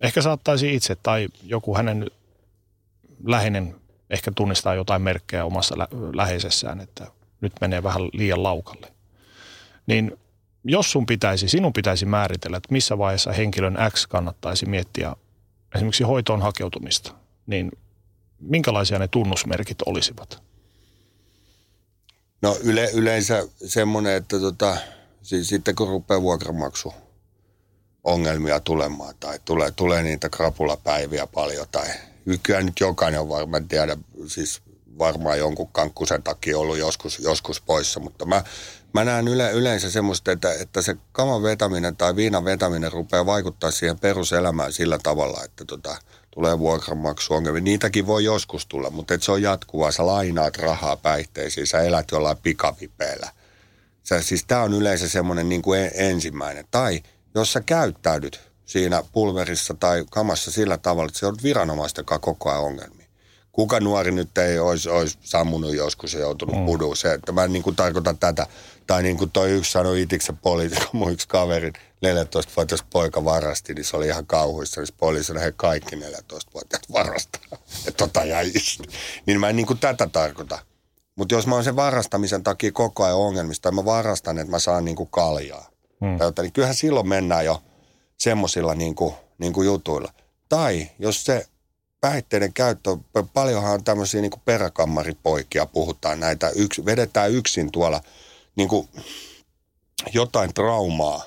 ehkä saattaisi itse tai joku hänen läheinen ehkä tunnistaa jotain merkkejä omassa lä- läheisessään, että nyt menee vähän liian laukalle. Niin jos sun pitäisi, sinun pitäisi määritellä, että missä vaiheessa henkilön X kannattaisi miettiä esimerkiksi hoitoon hakeutumista, niin minkälaisia ne tunnusmerkit olisivat? No yle, yleensä semmoinen, että tota, siis sitten kun rupeaa vuokramaksu ongelmia tulemaan tai tulee, tulee niitä krapulapäiviä paljon tai kyllä nyt jokainen on varmaan tiedä, siis varmaan jonkun kankkusen takia ollut joskus, joskus poissa, mutta mä, mä näen yle, yleensä semmoista, että, että se kaman vetäminen tai viinan vetäminen rupeaa vaikuttaa siihen peruselämään sillä tavalla, että tota, tulee vuokranmaksuongelmia. Niitäkin voi joskus tulla, mutta et se on jatkuvaa. Sä lainaat rahaa päihteisiin, sä elät jollain pikavipeillä. Sä, siis tämä on yleensä semmoinen niin kuin ensimmäinen. Tai jos sä käyttäydyt siinä pulverissa tai kamassa sillä tavalla, että se on viranomaista koko ajan ongelmia kuka nuori nyt ei olisi, olisi sammunut joskus ja joutunut mm. puduun. Se, että mä en niin kuin tarkoita tätä. Tai niin kuin toi yksi sanoi itiksen poliisi, mun yksi kaveri, 14-vuotias poika varasti, niin se oli ihan kauhuissa. Niin poliisi he kaikki 14-vuotiaat varastaa. Että tota jäi Niin mä en niin kuin tätä tarkoita. Mutta jos mä oon sen varastamisen takia koko ajan ongelmista, tai mä varastan, että mä saan niin kuin kaljaa. Mm. Tai niin kyllähän silloin mennään jo semmoisilla niin kuin, niin kuin jutuilla. Tai jos se päihteiden käyttö, paljonhan on tämmöisiä niin kuin peräkammaripoikia, puhutaan näitä, yks, vedetään yksin tuolla niin kuin jotain traumaa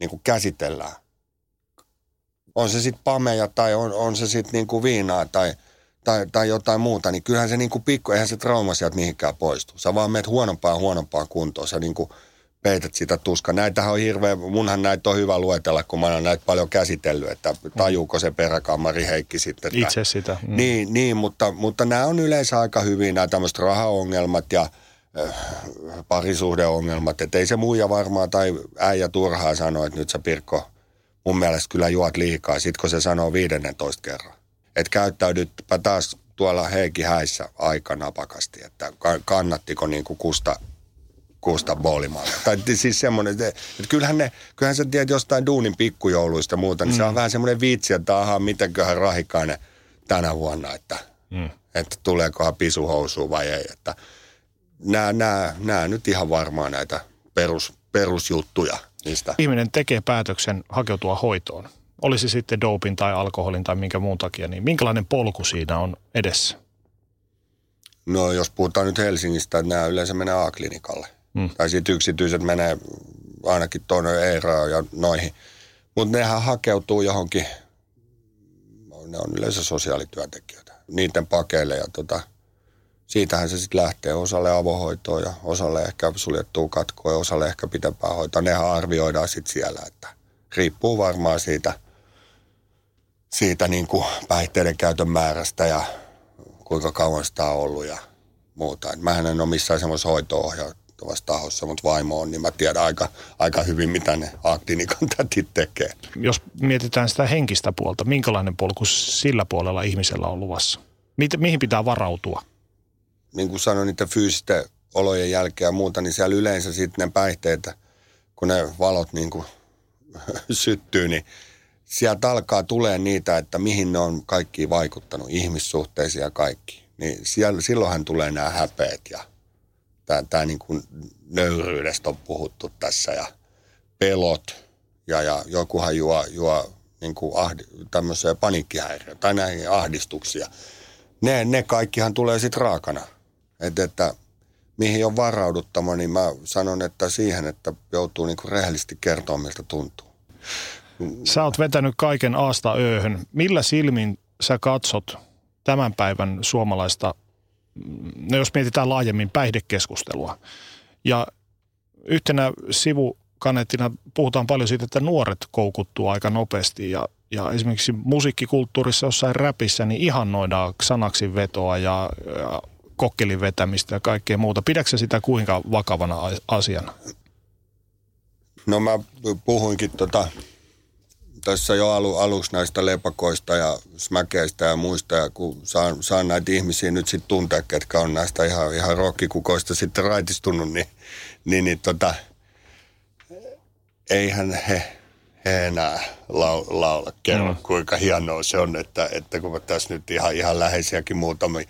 niin kuin käsitellään. On se sitten pameja tai on, on se sitten niin kuin viinaa tai, tai, tai jotain muuta, niin kyllähän se niin kuin pikku, eihän se trauma sieltä mihinkään poistu. Sä vaan meet huonompaan huonompaan kuntoon. Sä niin kuin peität sitä tuskaa. Näitähän on hirveä, munhan näitä on hyvä luetella, kun mä oon näitä paljon käsitellyt, että tajuuko se peräkammari Heikki sitten. Että, Itse sitä. Mm. Niin, niin mutta, mutta nämä on yleensä aika hyvin, nämä tämmöiset rahaongelmat ja äh, parisuhdeongelmat. Että ei se muija varmaan tai äijä turhaa sano, että nyt sä Pirkko mun mielestä kyllä juot liikaa, sit kun se sanoo 15 kerran. Että käyttäydytpä taas tuolla Heikki häissä aika napakasti, että kannattiko niin kuin kusta Kusta Boolimalle. Tai siis semmoinen, että, että kyllähän, ne, kyllähän sä tiedät jostain duunin pikkujouluista muuta, niin mm. se on vähän semmoinen vitsi, että ahaa, mitenköhän rahikainen tänä vuonna, että, mm. että tuleekohan pisuhousuun vai ei. Että nämä, nämä, nämä nyt ihan varmaan näitä perus, perusjuttuja niistä. Ihminen tekee päätöksen hakeutua hoitoon. Olisi sitten dopin tai alkoholin tai minkä muun takia, niin minkälainen polku siinä on edessä? No jos puhutaan nyt Helsingistä, että nämä yleensä menee A-klinikalle. Mm. Tai sitten yksityiset menee ainakin tuonne Eeraan ja noihin. Mutta nehän hakeutuu johonkin, ne on yleensä sosiaalityöntekijöitä, niiden pakeille ja tota, siitähän se sitten lähtee osalle avohoitoa ja osalle ehkä suljettuu katkoa ja osalle ehkä pitempää hoitoa. Nehän arvioidaan sitten siellä, että riippuu varmaan siitä, siitä niin kuin päihteiden käytön määrästä ja kuinka kauan sitä on ollut ja muuta. Et mähän en ole missään semmoisessa hoito vaikuttavassa tahossa, mutta vaimo on, niin mä tiedän aika, aika hyvin, mitä ne aktinikan tätit tekee. Jos mietitään sitä henkistä puolta, minkälainen polku sillä puolella ihmisellä on luvassa? Mihin pitää varautua? Niin kuin sanoin, niiden fyysisten olojen jälkeen ja muuta, niin siellä yleensä sitten ne päihteet, kun ne valot niin kuin syttyy, niin sieltä alkaa tulee niitä, että mihin ne on kaikki vaikuttanut, ihmissuhteisiin ja kaikki. niin siellä, silloinhan tulee nämä häpeät ja tämä, tämä niin kuin nöyryydestä on puhuttu tässä ja pelot ja, ja jokuhan juo, juo niin kuin ahdi, tämmöisiä paniikkihäiriöitä tai näihin ahdistuksia. Ne, ne kaikkihan tulee sitten raakana. Et, että mihin on varauduttama, niin mä sanon, että siihen, että joutuu niin kuin rehellisesti kertoa, miltä tuntuu. Sä oot vetänyt kaiken aasta ööhön. Millä silmin sä katsot tämän päivän suomalaista, no jos mietitään laajemmin päihdekeskustelua. Ja yhtenä sivukanettina puhutaan paljon siitä, että nuoret koukuttuu aika nopeasti ja, ja esimerkiksi musiikkikulttuurissa jossain räpissä niin ihannoidaan sanaksi vetoa ja, ja kokkelin vetämistä ja kaikkea muuta. Pidätkö sitä kuinka vakavana asiana? No mä puhuinkin tota tässä jo alu, aluksi näistä lepakoista ja smäkeistä ja muista, ja kun saan, saan näitä ihmisiä nyt sitten tuntea, ketkä on näistä ihan, ihan rokkikukoista sitten raitistunut, niin, niin, niin tota, eihän he, he enää lau, laula kerro, mm. kuinka hienoa se on, että, että kun mä tässä nyt ihan, ihan läheisiäkin muutamia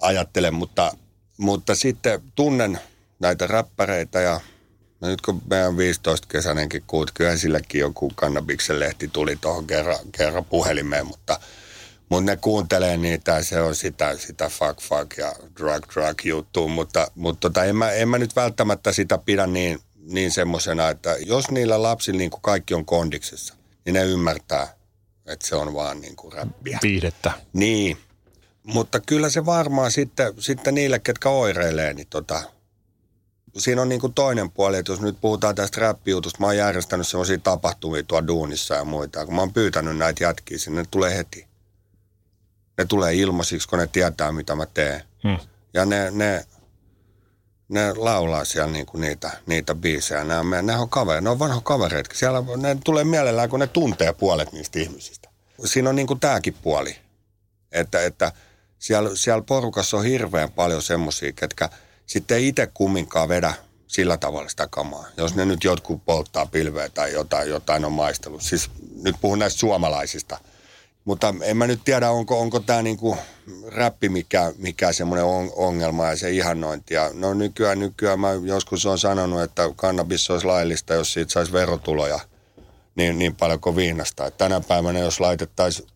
ajattelen, mutta, mutta sitten tunnen näitä räppäreitä ja No nyt kun meidän 15-kesäinenkin kuut, kyllä silläkin joku kannabiksen lehti tuli tuohon kerran, kerran puhelimeen, mutta, mutta ne kuuntelee niitä ja se on sitä, sitä fuck fuck ja drug drug juttua, mutta, mutta tota, en, mä, en mä nyt välttämättä sitä pidä niin, niin semmoisena, että jos niillä lapsilla niin kuin kaikki on kondiksessa, niin ne ymmärtää, että se on vaan niin kuin räppiä. Viihdettä. Niin, mutta kyllä se varmaan sitten, sitten niille, ketkä oireilee, niin tota, siinä on niin kuin toinen puoli, että jos nyt puhutaan tästä räppijutusta, mä oon järjestänyt sellaisia tapahtumia tuolla duunissa ja muita. Kun mä oon pyytänyt näitä jätkiä sinne, ne tulee heti. Ne tulee ilmaisiksi, kun ne tietää, mitä mä teen. Hmm. Ja ne, ne, ne laulaa siellä niinku niitä, niitä biisejä. Ne on, ne on kavereita, ne on vanho kavereita. Siellä ne tulee mielellään, kun ne tuntee puolet niistä ihmisistä. Siinä on niinku tääkin puoli. Että, että siellä, siellä porukassa on hirveän paljon semmoisia, ketkä – sitten ei itse kumminkaan vedä sillä tavalla sitä kamaa. Jos ne nyt jotkut polttaa pilveä tai jotain, jotain on maistellut. Siis nyt puhun näistä suomalaisista. Mutta en mä nyt tiedä, onko, onko tämä niinku räppi mikä, mikä semmoinen on, ongelma ja se ihannointi. Ja no nykyään, nykyään mä joskus on sanonut, että kannabis olisi laillista, jos siitä saisi verotuloja niin, niin paljon kuin viinasta. Et tänä päivänä, jos laitettaisiin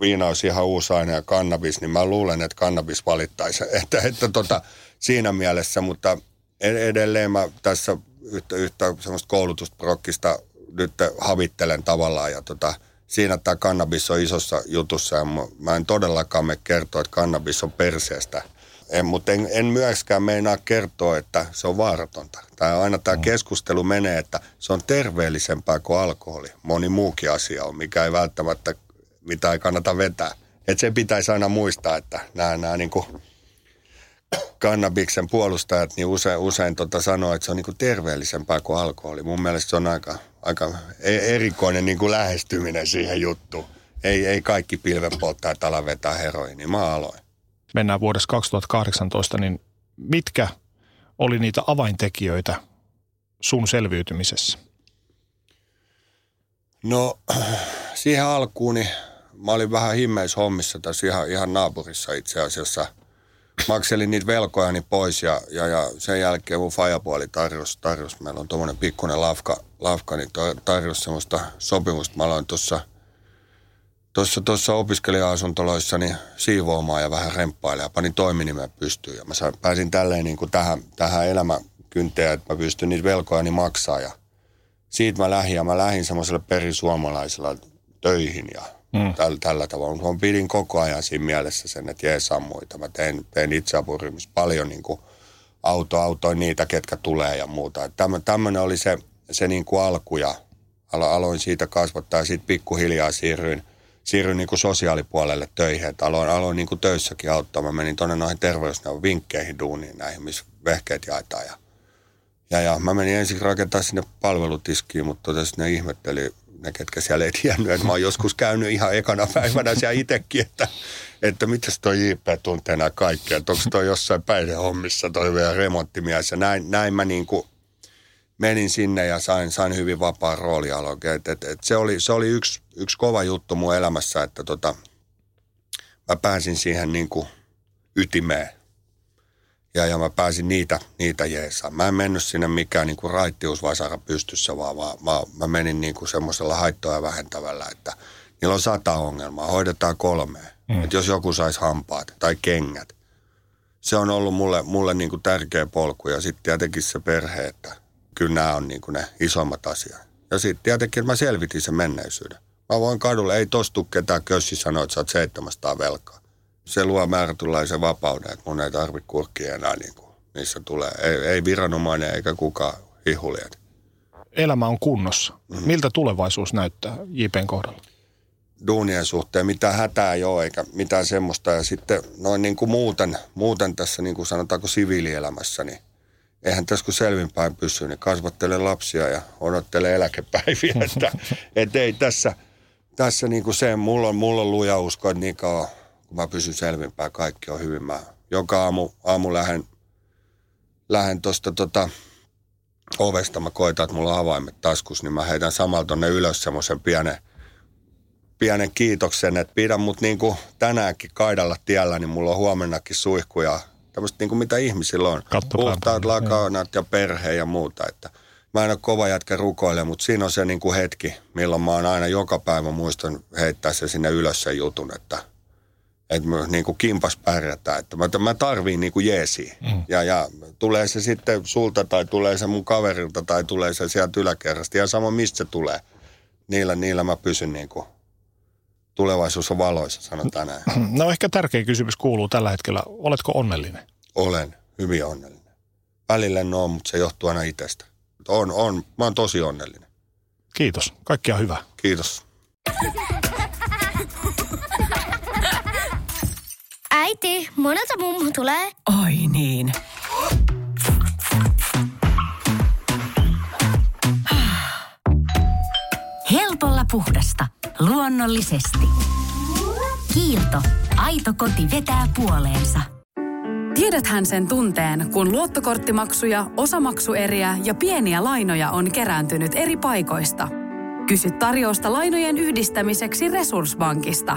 viina olisi ihan uusi aine ja kannabis, niin mä luulen, että kannabis valittaisi. Että, että tota, siinä mielessä, mutta edelleen mä tässä yhtä, yhtä semmoista koulutusprokkista nyt havittelen tavallaan ja tota, siinä tämä kannabis on isossa jutussa ja mä en todellakaan me kertoa, että kannabis on perseestä. En, mutta en, en myöskään meinaa kertoa, että se on vaaratonta. Tai aina tämä mm. keskustelu menee, että se on terveellisempää kuin alkoholi. Moni muukin asia on, mikä ei välttämättä, mitä ei kannata vetää. Että se pitäisi aina muistaa, että nämä, nämä niin kuin kannabiksen puolustajat niin usein, usein tota sanoo, että se on niin kuin terveellisempää kuin alkoholi. Mun mielestä se on aika, aika e-, erikoinen niin kuin lähestyminen siihen juttuun. Ei, ei kaikki pilvenpolttajat ala vetää heroin, niin mä aloin. Mennään vuodessa 2018, niin mitkä oli niitä avaintekijöitä sun selviytymisessä? No siihen alkuun niin mä olin vähän himmeishommissa tässä ihan, ihan naapurissa itse asiassa – makselin niitä velkojani pois ja, ja, ja sen jälkeen mun fajapuoli tarjosi, tarjos, meillä on tuommoinen pikkuinen lafka, lafka niin tarjosi semmoista sopimusta. Mä aloin tuossa tuossa, tuossa opiskelija-asuntoloissa niin siivoamaan ja vähän remppailemaan. Panin toiminimen pystyyn ja mä sain, pääsin tälleen niin kuin tähän, tähän elämäkynteen, että mä pystyn niitä velkojani maksaa ja siitä mä lähdin ja mä lähdin semmoiselle perisuomalaisella töihin ja mm. tällä, tällä tavalla. Mä pidin koko ajan siinä mielessä sen, että jeesaa muita. Mä tein, tein itseapuryhmissä paljon niin kuin auto, autoin niitä, ketkä tulee ja muuta. Tämmöinen oli se, se niin kuin alku ja alo, aloin siitä kasvattaa ja sitten pikkuhiljaa siirryin, siirryin niin kuin sosiaalipuolelle töihin. Että aloin, aloin niin kuin töissäkin auttaa. Mä menin tuonne noihin terveysneuvon vinkkeihin duuniin näihin, missä vehkeet jaetaan ja ja, ja mä menin ensin rakentaa sinne palvelutiskiin, mutta tota ne ihmetteli ne, ketkä siellä ei tiennyt, että mä oon joskus käynyt ihan ekana päivänä siellä itsekin, että, että mitäs toi JP tuntee nämä kaikkea, että onko toi jossain päihdehommissa toi vielä remonttimies ja näin, näin mä niin kuin menin sinne ja sain, sain hyvin vapaa roolialon. Et, et, et se, oli, se oli yksi, yksi kova juttu mun elämässä, että tota, mä pääsin siihen niin kuin ytimeen. Ja, ja mä pääsin niitä, niitä jeesaan. Mä en mennyt sinne mikään niin kuin raittiusvasara pystyssä, vaan, vaan mä, mä menin niin kuin semmoisella haittoa vähentävällä, että niillä on sata ongelmaa, hoidetaan kolmea. Mm. Että jos joku saisi hampaat tai kengät. Se on ollut mulle, mulle niin kuin tärkeä polku ja sitten tietenkin se perhe, että kyllä nämä on niin kuin ne isommat asiat. Ja sitten tietenkin mä selvitin sen menneisyyden. Mä voin kadulle, ei tostu ketään kössi sanoa, että sä oot 700 velkaa. Se luo määrätynlaisen vapauden, että mun ei tarvitse kurkkia enää niin kuin, missä tulee. Ei, ei viranomainen eikä kukaan hihulijat. Elämä on kunnossa. Mm-hmm. Miltä tulevaisuus näyttää JPn kohdalla? duunien suhteen mitään hätää ei ole eikä mitään semmoista. Ja sitten noin niin kuin muuten, muuten tässä niin kuin sanotaanko siviilielämässä, niin eihän tässä kun selvinpäin pysy, niin kasvattele lapsia ja odottele eläkepäiviä. että, et ei tässä, tässä niin kuin se, mulla on, mulla on luja usko, että niin kauan kun mä pysyn selvinpäin, kaikki on hyvin. Mä joka aamu, aamu lähden, lähden tuosta tota, ovesta, mä koitan, että mulla on avaimet taskus, niin mä heitän samalla tonne ylös semmoisen pienen – pienen kiitoksen, että pidän mut niin kuin tänäänkin kaidalla tiellä, niin mulla on huomennakin suihkuja, tämmöistä niin kuin mitä ihmisillä on. Puhtaat lakanat ja perhe ja muuta, että mä en ole kova jätkä rukoille, mutta siinä on se niin kuin hetki, milloin mä oon aina joka päivä muistan heittää se sinne ylös sen jutun, että, että mä niin kuin kimpas pärjätään, että mä, mä tarviin niin kuin jeesiä. Mm. Ja, ja tulee se sitten sulta tai tulee se mun kaverilta tai tulee se sieltä yläkerrasta, ja sama mistä se tulee. Niillä, niillä mä pysyn niin kuin tulevaisuus on valoissa, sanotaan näin. No ehkä tärkein kysymys kuuluu tällä hetkellä, oletko onnellinen? Olen hyvin onnellinen. Välillä en ole, mutta se johtuu aina itsestä. On, on, mä oon tosi onnellinen. Kiitos, kaikkia hyvää. Kiitos. Äiti, monelta mummu tulee? Oi niin. Helpolla puhdasta. Luonnollisesti. Kiilto. Aito koti vetää puoleensa. Tiedäthän sen tunteen, kun luottokorttimaksuja, osamaksueriä ja pieniä lainoja on kerääntynyt eri paikoista. Kysy tarjousta lainojen yhdistämiseksi Resurssbankista.